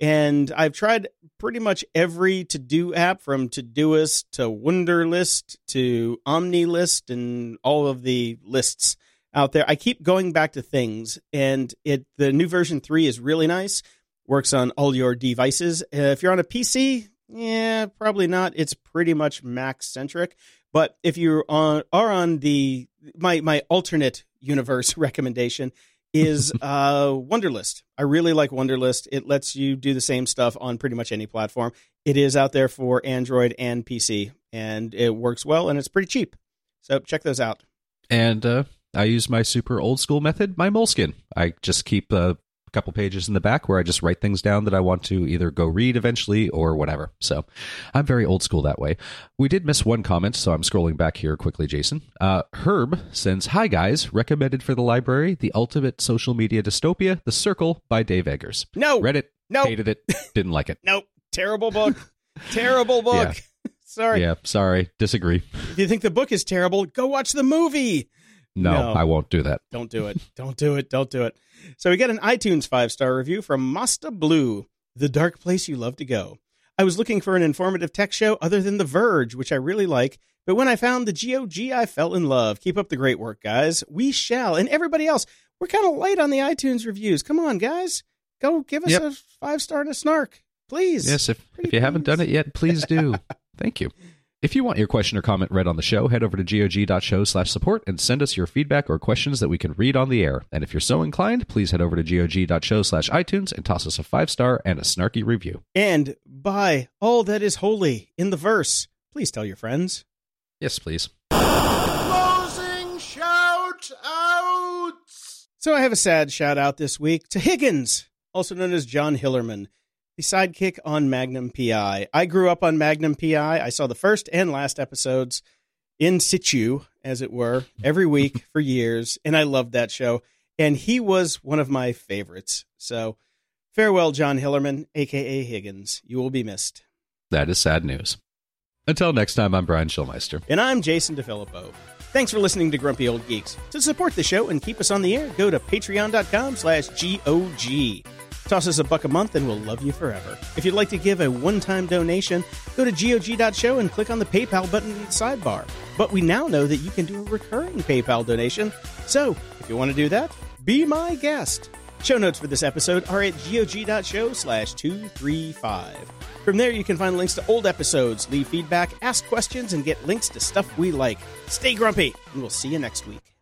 And I've tried pretty much every to do app from Todoist to Wunderlist to OmniList and all of the lists out there. I keep going back to things, and it the new version three is really nice. Works on all your devices. Uh, if you're on a PC, yeah, probably not. It's pretty much Mac centric. But if you on are on the my my alternate universe recommendation is uh, Wunderlist. I really like Wunderlist. It lets you do the same stuff on pretty much any platform. It is out there for Android and PC, and it works well, and it's pretty cheap. So check those out. And uh, I use my super old school method, my Moleskine. I just keep a couple pages in the back where I just write things down that I want to either go read eventually or whatever. So I'm very old school that way. We did miss one comment, so I'm scrolling back here quickly, Jason. Uh, Herb sends, Hi guys, recommended for the library, The Ultimate Social Media Dystopia, The Circle by Dave Eggers. No. Read it, No. hated it, didn't like it. Nope. Terrible book. terrible book. Yeah. Sorry. Yeah, sorry, disagree. If you think the book is terrible, go watch the movie. No, No. I won't do that. Don't do it. Don't do it. Don't do it. So we get an iTunes five star review from Masta Blue, the dark place you love to go. I was looking for an informative tech show other than The Verge, which I really like, but when I found the GOG, I fell in love. Keep up the great work, guys. We shall. And everybody else, we're kind of late on the iTunes reviews. Come on, guys. Go give us Yep. a five star and a snark, please. Yes, if, Pretty if you haven't done it yet, please do. Thank you. If you want your question or comment read on the show, head over to gog.show slash support and send us your feedback or questions that we can read on the air. And if you're so inclined, please head over to gog.show slash iTunes and toss us a five star and a snarky review. And by all that is holy in the verse, please tell your friends. Yes, please. Closing shout outs. So I have a sad shout out this week to Higgins, also known as John Hillerman, the sidekick on Magnum PI. I grew up on Magnum PI. I saw the first and last episodes in situ, as it were, every week for years, and I loved that show. And he was one of my favorites. So farewell, John Hillerman, aka Higgins. You will be missed. That is sad news. Until next time, I'm Brian Schulmeister. And I'm Jason DeFilippo. Thanks for listening to Grumpy Old Geeks. To support the show and keep us on the air, go to patreon.com slash GOG. Toss us a buck a month and we'll love you forever. If you'd like to give a one-time donation, go to GOG.show and click on the PayPal button in the sidebar. But we now know that you can do a recurring PayPal donation. So, if you want to do that, be my guest. Show notes for this episode are at gog.show slash 235. From there, you can find links to old episodes, leave feedback, ask questions, and get links to stuff we like. Stay grumpy, and we'll see you next week.